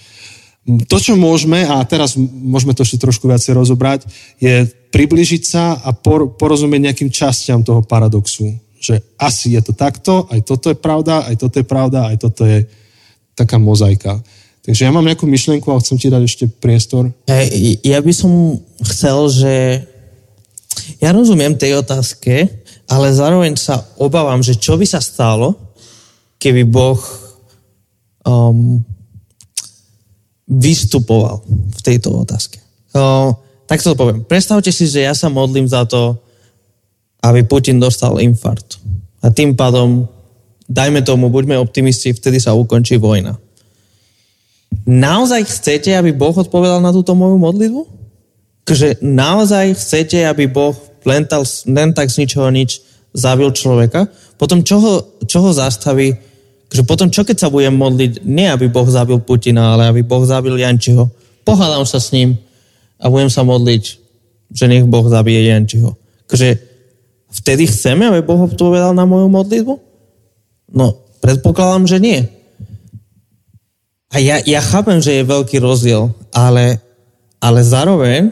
To, čo môžeme, a teraz môžeme to ešte trošku viacej rozobrať, je približiť sa a por, porozumieť nejakým častiam toho paradoxu že asi je to takto, aj toto je pravda, aj toto je pravda, aj toto je taká mozaika. Takže ja mám nejakú myšlienku a chcem ti dať ešte priestor. Ja by som chcel, že ja rozumiem tej otázke, ale zároveň sa obávam, že čo by sa stalo, keby Boh um, vystupoval v tejto otázke. Uh, tak to poviem. Predstavte si, že ja sa modlím za to, aby Putin dostal infarkt. A tým pádom, dajme tomu, buďme optimisti, vtedy sa ukončí vojna. Naozaj chcete, aby Boh odpovedal na túto moju modlitbu? Že naozaj chcete, aby Boh len, tak, len tak z ničoho nič zabil človeka? Potom čo ho, čo ho zastaví? Že potom čo keď sa budem modliť? Nie, aby Boh zabil Putina, ale aby Boh zabil Jančiho. Pohádam sa s ním a budem sa modliť, že nech Boh zabije Jančiho. Takže Vtedy chceme, aby Boh odpovedal na moju modlitbu? No, predpokladám, že nie. A ja, ja chápem, že je veľký rozdiel, ale, ale zároveň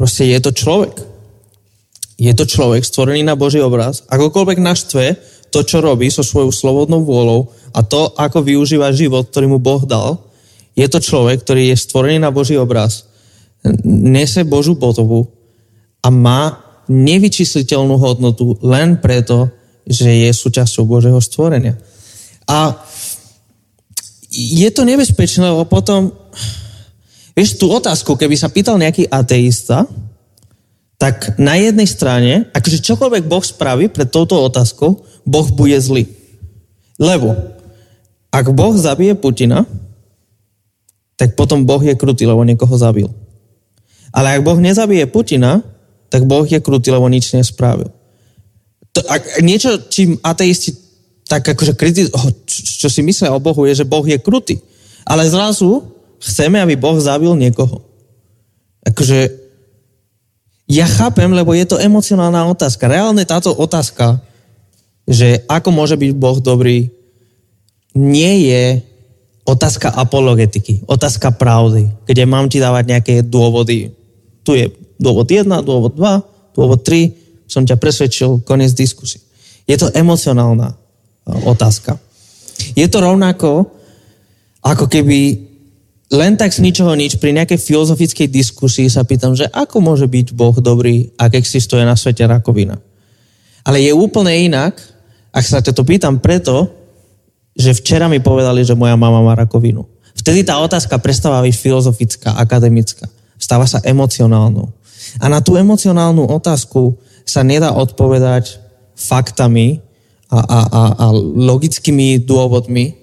proste je to človek. Je to človek stvorený na Boží obraz. Akokoľvek naštve to, čo robí so svojou slobodnou vôľou a to, ako využíva život, ktorý mu Boh dal, je to človek, ktorý je stvorený na Boží obraz, nese Božú podobu a má nevyčísliteľnú hodnotu len preto, že je súčasťou Božieho stvorenia. A je to nebezpečné, lebo potom, vieš, tú otázku, keby sa pýtal nejaký ateista, tak na jednej strane, akože čokoľvek Boh spraví pred touto otázkou, Boh bude zlý. Lebo ak Boh zabije Putina, tak potom Boh je krutý, lebo niekoho zabil. Ale ak Boh nezabije Putina, tak Boh je krutý, lebo nič nespravil. To, ak, niečo, čím ateisti tak akože kritizujú, čo, čo si myslia o Bohu, je, že Boh je krutý. Ale zrazu chceme, aby Boh zabil niekoho. Akože ja chápem, lebo je to emocionálna otázka. Reálne táto otázka že ako môže byť Boh dobrý, nie je otázka apologetiky, otázka pravdy, kde mám ti dávať nejaké dôvody. Tu je dôvod 1, dôvod 2, dôvod 3, som ťa presvedčil, koniec diskusie. Je to emocionálna e, otázka. Je to rovnako, ako keby len tak z ničoho nič pri nejakej filozofickej diskusii sa pýtam, že ako môže byť Boh dobrý, ak existuje na svete rakovina. Ale je úplne inak, ak sa to pýtam preto, že včera mi povedali, že moja mama má rakovinu. Vtedy tá otázka prestáva byť filozofická, akademická. Stáva sa emocionálnou. A na tú emocionálnu otázku sa nedá odpovedať faktami a, a, a, a logickými dôvodmi,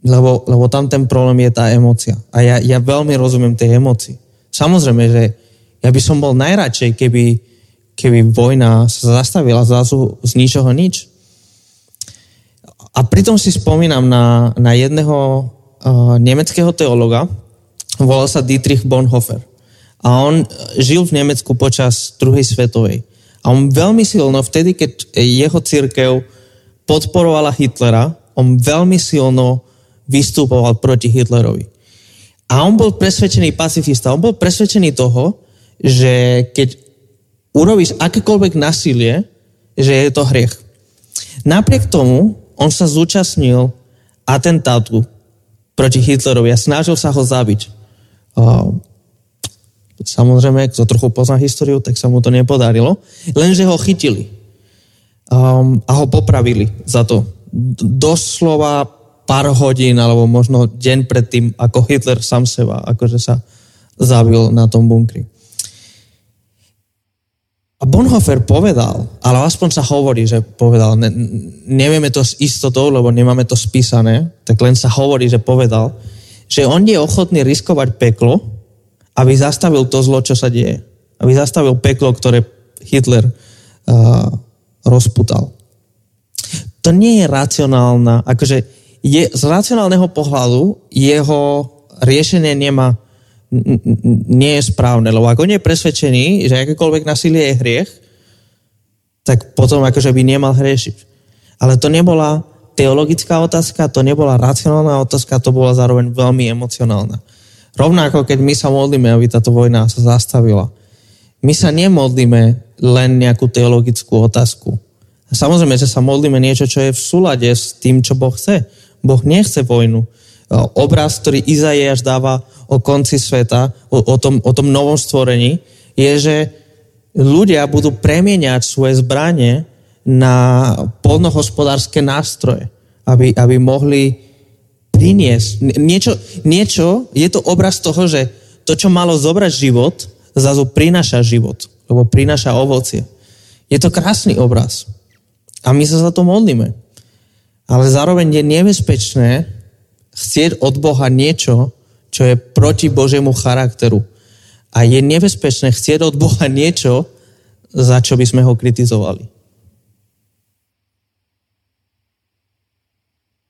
lebo, lebo tam ten problém je tá emocia. A ja, ja veľmi rozumiem tej emocii. Samozrejme, že ja by som bol najradšej, keby, keby vojna sa zastavila zrazu z ničoho nič. A pritom si spomínam na, na jedného uh, nemeckého teologa, volal sa Dietrich Bonhoeffer. A on žil v Nemecku počas druhej svetovej. A on veľmi silno, vtedy, keď jeho církev podporovala Hitlera, on veľmi silno vystupoval proti Hitlerovi. A on bol presvedčený pacifista. On bol presvedčený toho, že keď urobíš akékoľvek násilie, že je to hriech. Napriek tomu on sa zúčastnil atentátu proti Hitlerovi a snažil sa ho zabiť. Samozrejme, kto trochu pozná históriu, tak sa mu to nepodarilo. Lenže ho chytili a ho popravili za to. Doslova pár hodín, alebo možno deň predtým, ako Hitler sám seba, akože sa zabil na tom bunkri. A Bonhoeffer povedal, ale aspoň sa hovorí, že povedal, ne, nevieme to s istotou, lebo nemáme to spísané, tak len sa hovorí, že povedal, že on je ochotný riskovať peklo, aby zastavil to zlo, čo sa deje. Aby zastavil peklo, ktoré Hitler uh, rozputal. To nie je racionálna, akože je, z racionálneho pohľadu jeho riešenie nemá nie je správne, lebo ak on je presvedčený, že akékoľvek nasilie je hriech, tak potom akože by nemal hriešiť. Ale to nebola teologická otázka, to nebola racionálna otázka, to bola zároveň veľmi emocionálna. Rovnako, keď my sa modlíme, aby táto vojna sa zastavila. My sa nemodlíme len nejakú teologickú otázku. Samozrejme, že sa modlíme niečo, čo je v súlade s tým, čo Boh chce. Boh nechce vojnu obraz, ktorý Izaiáš dáva o konci sveta, o, o, tom, o tom novom stvorení, je, že ľudia budú premieňať svoje zbranie na polnohospodárske nástroje, aby, aby mohli priniesť. Niečo, niečo, je to obraz toho, že to, čo malo zobrať život, zrazu prináša život, lebo prináša ovocie. Je to krásny obraz. A my sa za to modlíme. Ale zároveň je nebezpečné, chcieť od Boha niečo, čo je proti Božiemu charakteru. A je nebezpečné chcieť od Boha niečo, za čo by sme ho kritizovali.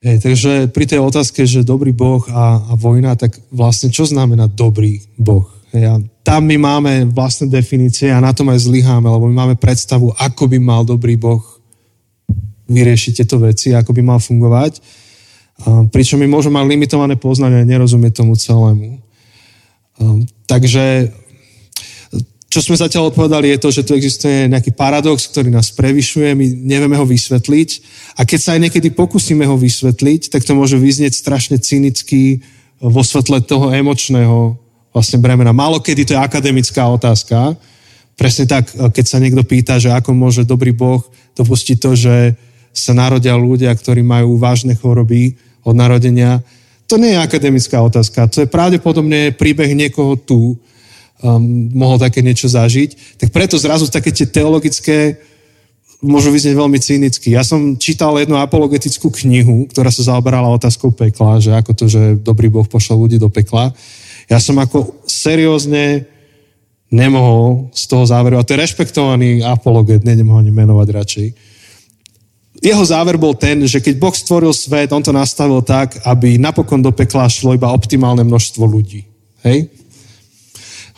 Hej, takže pri tej otázke, že dobrý Boh a, a vojna, tak vlastne čo znamená dobrý Boh? Hej, a tam my máme vlastné definície a na tom aj zlyháme, lebo my máme predstavu, ako by mal dobrý Boh vyriešiť tieto veci, ako by mal fungovať. Pričom my môžeme mať limitované poznanie a nerozumieť tomu celému. Takže čo sme zatiaľ odpovedali je to, že tu existuje nejaký paradox, ktorý nás prevyšuje, my nevieme ho vysvetliť a keď sa aj niekedy pokúsime ho vysvetliť, tak to môže vyznieť strašne cynicky vo svetle toho emočného vlastne bremena. Málo kedy to je akademická otázka. Presne tak, keď sa niekto pýta, že ako môže dobrý Boh dopustiť to, že sa narodia ľudia, ktorí majú vážne choroby, od narodenia. To nie je akademická otázka, to je pravdepodobne príbeh niekoho tu, um, mohol také niečo zažiť. Tak preto zrazu také tie teologické môžu vyznieť veľmi cynicky. Ja som čítal jednu apologetickú knihu, ktorá sa zaoberala otázkou pekla, že ako to, že dobrý Boh pošle ľudí do pekla. Ja som ako seriózne nemohol z toho záveru, a to je rešpektovaný apologet, nejdem ho ani menovať radšej, jeho záver bol ten, že keď Boh stvoril svet, on to nastavil tak, aby napokon do pekla šlo iba optimálne množstvo ľudí. Hej?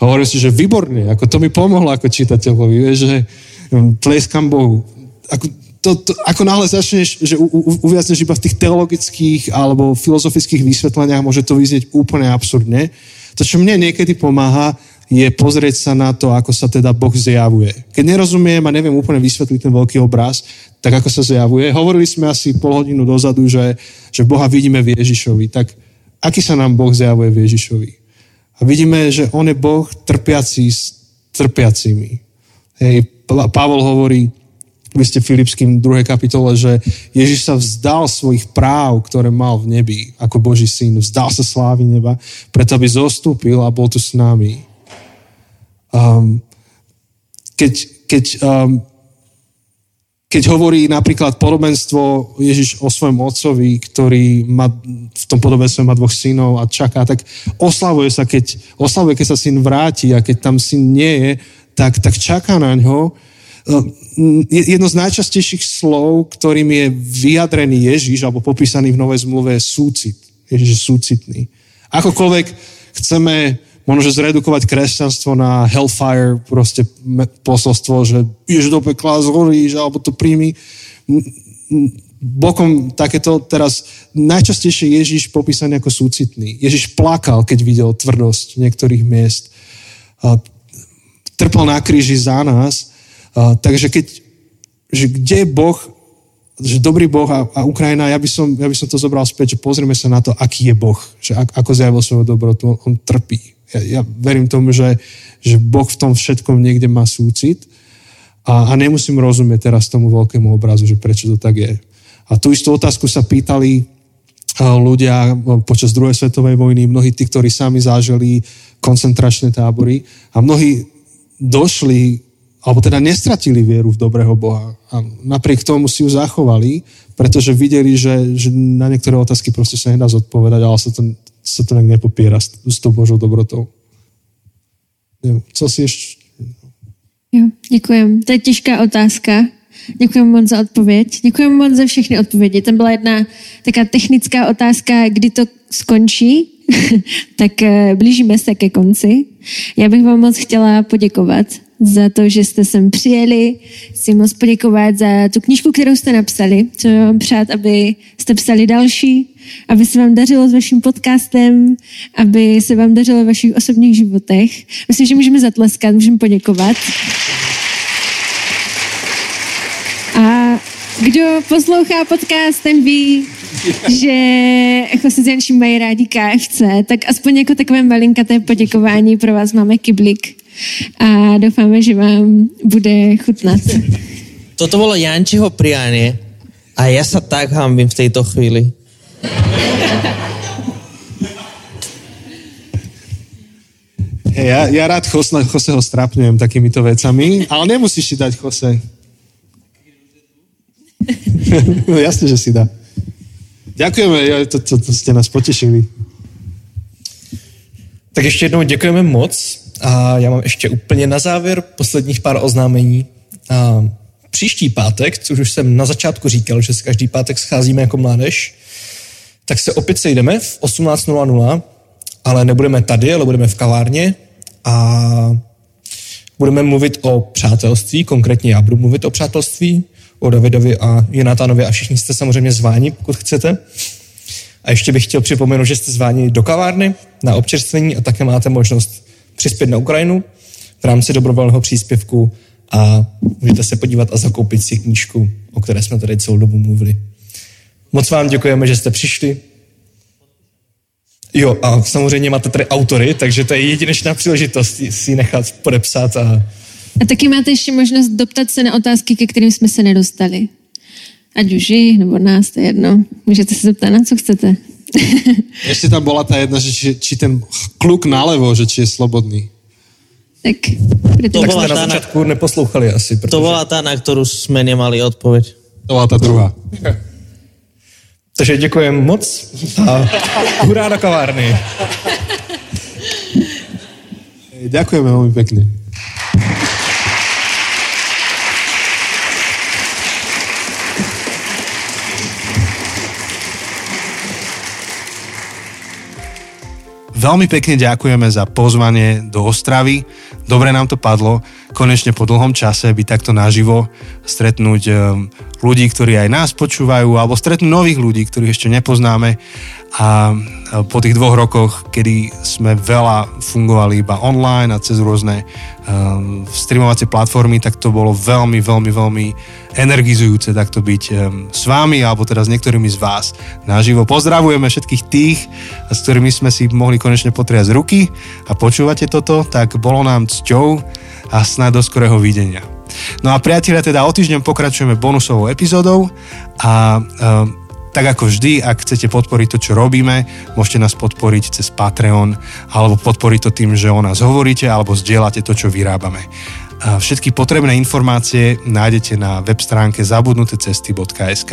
Hovoril si, že výborne, ako to mi pomohlo ako čitateľovi, že hm, tleskam Bohu. Ako, to, to, ako náhle začneš, že u, u, uviazneš iba v tých teologických alebo filozofických vysvetleniach, môže to vyznieť úplne absurdne. To, čo mne niekedy pomáha, je pozrieť sa na to, ako sa teda Boh zjavuje. Keď nerozumiem a neviem úplne vysvetliť ten veľký obraz, tak ako sa zjavuje. Hovorili sme asi pol hodinu dozadu, že, že Boha vidíme v Ježišovi. Tak aký sa nám Boh zjavuje v Ježišovi? A vidíme, že On je Boh trpiaci s trpiacimi. Hej, Pavol hovorí, vy ste Filipským 2. kapitole, že Ježiš sa vzdal svojich práv, ktoré mal v nebi ako Boží syn. Vzdal sa slávy neba, preto aby zostúpil a bol tu s nami. Um, keď, keď, um, keď hovorí napríklad podobenstvo Ježiš o svojom otcovi, ktorý má, v tom podobenstve má dvoch synov a čaká, tak oslavuje sa, keď, oslavuje, keď sa syn vráti a keď tam syn nie je, tak, tak čaká na ňo Ehm, jedno z najčastejších slov, ktorým je vyjadrený Ježiš alebo popísaný v Novej zmluve je súcit. Ježiš je súcitný. Akokoľvek chceme možno, že zredukovať kresťanstvo na hellfire, proste posolstvo, že ideš do pekla, zhoríš, alebo to príjmi. Bokom takéto teraz najčastejšie Ježiš popísaný ako súcitný. Ježiš plakal, keď videl tvrdosť niektorých miest. Trpel na kríži za nás takže keď, že kde je Boh, že dobrý Boh a, a Ukrajina, ja by, som, ja by som to zobral späť, že pozrieme sa na to, aký je Boh, že ak, ako zjavil svoju dobrotu, on, on trpí. Ja, ja verím tomu, že, že Boh v tom všetkom niekde má súcit a, a nemusím rozumieť teraz tomu veľkému obrazu, že prečo to tak je. A tú istú otázku sa pýtali ľudia počas druhej svetovej vojny, mnohí tí, ktorí sami zážili koncentračné tábory a mnohí došli alebo teda nestratili vieru v dobrého Boha. A napriek tomu si ju zachovali, pretože videli, že, že na niektoré otázky proste sa nedá zodpovedať, ale sa to, sa to nejak nepopiera s, s tou Božou dobrotou. Co si ešte... Jo, děkujem. To je těžká otázka. Děkuji moc za odpověď. Děkuji moc za všechny odpovědi. To byla jedna taká technická otázka, kdy to skončí, tak eh, blížíme se ke konci. Já bych vám moc chtěla poděkovat za to, že jste sem přijeli. Chci moc poděkovat za tu knížku, kterou jste napsali. Co vám přát, aby jste psali další, aby se vám dařilo s vaším podcastem, aby se vám dařilo v vašich osobních životech. Myslím, že můžeme zatleskat, můžeme poděkovat. A kdo poslouchá podcast, ten ví, že Jančím mají rádi KFC, tak aspoň jako takové malinkaté poděkování pro vás máme kyblik a doufáme, že vám bude chutnat. Toto bolo Jančiho prianie a ja sa tak hambím v tejto chvíli. Ja, ja rád Jose, Joseho strapňujem takýmito vecami, ale nemusíš si dať Jose. no jasne, že si dá. Ďakujeme, to, to, to ste nás potešili. Tak ještě jednou děkujeme moc a já mám ještě úplně na závěr posledních pár oznámení. A příští pátek, což už jsem na začátku říkal, že se každý pátek scházíme jako mládež, tak se opět sejdeme v 18.00, ale nebudeme tady, ale budeme v kavárně a budeme mluvit o přátelství, konkrétně já budu mluvit o přátelství, o Davidovi a Jonatánovi a všichni jste samozřejmě zváni, pokud chcete. A ještě bych chtěl připomenout, že jste zváni do kavárny na občerstvení a také máte možnost přispět na Ukrajinu v rámci dobrovolného příspěvku a můžete se podívat a zakoupit si knížku, o které jsme tady celou dobu mluvili. Moc vám děkujeme, že jste přišli. Jo, a samozřejmě máte tady autory, takže to je jedinečná příležitost si nechat podepsat. A... a taky máte ještě možnost doptat se na otázky, ke kterým jsme se nedostali. Ať už jich, nebo nás, to je jedno. Můžete se zeptat, na co chcete. Ešte tam bola tá jedna, že či, či ten kluk nalevo, že či je slobodný. Tak, to tak bola na začiatku na... neposlouchali asi. Protože... To bola tá, na ktorú sme nemali odpoveď. To bola tá druhá. Takže děkujem moc a hurá na kavárny. Ďakujeme veľmi pekne. Veľmi pekne ďakujeme za pozvanie do Ostravy. dobre nám to padlo, konečne po dlhom čase byť takto naživo, stretnúť um, ľudí, ktorí aj nás počúvajú, alebo stretnúť nových ľudí, ktorých ešte nepoznáme a po tých dvoch rokoch, kedy sme veľa fungovali iba online a cez rôzne um, streamovacie platformy, tak to bolo veľmi, veľmi, veľmi energizujúce takto byť um, s vami alebo teda s niektorými z vás naživo. Pozdravujeme všetkých tých, s ktorými sme si mohli konečne potriať ruky a počúvate toto, tak bolo nám cťou a snad do skorého videnia. No a priatelia, teda o týždeň pokračujeme bonusovou epizódou a um, tak ako vždy, ak chcete podporiť to, čo robíme, môžete nás podporiť cez Patreon alebo podporiť to tým, že o nás hovoríte alebo zdieľate to, čo vyrábame. Všetky potrebné informácie nájdete na web stránke zabudnutecesty.sk.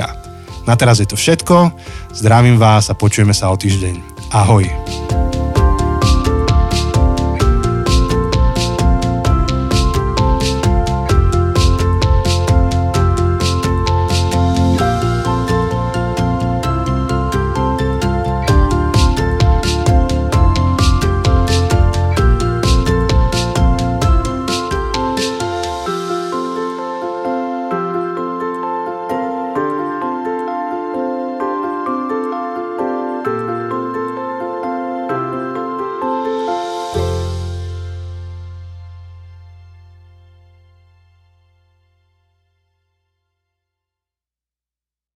Na teraz je to všetko, zdravím vás a počujeme sa o týždeň. Ahoj.